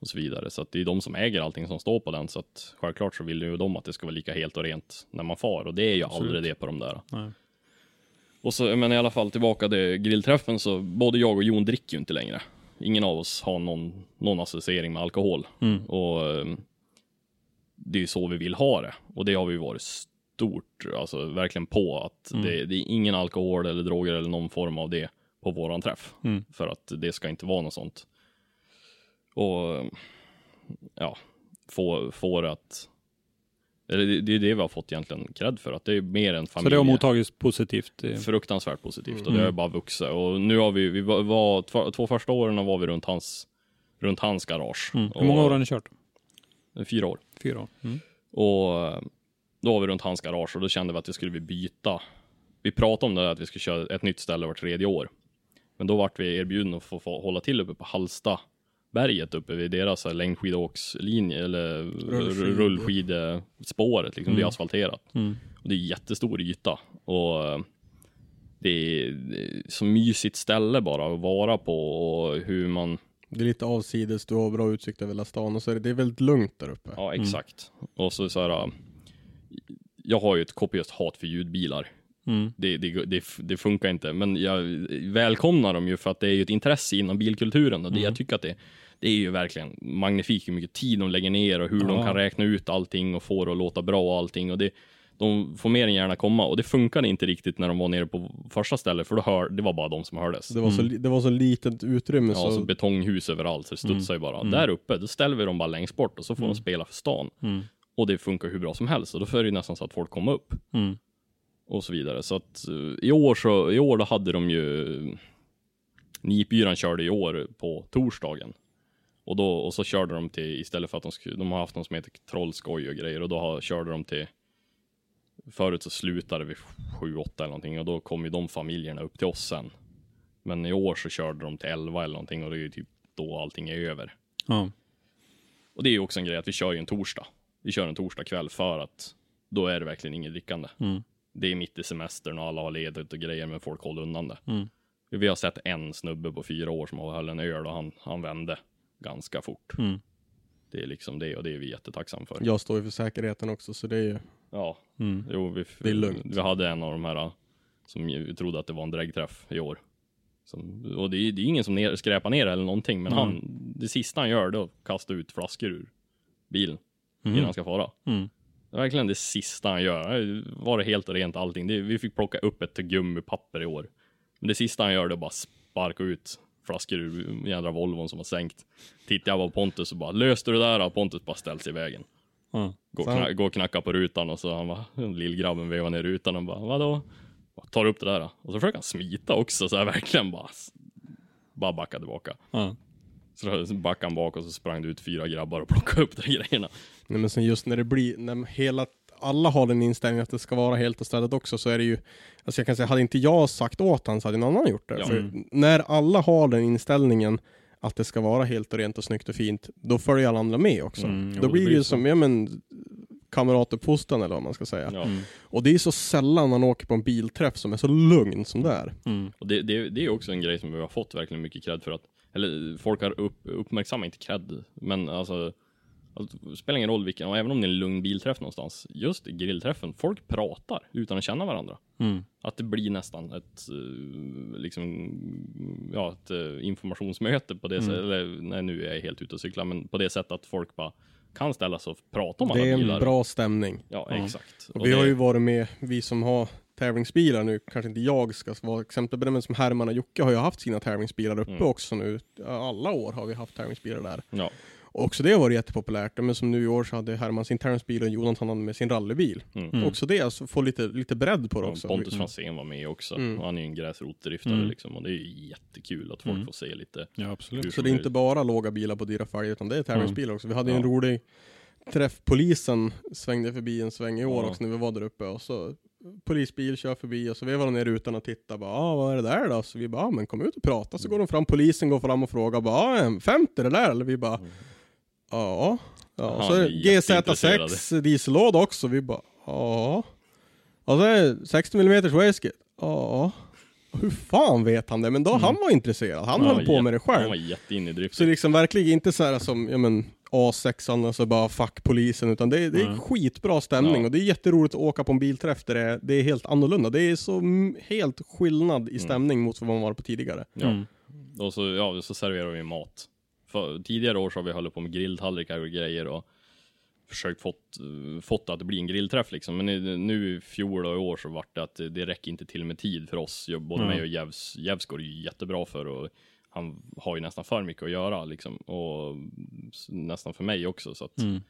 Och så vidare. Så att det är de som äger allting som står på den. Så att självklart så vill ju de att det ska vara lika helt och rent när man far. Och det är ju Absolut. aldrig det på de där. Nej. Och så, men i alla fall tillbaka till grillträffen så både jag och Jon dricker ju inte längre. Ingen av oss har någon, någon associering med alkohol. Mm. Och ehm, det är ju så vi vill ha det. Och det har vi varit stort, alltså verkligen på att Mm. det, det är ingen alkohol eller droger eller någon form av det på våran träff. Mm. För att det ska inte vara något sånt. Och ja, få, få det att eller det, det är det vi har fått egentligen cred för, att det är mer än familj. Så det har mottagits positivt. Fruktansvärt positivt och Mm. det har ju bara vuxit. Och nu har vi, vi var, två, två första åren var vi runt hans, runt hans garage. Mm. Hur Och- många år har ni kört? Fyra år. Fyra år. Mm. Och eh, då var vi runt hans garage och då kände vi att vi skulle vi byta. Vi pratade om det, att vi skulle köra ett nytt ställe vart tredje år. Men då vart vi erbjudna att få, få hålla till uppe på Hallsta berget uppe vid deras längdskidåkslinje eller Rullskid. rullskidspåret liksom, det är Mm. asfalterat. Mm. Och det är jättestor yta. Och eh, det är, det är så mysigt ställe bara att vara på och hur man Det är lite avsides, du har bra utsikt över hela stan och så är det, det är väldigt lugnt där uppe. Ja, exakt. Och så så här. äh, Jag har ju ett kopiöst hat för ljudbilar. Mm. Det, det, det, det funkar inte, men jag välkomnar dem ju för att det är ju ett intresse inom bilkulturen och det, jag tycker att det, det är ju verkligen magnifikt hur mycket tid de lägger ner och hur de Ja. kan räkna ut allting och få det att låta bra och allting och det, de får mer än gärna komma och det funkade inte riktigt när de var nere på första stället för då hör, det var bara de som hördes. Det var, så, li- det var så litet utrymme Ja, så, så betonghus överallt, så det studsar ju bara. Där uppe, då ställer vi dem bara längst bort och så får de spela för stan. Och det funkar hur bra som helst, och då är det ju nästan så att folk kommer upp. Och så vidare. Så att eh, i år så, i år då hade de ju Nipyran körde i år på torsdagen. Och då, och så körde de till, istället för att de skulle, de har haft någon som heter trollskoj och grejer, och då har, körde de till Förut så slutade vi 7-8 eller någonting och då kom ju de familjerna upp till oss sen. Men i år så körde de till 11 eller någonting och det är ju typ då allting är över. Ja. Och det är ju också en grej att vi kör ju en torsdag. Vi kör en torsdag kväll för att då är det verkligen inget drickande. Mm. Det är mitt i semestern och alla har ledigt och grejer men folk håller undan det. Mm. Vi har sett en snubbe på fyra år som har höll en öl och han, han vände ganska fort. Mm. Det är liksom det och det är vi jättetacksamma för. jag står ju för säkerheten också så det är ju, Ja, Mm. jo, vi, Det är lugnt. vi hade en av de här som ju trodde att det var en dräggträff i år. Som, och det är, det är ingen som ner, skräpar ner eller någonting, men Mm. han, det sista han gör det är att kasta ut flaskor ur bilen innan han ska fara. Mm. Det är verkligen det sista han gör. Var det helt rent allting. Det, vi fick plocka upp ett gummipapper i år. Men det sista han gör det är bara sparka ut flaskor ur jädra Volvon som har sänkt. Tittar jag på Pontus och bara löste du det där? Och Pontus bara ställs sig i vägen. Ja. Går, Så- kna- går och knackar på rutan och så han bara, lillgrabben vevar ner rutan och bara, vadå? Och tar upp det där och så försöker han smita också så här verkligen bara, bara backa tillbaka. Ja. Så backade han bak och så sprang det ut fyra grabbar och plockade upp de grejerna. Nej men sen just när det blir, när hela, alla har den inställningen att det ska vara helt och städat också så är det ju, alltså jag kan säga, hade inte jag sagt åt han så hade någon annan gjort det. Ja. För när alla har den inställningen att det ska vara helt och rent och snyggt och fint, då följer alla andra med också. Mm, jo, då blir det ju så. som, ja men, kamratuppfostran eller vad man ska säga. Ja. Mm. Och det är så sällan man åker på en bilträff som är så lugn som det är. Mm. Och det, det, det är också en grej som vi har fått verkligen mycket cred för att, eller folk har upp, uppmärksammat, inte cred, men alltså, alltså det spelar ingen roll vilken, och även om det är en lugn bilträff någonstans, just grillträffen, folk pratar utan att känna varandra. Mm. Att det blir nästan ett, eh, liksom, ja, ett eh, informationsmöte på det Mm. sättet, eller nej nu är jag helt ute och cyklar, men på det sättet att folk bara kan ställa sig och prata om Det alla är bilar. en bra stämning. Ja, Ja. exakt. Och vi det, har ju varit med, vi som har tävlingsbilar nu, kanske inte jag ska vara exempel på det, men som Herman och Jocke har ju haft sina tävlingsbilar uppe Mm. också nu. Alla år har vi haft tävlingsbilar där. Ja, Och också det har varit jättepopulärt. Men som nu i år så hade Herman sin tävlingsbil och Jonathan hade med sin rallybil. mm. Mm. Också det, alltså få lite, lite bredd på det också. Pontus Franzén var med också. Mm. Han är ju en gräsrotdriftare Mm. liksom. Och det är ju jättekul att folk Mm. får se lite. Ja, absolut. Så det är inte bara låga bilar på dyra fälgar, utan det är tävlingsbilar också. Vi hade ju en Ja. rolig träff. Polisen svängde förbi en sväng i år Ja. också när vi var där uppe. Och så polisbil kör förbi och så vevade de ner rutan och tittade. Bara, ah, vad är det där då? Så vi bara, ah, men kom ut och prata. Så går de fram, polisen går fram och frågar. Bara, ah, en 50 det där? Eller vi bara, ja. Ja, så är det jätteintresserad. GZ6 diesellåda också. Vi bara, ja. Och så är det 60 mm wastegate. Ja. Hur fan vet han det? Men då han var intresserad. Han Han höll var på med det jätte- Han själv. var jätteinne i drift. Så liksom verkligen inte så här som, ja men A6an och så bara fuck polisen, utan det, är- det är Nej. skitbra stämning Ja. och det är jätteroligt att åka på en bilträff där det är, det är helt annorlunda. Det är så mm, helt skillnad i stämning mot vad man varit på tidigare. Ja. Mm. Och så, ja, så serverar vi mat. För, tidigare år så har vi hållit på med grilltallrikar och grejer och försökt fått, fått att det blir en grillträff liksom. Men nu- i fjol och i år så vart det att det, räcker inte till med tid för oss. Både Mm. mig och Jevs, Jevs går det ju jättebra för och han har ju nästan för mycket att göra liksom. Och nästan för mig också så att Mm.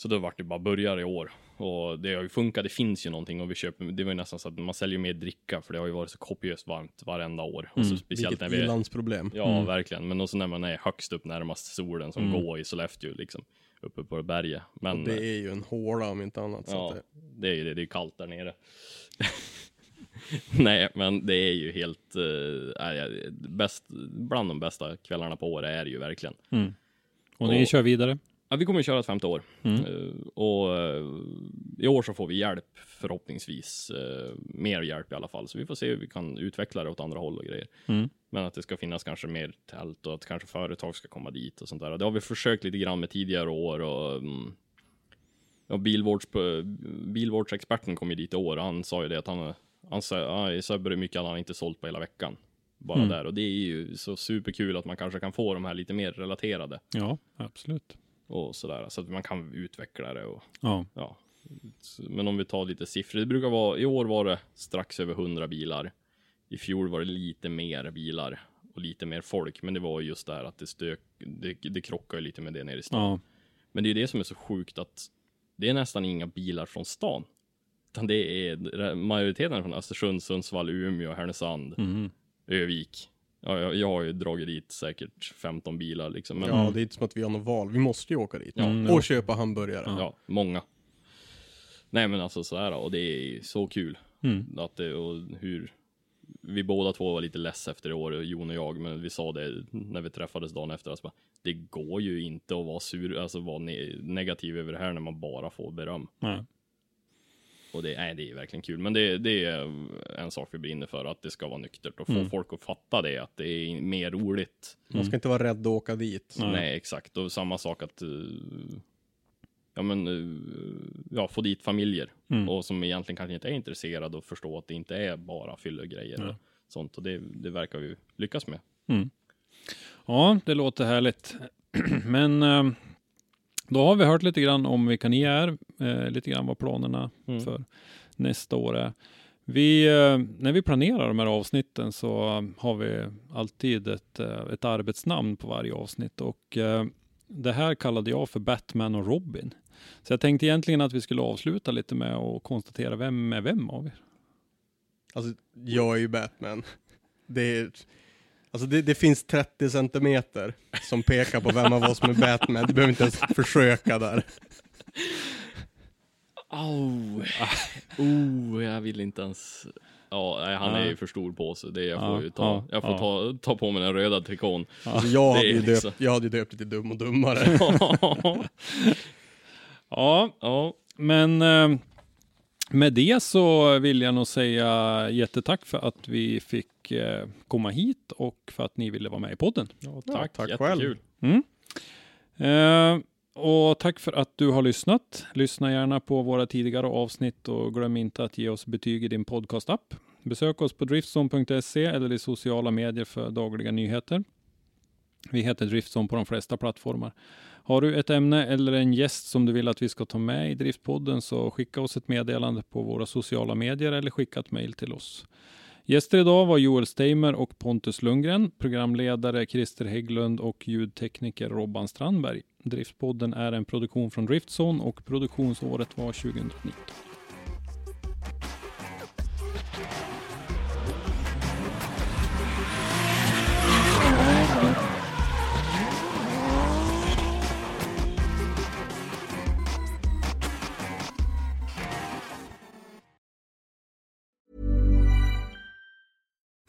Så då vart det bara börjar i år. Och det har ju funkat, det finns ju någonting och vi köper, det var ju nästan så att man säljer mer dricka för det har ju varit så kopiöst varmt varenda år. Och så speciellt Vilket när vi ilandsproblem. Ja, verkligen. Men också när man är högst upp närmast solen som Mm. går i Sollefteå liksom. Uppe på berget. Men Och det är ju en håla om inte annat. Så ja, att det, det är ju det. Det är kallt där nere. Nej, men det är ju helt, äh, bäst, bland de bästa kvällarna på året är det ju verkligen. Och ni Och- kör vidare? Ja, vi kommer att köra ett femte år. Mm. Eh, och eh, i år så får vi hjälp förhoppningsvis. eh, mer hjälp i alla fall. Så vi får se hur vi kan utveckla det åt andra håll och grejer. Mm. Men att det ska finnas kanske mer tält och att kanske företag ska komma dit och sånt där. Det har vi försökt lite grann med tidigare år och mm, Ja, bilvårds, bilvårdsexperten kom ju dit i år och han sa ju det att han, han sa, i Söderberg mycket han inte sålt på hela veckan. Bara Mm. där och det är ju så superkul att man kanske kan få de här lite mer relaterade Ja, absolut. Och sådär så att man kan utveckla det och Ja. ja. Men om vi tar lite siffror, det brukar vara, i år var det strax över 100 bilar. I fjol var det lite mer bilar och lite mer folk, men det var just där att det stök, det, det krockar lite med det nere i stan. Ja. Men det är det som är så sjukt att det är nästan inga bilar från stan. Utan det är majoriteten från Östersund, Sundsvall, Umeå, Härnösand, Mhm. Övik. Ja, jag, jag har ju dragit dit säkert 15 bilar liksom. Men Ja, det är inte som att vi har något val. Vi måste ju åka dit. Mm, och köpa hamburgare. Ja, många. Nej men alltså sådär och det är så kul. Mm. Att det, och hur vi båda två var lite less efter i år, Jon och jag, men vi sa det när vi träffades dagen efter. Alltså, det går ju inte att vara sur, alltså vara ne negativ över det här när man bara får beröm. Nej. Och det, nej, det är verkligen kul. Men det, det är en sak vi brinner för, att det ska vara nyktert och få Mm. folk att fatta det, att det är mer roligt. Man ska inte vara rädd att åka dit. Nej. Nej, exakt. Och samma sak att, eh, ja men, eh, ja, få dit familjer. Mm. Och som egentligen kanske inte är intresserade och förstå att det inte är bara fyllegrejer Nej. och sånt. Och det, det verkar vi lyckas med. Ja, det låter härligt. Men eh, då har vi hört lite grann om vilka ni är, eh, lite grann vad planerna Mm. för nästa år är. Vi, eh, när vi planerar de här avsnitten så har vi alltid ett, eh, ett arbetsnamn på varje avsnitt och eh, det här kallade jag för Batman och Robin. Så jag tänkte egentligen att vi skulle avsluta lite med att konstatera vem är vem av er? Alltså, jag är ju Batman. Det, är, alltså det, det finns 30 centimeter som pekar på vem av oss som är Batman. Du behöver inte ens försöka där. Oh, oh, jag vill inte ens. Ja, nej, han är ju för stor på sig. Det jag får ju ta. ja, jag får ta, ta på mig den röda trikån. Alltså, jag, hade är ju liksom- döpt, jag hade ju döpt det till Dum och Dummare. Ja, ja, Men eh, med det så vill jag nog säga jättetack för att vi fick eh, komma hit och för att ni ville vara med i podden. ja, Ja, tack. tack Jättekul. själv. Eh, och tack för att du har lyssnat. Lyssna gärna på våra tidigare avsnitt och glöm inte att ge oss betyg i din podcastapp. Besök oss på driftzone.se eller i sociala medier för dagliga nyheter. Vi heter Driftson på de flesta plattformar. Har du ett ämne eller en gäst som du vill att vi ska ta med i Driftpodden så skicka oss ett meddelande på våra sociala medier eller skicka ett mejl till oss. Gäster idag var Joel Steimer och Pontus Lundgren, programledare Christer Hägglund och ljudtekniker Robban Strandberg. Driftpodden är en produktion från Driftson och produktionsåret var 2019.